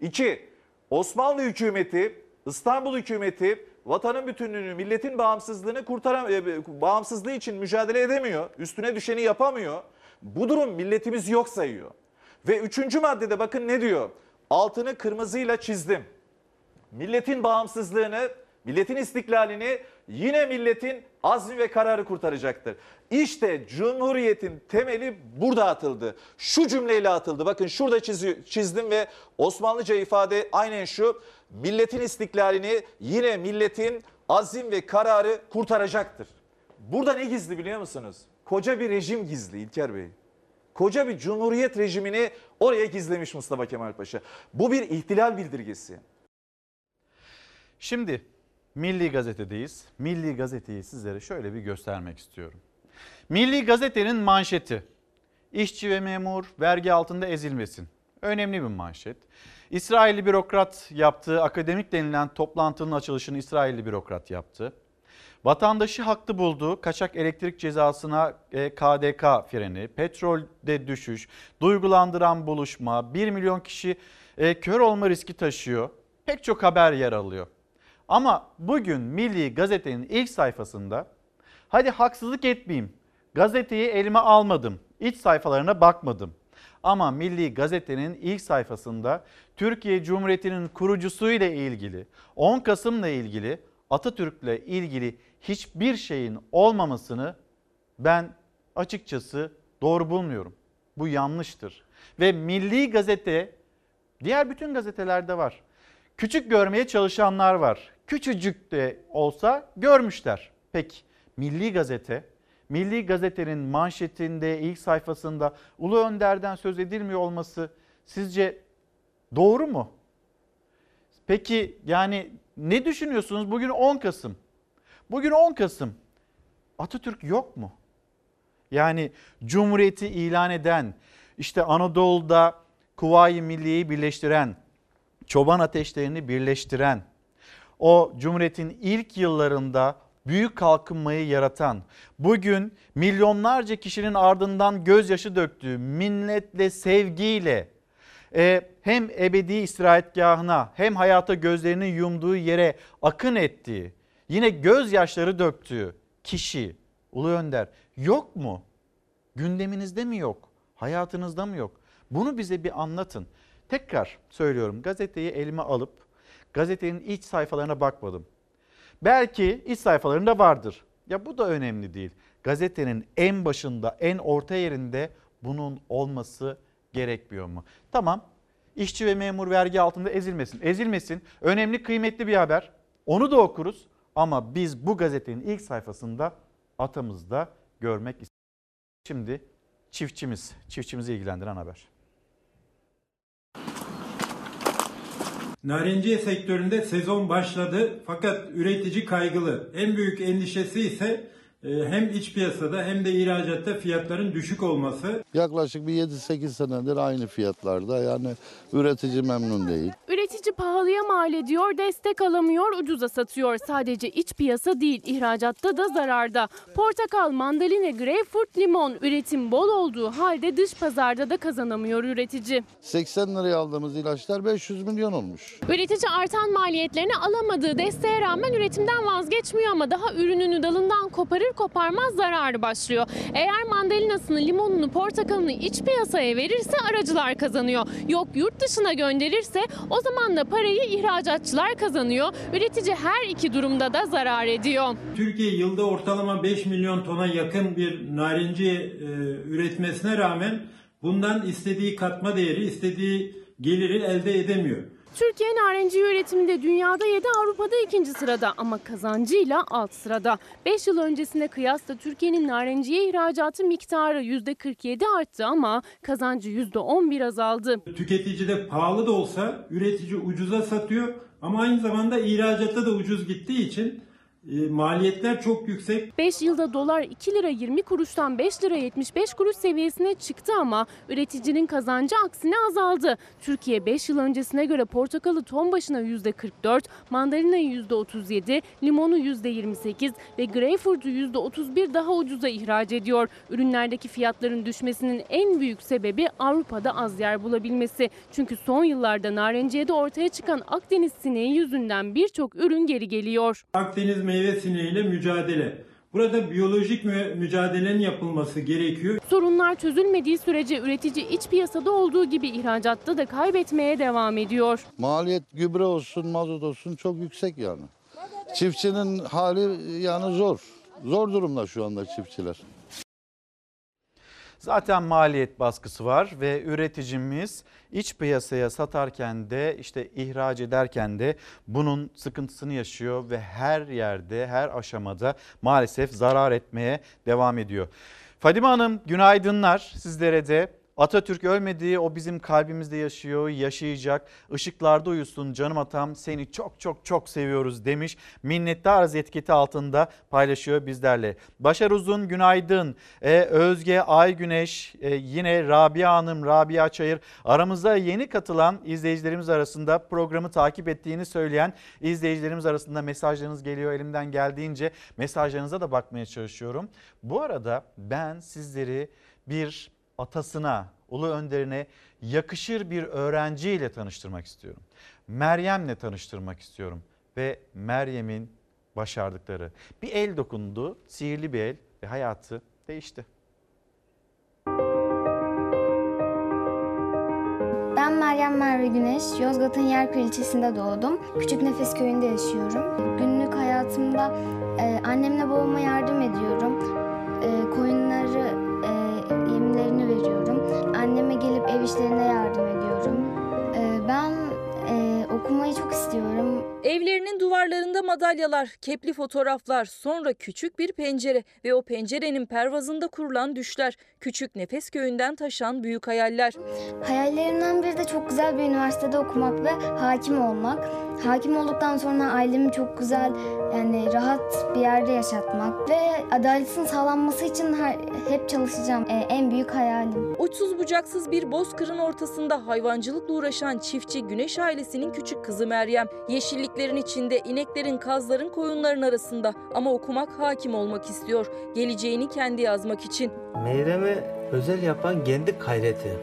İki, Osmanlı hükümeti, İstanbul hükümeti vatanın bütünlüğünü, milletin bağımsızlığını kurtaran, e, bağımsızlığı için mücadele edemiyor. Üstüne düşeni yapamıyor. Bu durum milletimiz yok sayıyor. Ve üçüncü maddede bakın ne diyor? Altını kırmızıyla çizdim. Milletin bağımsızlığını, milletin istiklalini yine milletin azmi ve kararı kurtaracaktır. İşte Cumhuriyet'in temeli burada atıldı. Şu cümleyle atıldı. Bakın şurada çizdim ve Osmanlıca ifade aynen şu. Milletin istiklalini yine milletin azim ve kararı kurtaracaktır. Burada ne gizli biliyor musunuz? Koca bir rejim gizli İlker Bey. Koca bir cumhuriyet rejimini oraya gizlemiş Mustafa Kemal Paşa. Bu bir ihtilal bildirgesi. Şimdi Milli Gazete'deyiz. Milli Gazete'yi sizlere şöyle bir göstermek istiyorum. Milli Gazete'nin manşeti. İşçi ve memur vergi altında ezilmesin. Önemli bir manşet. İsrailli bürokrat yaptığı akademik denilen toplantının açılışını İsrailli bürokrat yaptı. Vatandaşı haklı bulduğu kaçak elektrik cezasına e, KDK freni, petrolde düşüş, duygulandıran buluşma, 1 milyon kişi e, kör olma riski taşıyor. Pek çok haber yer alıyor. Ama bugün Milli Gazete'nin ilk sayfasında hadi haksızlık etmeyeyim. Gazeteyi elime almadım. İç sayfalarına bakmadım. Ama Milli Gazete'nin ilk sayfasında Türkiye Cumhuriyeti'nin kurucusuyla ilgili, 10 Kasım'la ilgili, Atatürk'le ilgili hiçbir şeyin olmamasını ben açıkçası doğru bulmuyorum. Bu yanlıştır. Ve Milli Gazete diğer bütün gazetelerde var. Küçük görmeye çalışanlar var. Küçücük de olsa görmüşler. Peki Milli Gazete, Milli Gazete'nin manşetinde, ilk sayfasında Ulu Önder'den söz edilmiyor olması sizce doğru mu? Peki yani ne düşünüyorsunuz? Bugün 10 Kasım. Bugün 10 Kasım. Atatürk yok mu? Yani Cumhuriyeti ilan eden, işte Anadolu'da Kuvayi Milliye'yi birleştiren, çoban ateşlerini birleştiren, o Cumhuriyet'in ilk yıllarında büyük kalkınmayı yaratan, bugün milyonlarca kişinin ardından gözyaşı döktüğü, minnetle, sevgiyle e, hem ebedi istirahatgahına hem hayata gözlerini yumduğu yere akın ettiği, yine gözyaşları döktüğü kişi Ulu Önder yok mu? Gündeminizde mi yok? Hayatınızda mı yok? Bunu bize bir anlatın. Tekrar söylüyorum gazeteyi elime alıp gazetenin iç sayfalarına bakmadım. Belki iç sayfalarında vardır. Ya bu da önemli değil. Gazetenin en başında, en orta yerinde bunun olması gerekmiyor mu? Tamam. İşçi ve memur vergi altında ezilmesin. Ezilmesin. Önemli, kıymetli bir haber. Onu da okuruz. Ama biz bu gazetenin ilk sayfasında atamızda görmek istiyoruz. Şimdi çiftçimiz, çiftçimizi ilgilendiren haber. Narenciye sektöründe sezon başladı fakat üretici kaygılı. En büyük endişesi ise hem iç piyasada hem de ihracatta fiyatların düşük olması. Yaklaşık bir 7-8 senedir aynı fiyatlarda yani üretici memnun değil. Üretici pahalıya mal ediyor, destek alamıyor, ucuza satıyor. Sadece iç piyasa değil, ihracatta da zararda. Portakal, mandalina, greyfurt, limon üretim bol olduğu halde dış pazarda da kazanamıyor üretici. 80 liraya aldığımız ilaçlar 500 milyon olmuş. Üretici artan maliyetlerini alamadığı desteğe rağmen üretimden vazgeçmiyor ama daha ürününü dalından koparır koparmaz zararı başlıyor. Eğer mandalinasını, limonunu, portakalını iç piyasaya verirse aracılar kazanıyor. Yok yurt dışına gönderirse o zaman da parayı ihracatçılar kazanıyor. Üretici her iki durumda da zarar ediyor. Türkiye yılda ortalama 5 milyon tona yakın bir narenciye e, üretmesine rağmen bundan istediği katma değeri, istediği geliri elde edemiyor. Türkiye narenciye üretiminde dünyada 7 Avrupa'da ikinci sırada ama kazancıyla alt sırada. 5 yıl öncesine kıyasla Türkiye'nin narenciye ihracatı miktarı %47 arttı ama kazancı %11 azaldı. Tüketici de pahalı da olsa üretici ucuza satıyor ama aynı zamanda ihracatta da ucuz gittiği için e, maliyetler çok yüksek. 5 yılda dolar 2 lira 20 kuruştan 5 lira 75 kuruş seviyesine çıktı ama üreticinin kazancı aksine azaldı. Türkiye 5 yıl öncesine göre portakalı ton başına %44, mandalinayı %37, limonu %28 ve greyfurtu %31 daha ucuza ihraç ediyor. Ürünlerdeki fiyatların düşmesinin en büyük sebebi Avrupa'da az yer bulabilmesi. Çünkü son yıllarda narenciyede ortaya çıkan Akdeniz sineği yüzünden birçok ürün geri geliyor. Akdeniz meyve sineğiyle mücadele. Burada biyolojik mü- mücadelenin yapılması gerekiyor. Sorunlar çözülmediği sürece üretici iç piyasada olduğu gibi ihracatta da kaybetmeye devam ediyor. Maliyet gübre olsun, mazot olsun çok yüksek yani. Çiftçinin hali yani zor. Zor durumda şu anda çiftçiler. Zaten maliyet baskısı var ve üreticimiz iç piyasaya satarken de işte ihraç ederken de bunun sıkıntısını yaşıyor ve her yerde her aşamada maalesef zarar etmeye devam ediyor. Fadime Hanım günaydınlar sizlere de. Atatürk ölmedi o bizim kalbimizde yaşıyor yaşayacak. Işıklarda uyusun canım atam seni çok çok çok seviyoruz demiş. Minnettarız etiketi altında paylaşıyor bizlerle. Başar Uzun günaydın. Ee, Özge Aygüneş e, yine Rabia Hanım Rabia Çayır. Aramıza yeni katılan izleyicilerimiz arasında programı takip ettiğini söyleyen izleyicilerimiz arasında mesajlarınız geliyor elimden geldiğince. Mesajlarınıza da bakmaya çalışıyorum. Bu arada ben sizleri bir atasına, ulu önderine yakışır bir öğrenciyle tanıştırmak istiyorum. Meryem'le tanıştırmak istiyorum ve Meryem'in başardıkları. Bir el dokundu, sihirli bir el ve hayatı değişti. Ben Meryem Merve Güneş, Yozgat'ın Yerköy ilçesinde doğdum. Küçük Nefes köyünde yaşıyorum. Günlük hayatımda e, annemle babama yardım ediyorum. E, koyunları yemlerini veriyorum. Anneme gelip ev işlerine yardım ediyorum. E, ben e, okumayı çok istiyorum. Evlerinin duvarlarında madalyalar, kepli fotoğraflar, sonra küçük bir pencere ve o pencerenin pervazında kurulan düşler, küçük nefes köyünden taşan büyük hayaller. Hayallerimden biri de çok güzel bir üniversitede okumak ve hakim olmak. Hakim olduktan sonra ailemi çok güzel yani rahat bir yerde yaşatmak ve adaletin sağlanması için her, hep çalışacağım. Ee, en büyük hayalim. Uçsuz bucaksız bir bozkırın ortasında hayvancılıkla uğraşan çiftçi Güneş ailesinin küçük kızı Meryem. Yeşillik Çiftliklerin içinde ineklerin, kazların, koyunların arasında ama okumak, hakim olmak istiyor. Geleceğini kendi yazmak için. Meyrem'i özel yapan kendi gayreti.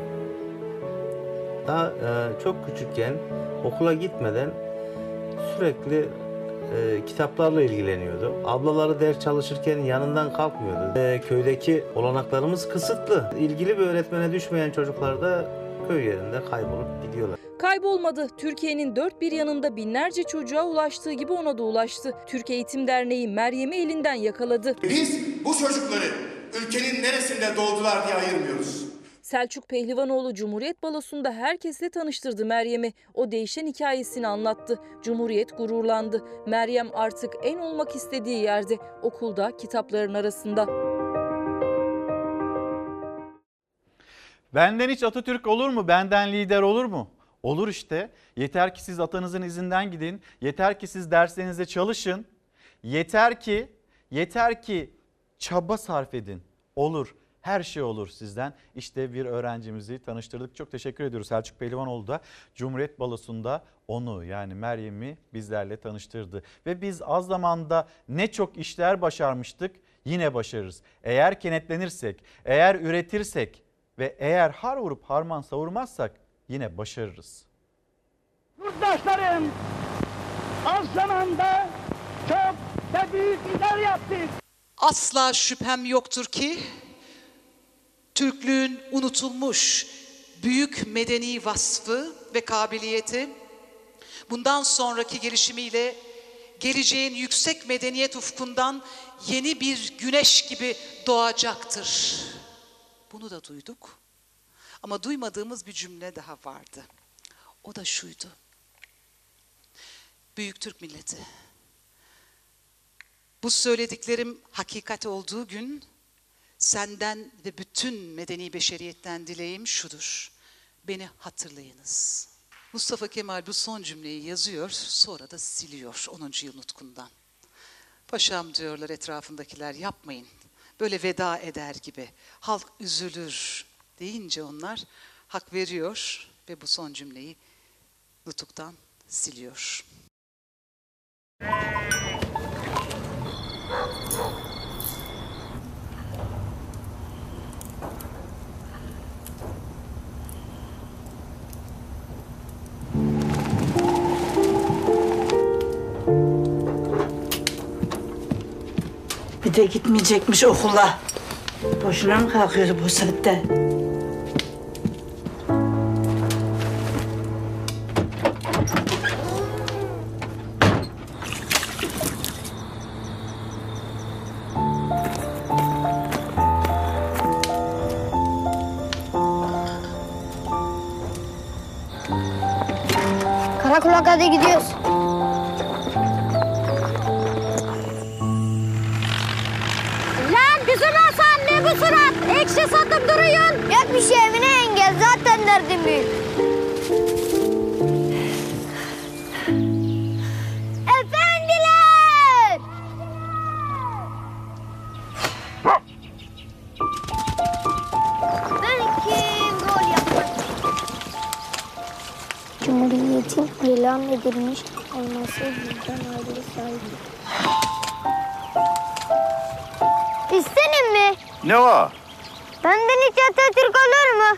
Daha e, çok küçükken okula gitmeden sürekli e, kitaplarla ilgileniyordu. Ablaları ders çalışırken yanından kalkmıyordu. E, köydeki olanaklarımız kısıtlı. İlgili bir öğretmene düşmeyen çocuklar da köy yerinde kaybolup gidiyorlar. Kaybolmadı. Türkiye'nin dört bir yanında binlerce çocuğa ulaştığı gibi ona da ulaştı. Türk Eğitim Derneği Meryem'i elinden yakaladı. Biz bu çocukları ülkenin neresinde doğdular diye ayırmıyoruz. Selçuk Pehlivanoğlu Cumhuriyet Balosu'nda herkesle tanıştırdı Meryem'i. O değişen hikayesini anlattı. Cumhuriyet gururlandı. Meryem artık en olmak istediği yerde, okulda, kitapların arasında. Benden hiç Atatürk olur mu? Benden lider olur mu? Olur işte. Yeter ki siz atanızın izinden gidin. Yeter ki siz derslerinize çalışın. Yeter ki, yeter ki çaba sarf edin. Olur. Her şey olur sizden. İşte bir öğrencimizi tanıştırdık. Çok teşekkür ediyoruz. Selçuk Pehlivanoğlu da Cumhuriyet Balosu'nda onu yani Meryem'i bizlerle tanıştırdı. Ve biz az zamanda ne çok işler başarmıştık yine başarırız. Eğer kenetlenirsek, eğer üretirsek ve eğer har vurup harman savurmazsak yine başarırız. Yurttaşlarım az zamanda çok ve büyük işler yaptık. Asla şüphem yoktur ki Türklüğün unutulmuş büyük medeni vasfı ve kabiliyeti bundan sonraki gelişimiyle geleceğin yüksek medeniyet ufkundan yeni bir güneş gibi doğacaktır. Bunu da duyduk. Ama duymadığımız bir cümle daha vardı. O da şuydu. Büyük Türk milleti. Bu söylediklerim hakikat olduğu gün senden ve bütün medeni beşeriyetten dileğim şudur. Beni hatırlayınız. Mustafa Kemal bu son cümleyi yazıyor, sonra da siliyor 10. yıl nutkundan. Paşam diyorlar etrafındakiler yapmayın. Böyle veda eder gibi. Halk üzülür deyince onlar hak veriyor ve bu son cümleyi nutuktan siliyor. Bir de gitmeyecekmiş okula. Boşuna mı kalkıyordu bu saatte? Hadi gidiyoruz. Lan bir sırarsan ne bu surat? Ekşi satıp duruyorsun. Yok bir şey Emine yenge zaten derdim büyük. Ne o? Benden hiç Atatürk olur mu?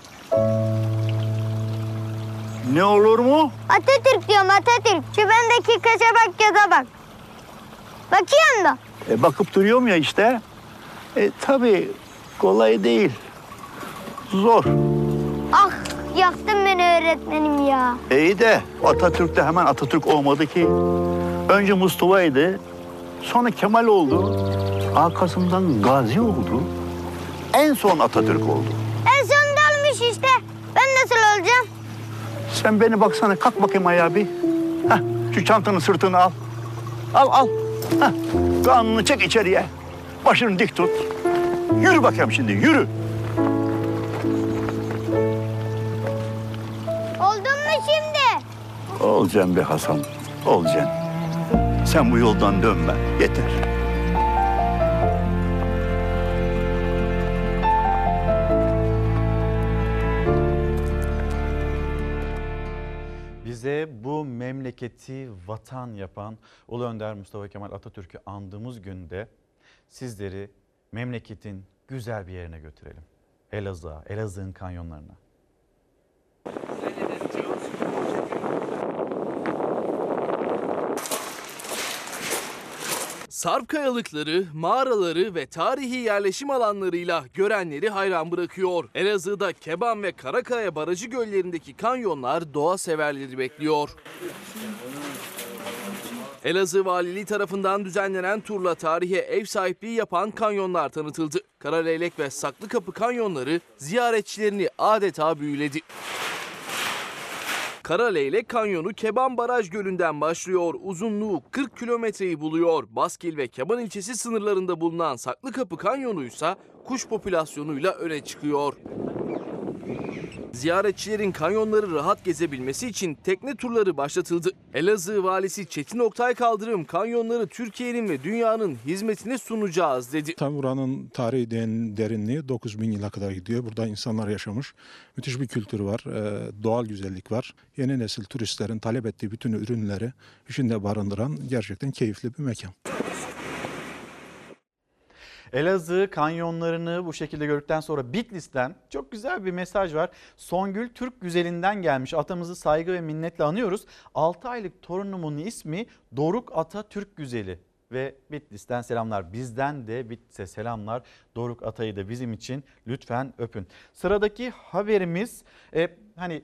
Ne olur mu? Atatürk diyorum Atatürk. Şu bendeki kaşa bak göze bak. Bakıyorsun da. E, bakıp duruyorum ya işte. E, tabii kolay değil. Zor. Ah yaktın beni öğretmenim ya. İyi de Atatürk de hemen Atatürk olmadı ki. Önce Mustafa'ydı. Sonra Kemal oldu. Arkasından Gazi oldu. En son Atatürk oldu. En sonunda olmuş işte. Ben nasıl olacağım? Sen beni baksana kalk bakayım ayağa bir. Heh, şu çantanın sırtını al. Al al. Heh, karnını çek içeriye. Başını dik tut. Yürü bakayım şimdi yürü. Oldun mu şimdi? Olacaksın be Hasan. Olacaksın. Sen bu yoldan dönme. Yeter. Bize bu memleketi vatan yapan Ulu Önder Mustafa Kemal Atatürk'ü andığımız günde sizleri memleketin güzel bir yerine götürelim. Elazığ'a, Elazığ'ın kanyonlarına. Sarp kayalıkları, mağaraları ve tarihi yerleşim alanlarıyla görenleri hayran bırakıyor. Elazığ'da Keban ve Karakaya Barajı göllerindeki kanyonlar doğa severleri bekliyor. Elazığ Valiliği tarafından düzenlenen turla tarihe ev sahipliği yapan kanyonlar tanıtıldı. Karaleylek ve Saklıkapı kanyonları ziyaretçilerini adeta büyüledi. Karaleylek Kanyonu Keban Baraj Gölü'nden başlıyor. Uzunluğu 40 kilometreyi buluyor. Baskil ve Keban ilçesi sınırlarında bulunan Saklıkapı Kanyonu ise kuş popülasyonuyla öne çıkıyor. Ziyaretçilerin kanyonları rahat gezebilmesi için tekne turları başlatıldı. Elazığ valisi Çetin Oktay Kaldırım kanyonları Türkiye'nin ve dünyanın hizmetine sunacağız dedi. Tam buranın tarihi derinliği 9000 yıla kadar gidiyor. Burada insanlar yaşamış. Müthiş bir kültür var. e, doğal güzellik var. Yeni nesil turistlerin talep ettiği bütün ürünleri içinde barındıran gerçekten keyifli bir mekan. Elazığ kanyonlarını bu şekilde gördükten sonra Bitlis'ten çok güzel bir mesaj var. Songül Türk güzelinden gelmiş. Atamızı saygı ve minnetle anıyoruz. 6 aylık torunumun ismi Doruk Ata Türk Güzeli. Ve Bitlis'ten selamlar. Bizden de Bitlis'e selamlar. Doruk Atay'ı da bizim için lütfen öpün. Sıradaki haberimiz e, hani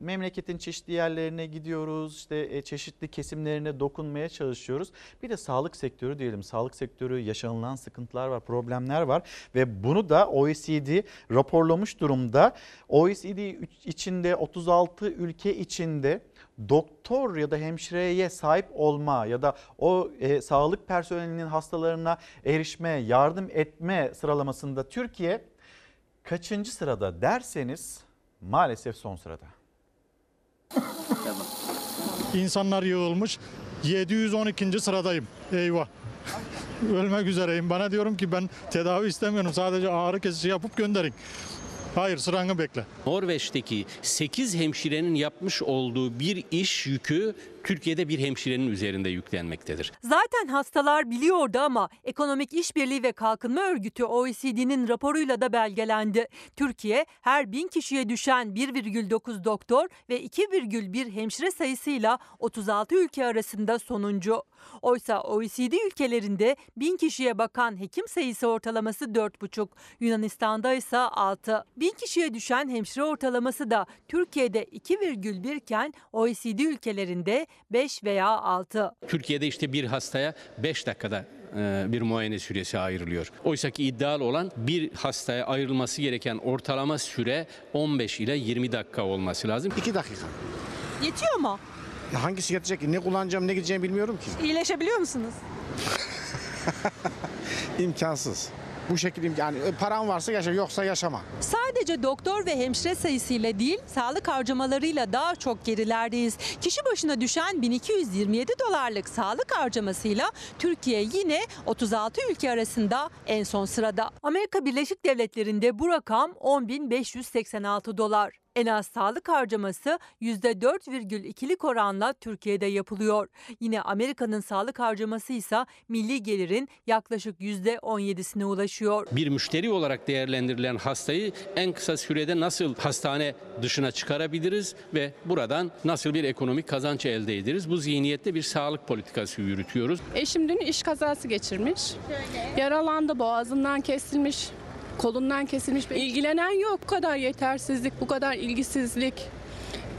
memleketin çeşitli yerlerine gidiyoruz. işte e, çeşitli kesimlerine dokunmaya çalışıyoruz. Bir de sağlık sektörü diyelim. Sağlık sektörü yaşanılan sıkıntılar var, problemler var ve bunu da OECD raporlamış durumda. OECD içinde 36 ülke içinde doktor ya da hemşireye sahip olma ya da o e, sağlık personelinin hastalarına erişme, yardım etme sıralamasında Türkiye kaçıncı sırada derseniz maalesef son sırada. İnsanlar yığılmış. 712. sıradayım. Eyvah. Ölmek üzereyim. Bana diyorum ki ben tedavi istemiyorum. Sadece ağrı kesici yapıp gönderin. Hayır sıranı bekle. Norveç'teki 8 hemşirenin yapmış olduğu bir iş yükü Türkiye'de bir hemşirenin üzerinde yüklenmektedir. Zaten hastalar biliyordu ama Ekonomik İşbirliği ve Kalkınma Örgütü OECD'nin raporuyla da belgelendi. Türkiye her bin kişiye düşen 1,9 doktor ve 2,1 hemşire sayısıyla 36 ülke arasında sonuncu. Oysa OECD ülkelerinde bin kişiye bakan hekim sayısı ortalaması 4,5, Yunanistan'da ise 6. Bin kişiye düşen hemşire ortalaması da Türkiye'de 2,1 iken OECD ülkelerinde 5 veya 6. Türkiye'de işte bir hastaya 5 dakikada e, bir muayene süresi ayrılıyor. Oysa ki iddialı olan bir hastaya ayrılması gereken ortalama süre 15 ile 20 dakika olması lazım. 2 dakika. Yetiyor mu? Ya hangisi yetecek ki? Ne kullanacağım ne gideceğimi bilmiyorum ki. İyileşebiliyor musunuz? [LAUGHS] İmkansız. Bu şekilde yani e, paran varsa yaşa yoksa yaşama. Sadece doktor ve hemşire sayısıyla değil, sağlık harcamalarıyla daha çok gerilerdeyiz. Kişi başına düşen 1227 dolarlık sağlık harcamasıyla Türkiye yine 36 ülke arasında en son sırada. Amerika Birleşik Devletleri'nde bu rakam 10.586 dolar. En az sağlık harcaması %4,2'lik oranla Türkiye'de yapılıyor. Yine Amerika'nın sağlık harcaması ise milli gelirin yaklaşık %17'sine ulaşıyor. Bir müşteri olarak değerlendirilen hastayı en kısa sürede nasıl hastane dışına çıkarabiliriz ve buradan nasıl bir ekonomik kazanç elde ederiz? Bu zihniyette bir sağlık politikası yürütüyoruz. Eşim dün iş kazası geçirmiş. Yaralandı, boğazından kesilmiş, kolundan kesilmiş. İlgilenen yok. Bu kadar yetersizlik, bu kadar ilgisizlik.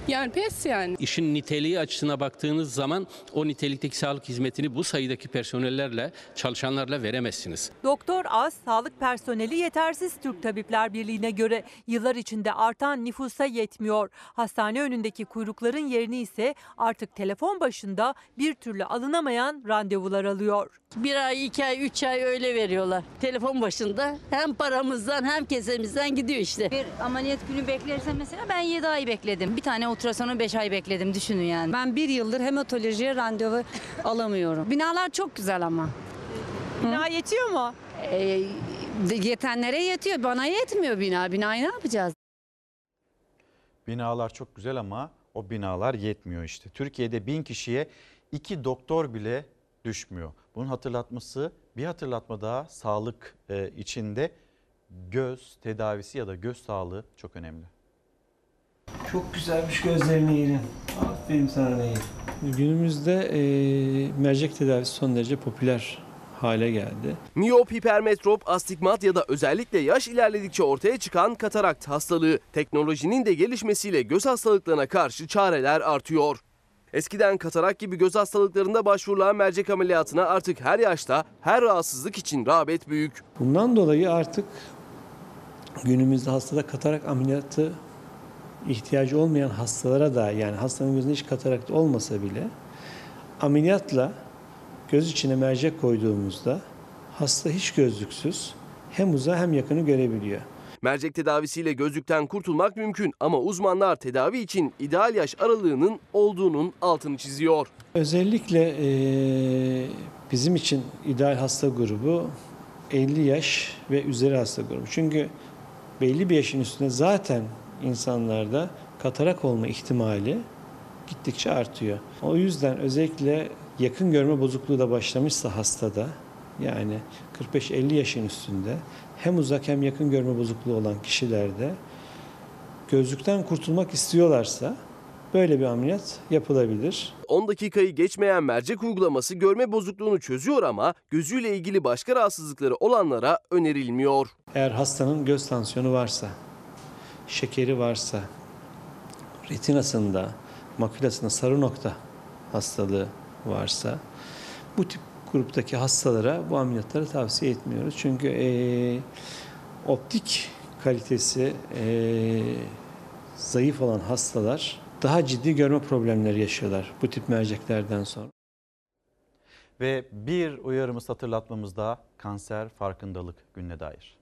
Yani pes yani. İşin niteliği açısına baktığınız zaman o nitelikteki sağlık hizmetini bu sayıdaki personellerle, çalışanlarla veremezsiniz. Doktor az, sağlık personeli yetersiz Türk Tabipler Birliği'ne göre yıllar içinde artan nüfusa yetmiyor. Hastane önündeki kuyrukların yerini ise artık telefon başında bir türlü alınamayan randevular alıyor. Bir ay, iki ay, üç ay öyle veriyorlar. Telefon başında hem paramızdan hem kesemizden gidiyor işte. Bir ameliyat günü beklersen mesela ben 7 ay bekledim. Bir tane ultrasonu 5 ay bekledim düşünün yani. Ben bir yıldır hematolojiye randevu [LAUGHS] alamıyorum. Binalar çok güzel ama. Bina yetiyor mu? Ee, yetenlere yetiyor. Bana yetmiyor bina. Binayı ne yapacağız? Binalar çok güzel ama o binalar yetmiyor işte. Türkiye'de bin kişiye iki doktor bile düşmüyor. Bunun hatırlatması bir hatırlatma daha sağlık e, içinde göz tedavisi ya da göz sağlığı çok önemli. Çok güzelmiş gözlerini yerin. Aferin sana Nehir. Günümüzde e, mercek tedavisi son derece popüler hale geldi. Miyop, hipermetrop, astigmat ya da özellikle yaş ilerledikçe ortaya çıkan katarakt hastalığı. Teknolojinin de gelişmesiyle göz hastalıklarına karşı çareler artıyor. Eskiden katarak gibi göz hastalıklarında başvurulan mercek ameliyatına artık her yaşta her rahatsızlık için rağbet büyük. Bundan dolayı artık günümüzde hastada katarak ameliyatı ihtiyacı olmayan hastalara da yani hastanın gözünde hiç katarakt olmasa bile ameliyatla göz içine mercek koyduğumuzda hasta hiç gözlüksüz hem uzağı hem yakını görebiliyor. Mercek tedavisiyle gözlükten kurtulmak mümkün ama uzmanlar tedavi için ideal yaş aralığının olduğunun altını çiziyor. Özellikle e, bizim için ideal hasta grubu 50 yaş ve üzeri hasta grubu. Çünkü belli bir yaşın üstünde zaten insanlarda katarak olma ihtimali gittikçe artıyor. O yüzden özellikle yakın görme bozukluğu da başlamışsa hastada yani 45-50 yaşın üstünde hem uzak hem yakın görme bozukluğu olan kişilerde gözlükten kurtulmak istiyorlarsa böyle bir ameliyat yapılabilir. 10 dakikayı geçmeyen mercek uygulaması görme bozukluğunu çözüyor ama gözüyle ilgili başka rahatsızlıkları olanlara önerilmiyor. Eğer hastanın göz tansiyonu varsa, şekeri varsa, retinasında, makülasında sarı nokta hastalığı varsa bu tip gruptaki hastalara bu ameliyatları tavsiye etmiyoruz. Çünkü e, optik kalitesi e, zayıf olan hastalar daha ciddi görme problemleri yaşıyorlar bu tip merceklerden sonra. Ve bir uyarımız hatırlatmamız daha kanser farkındalık gününe dair.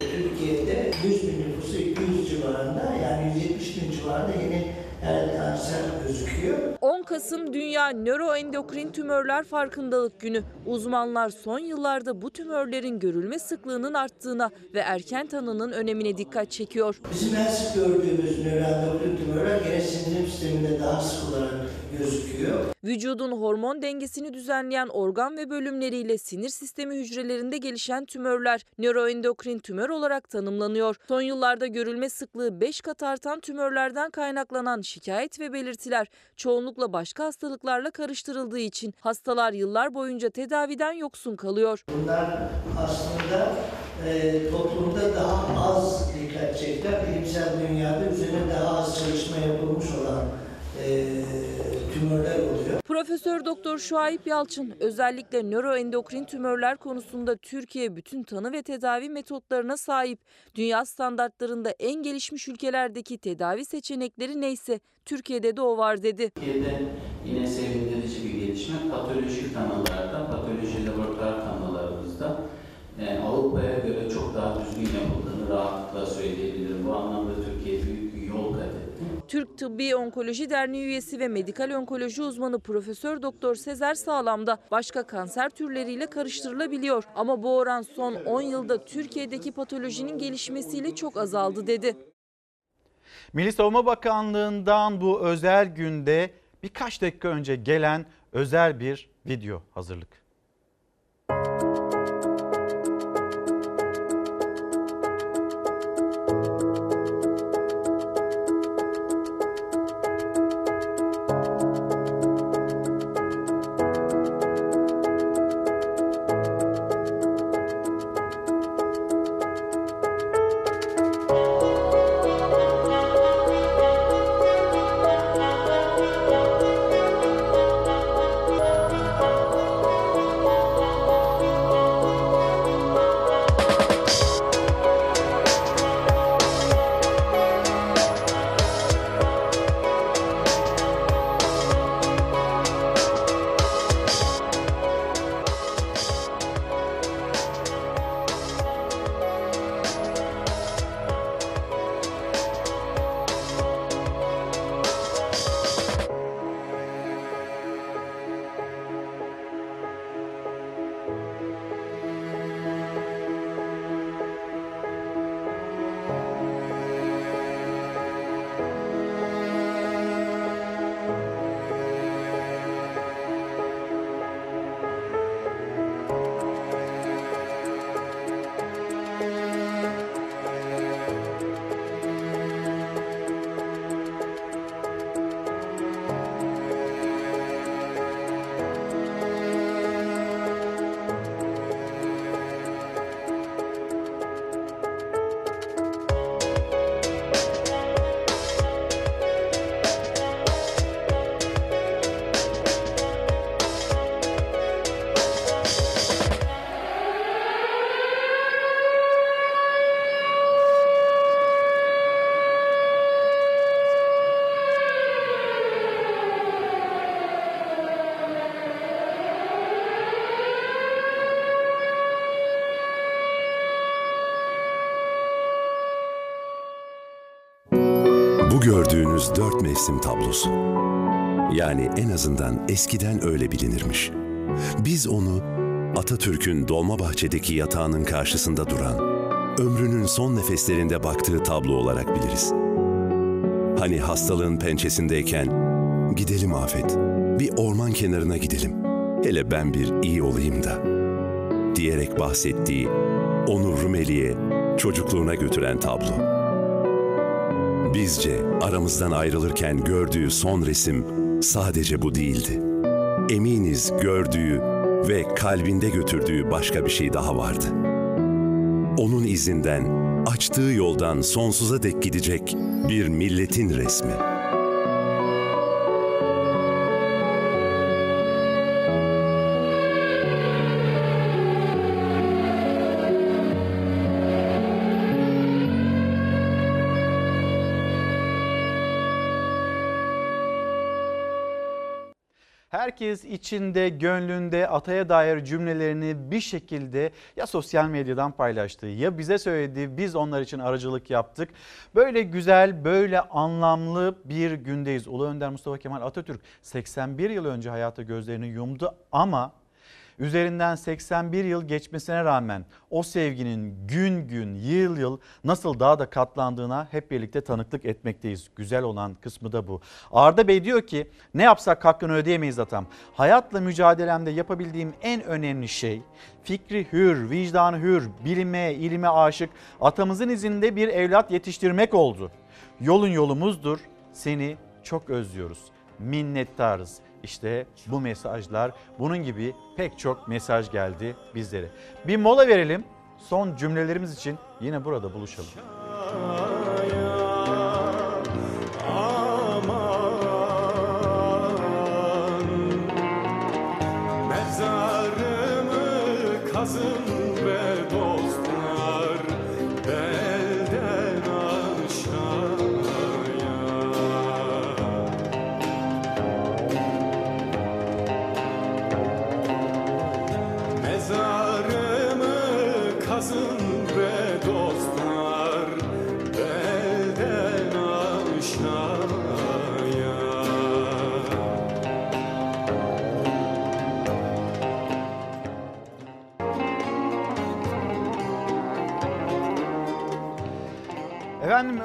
Türkiye'de 100 bin nüfusu 200 civarında yani 170 bin civarında yeni kanser gözüküyor. 10 Kasım Dünya Nöroendokrin Tümörler Farkındalık Günü. Uzmanlar son yıllarda bu tümörlerin görülme sıklığının arttığına ve erken tanının önemine dikkat çekiyor. Bizim en sık gördüğümüz nöroendokrin tümörler gene sindirim sisteminde daha sık olarak gözüküyor. Vücudun hormon dengesini düzenleyen organ ve bölümleriyle sinir sistemi hücrelerinde gelişen tümörler nöroendokrin tümör olarak tanımlanıyor. Son yıllarda görülme sıklığı 5 kat artan tümörlerden kaynaklanan şikayet ve belirtiler çoğunlukla başka hastalıklarla karıştırıldığı için hastalar yıllar boyunca tedaviden yoksun kalıyor. Bunlar aslında e, toplumda daha az dikkat çekilen bilimsel dünyada üzerine daha az çalışma yapılmış olan e, tümörler oluyor. Profesör Doktor Şuayip Yalçın özellikle nöroendokrin tümörler konusunda Türkiye bütün tanı ve tedavi metotlarına sahip. Dünya standartlarında en gelişmiş ülkelerdeki tedavi seçenekleri neyse Türkiye'de de o var dedi. Türkiye'de yine sevindirici bir gelişme patolojik tanılarda, patoloji laboratuvar tanılarımızda e, Avrupa'ya göre çok daha düzgün yapıldığını rahatlıkla söyleyebilirim. Bu anlamda Türkiye büyük bir yol kat etti. Türk Tıbbi Onkoloji Derneği üyesi ve medikal onkoloji uzmanı Profesör Doktor Sezer Sağlam da başka kanser türleriyle karıştırılabiliyor. Ama bu oran son 10 yılda Türkiye'deki patolojinin gelişmesiyle çok azaldı dedi. Milli Savunma Bakanlığı'ndan bu özel günde birkaç dakika önce gelen özel bir video hazırlık. Gördüğünüz dört mevsim tablosu. Yani en azından eskiden öyle bilinirmiş. Biz onu Atatürk'ün Dolmabahçe'deki yatağının karşısında duran, ömrünün son nefeslerinde baktığı tablo olarak biliriz. Hani hastalığın pençesindeyken, gidelim Afet, bir orman kenarına gidelim. Hele ben bir iyi olayım da. Diyerek bahsettiği, onu Rumeli'ye, çocukluğuna götüren tablo. Bizce aramızdan ayrılırken gördüğü son resim sadece bu değildi. Eminiz gördüğü ve kalbinde götürdüğü başka bir şey daha vardı. Onun izinden, açtığı yoldan sonsuza dek gidecek bir milletin resmi. Herkes içinde, gönlünde ataya dair cümlelerini bir şekilde ya sosyal medyadan paylaştı ya bize söyledi. Biz onlar için aracılık yaptık. Böyle güzel, böyle anlamlı bir gündeyiz. Ulu Önder Mustafa Kemal Atatürk 81 yıl önce hayata gözlerini yumdu ama Üzerinden 81 yıl geçmesine rağmen o sevginin gün gün, yıl yıl nasıl daha da katlandığına hep birlikte tanıklık etmekteyiz. Güzel olan kısmı da bu. Arda Bey diyor ki ne yapsak hakkını ödeyemeyiz atam. Hayatla mücadelemde yapabildiğim en önemli şey fikri hür, vicdanı hür, bilime, ilime aşık atamızın izinde bir evlat yetiştirmek oldu. Yolun yolumuzdur, seni çok özlüyoruz. Minnettarız. İşte bu mesajlar bunun gibi pek çok mesaj geldi bizlere. Bir mola verelim. Son cümlelerimiz için yine burada buluşalım. Mezarımı kazın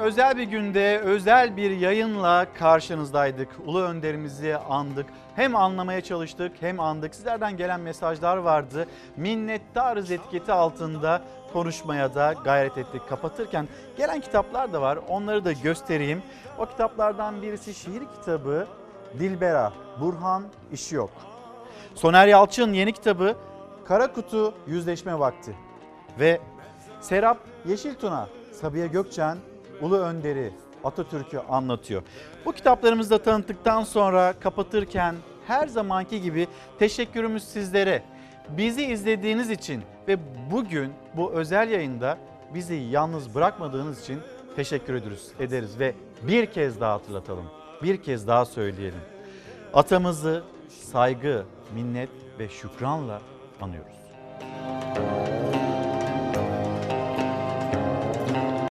özel bir günde özel bir yayınla karşınızdaydık. Ulu önderimizi andık. Hem anlamaya çalıştık hem andık. Sizlerden gelen mesajlar vardı. Minnettarız etiketi altında konuşmaya da gayret ettik. Kapatırken gelen kitaplar da var. Onları da göstereyim. O kitaplardan birisi şiir kitabı Dilbera, Burhan İşi Yok. Soner Yalçın yeni kitabı Kara Kutu Yüzleşme Vakti. Ve Serap Yeşiltuna, Sabiha Gökçen, Ulu Önder'i, Atatürk'ü anlatıyor. Bu kitaplarımızı da tanıttıktan sonra kapatırken her zamanki gibi teşekkürümüz sizlere. Bizi izlediğiniz için ve bugün bu özel yayında bizi yalnız bırakmadığınız için teşekkür ederiz, ederiz ve bir kez daha hatırlatalım. Bir kez daha söyleyelim. Atamızı saygı, minnet ve şükranla anıyoruz.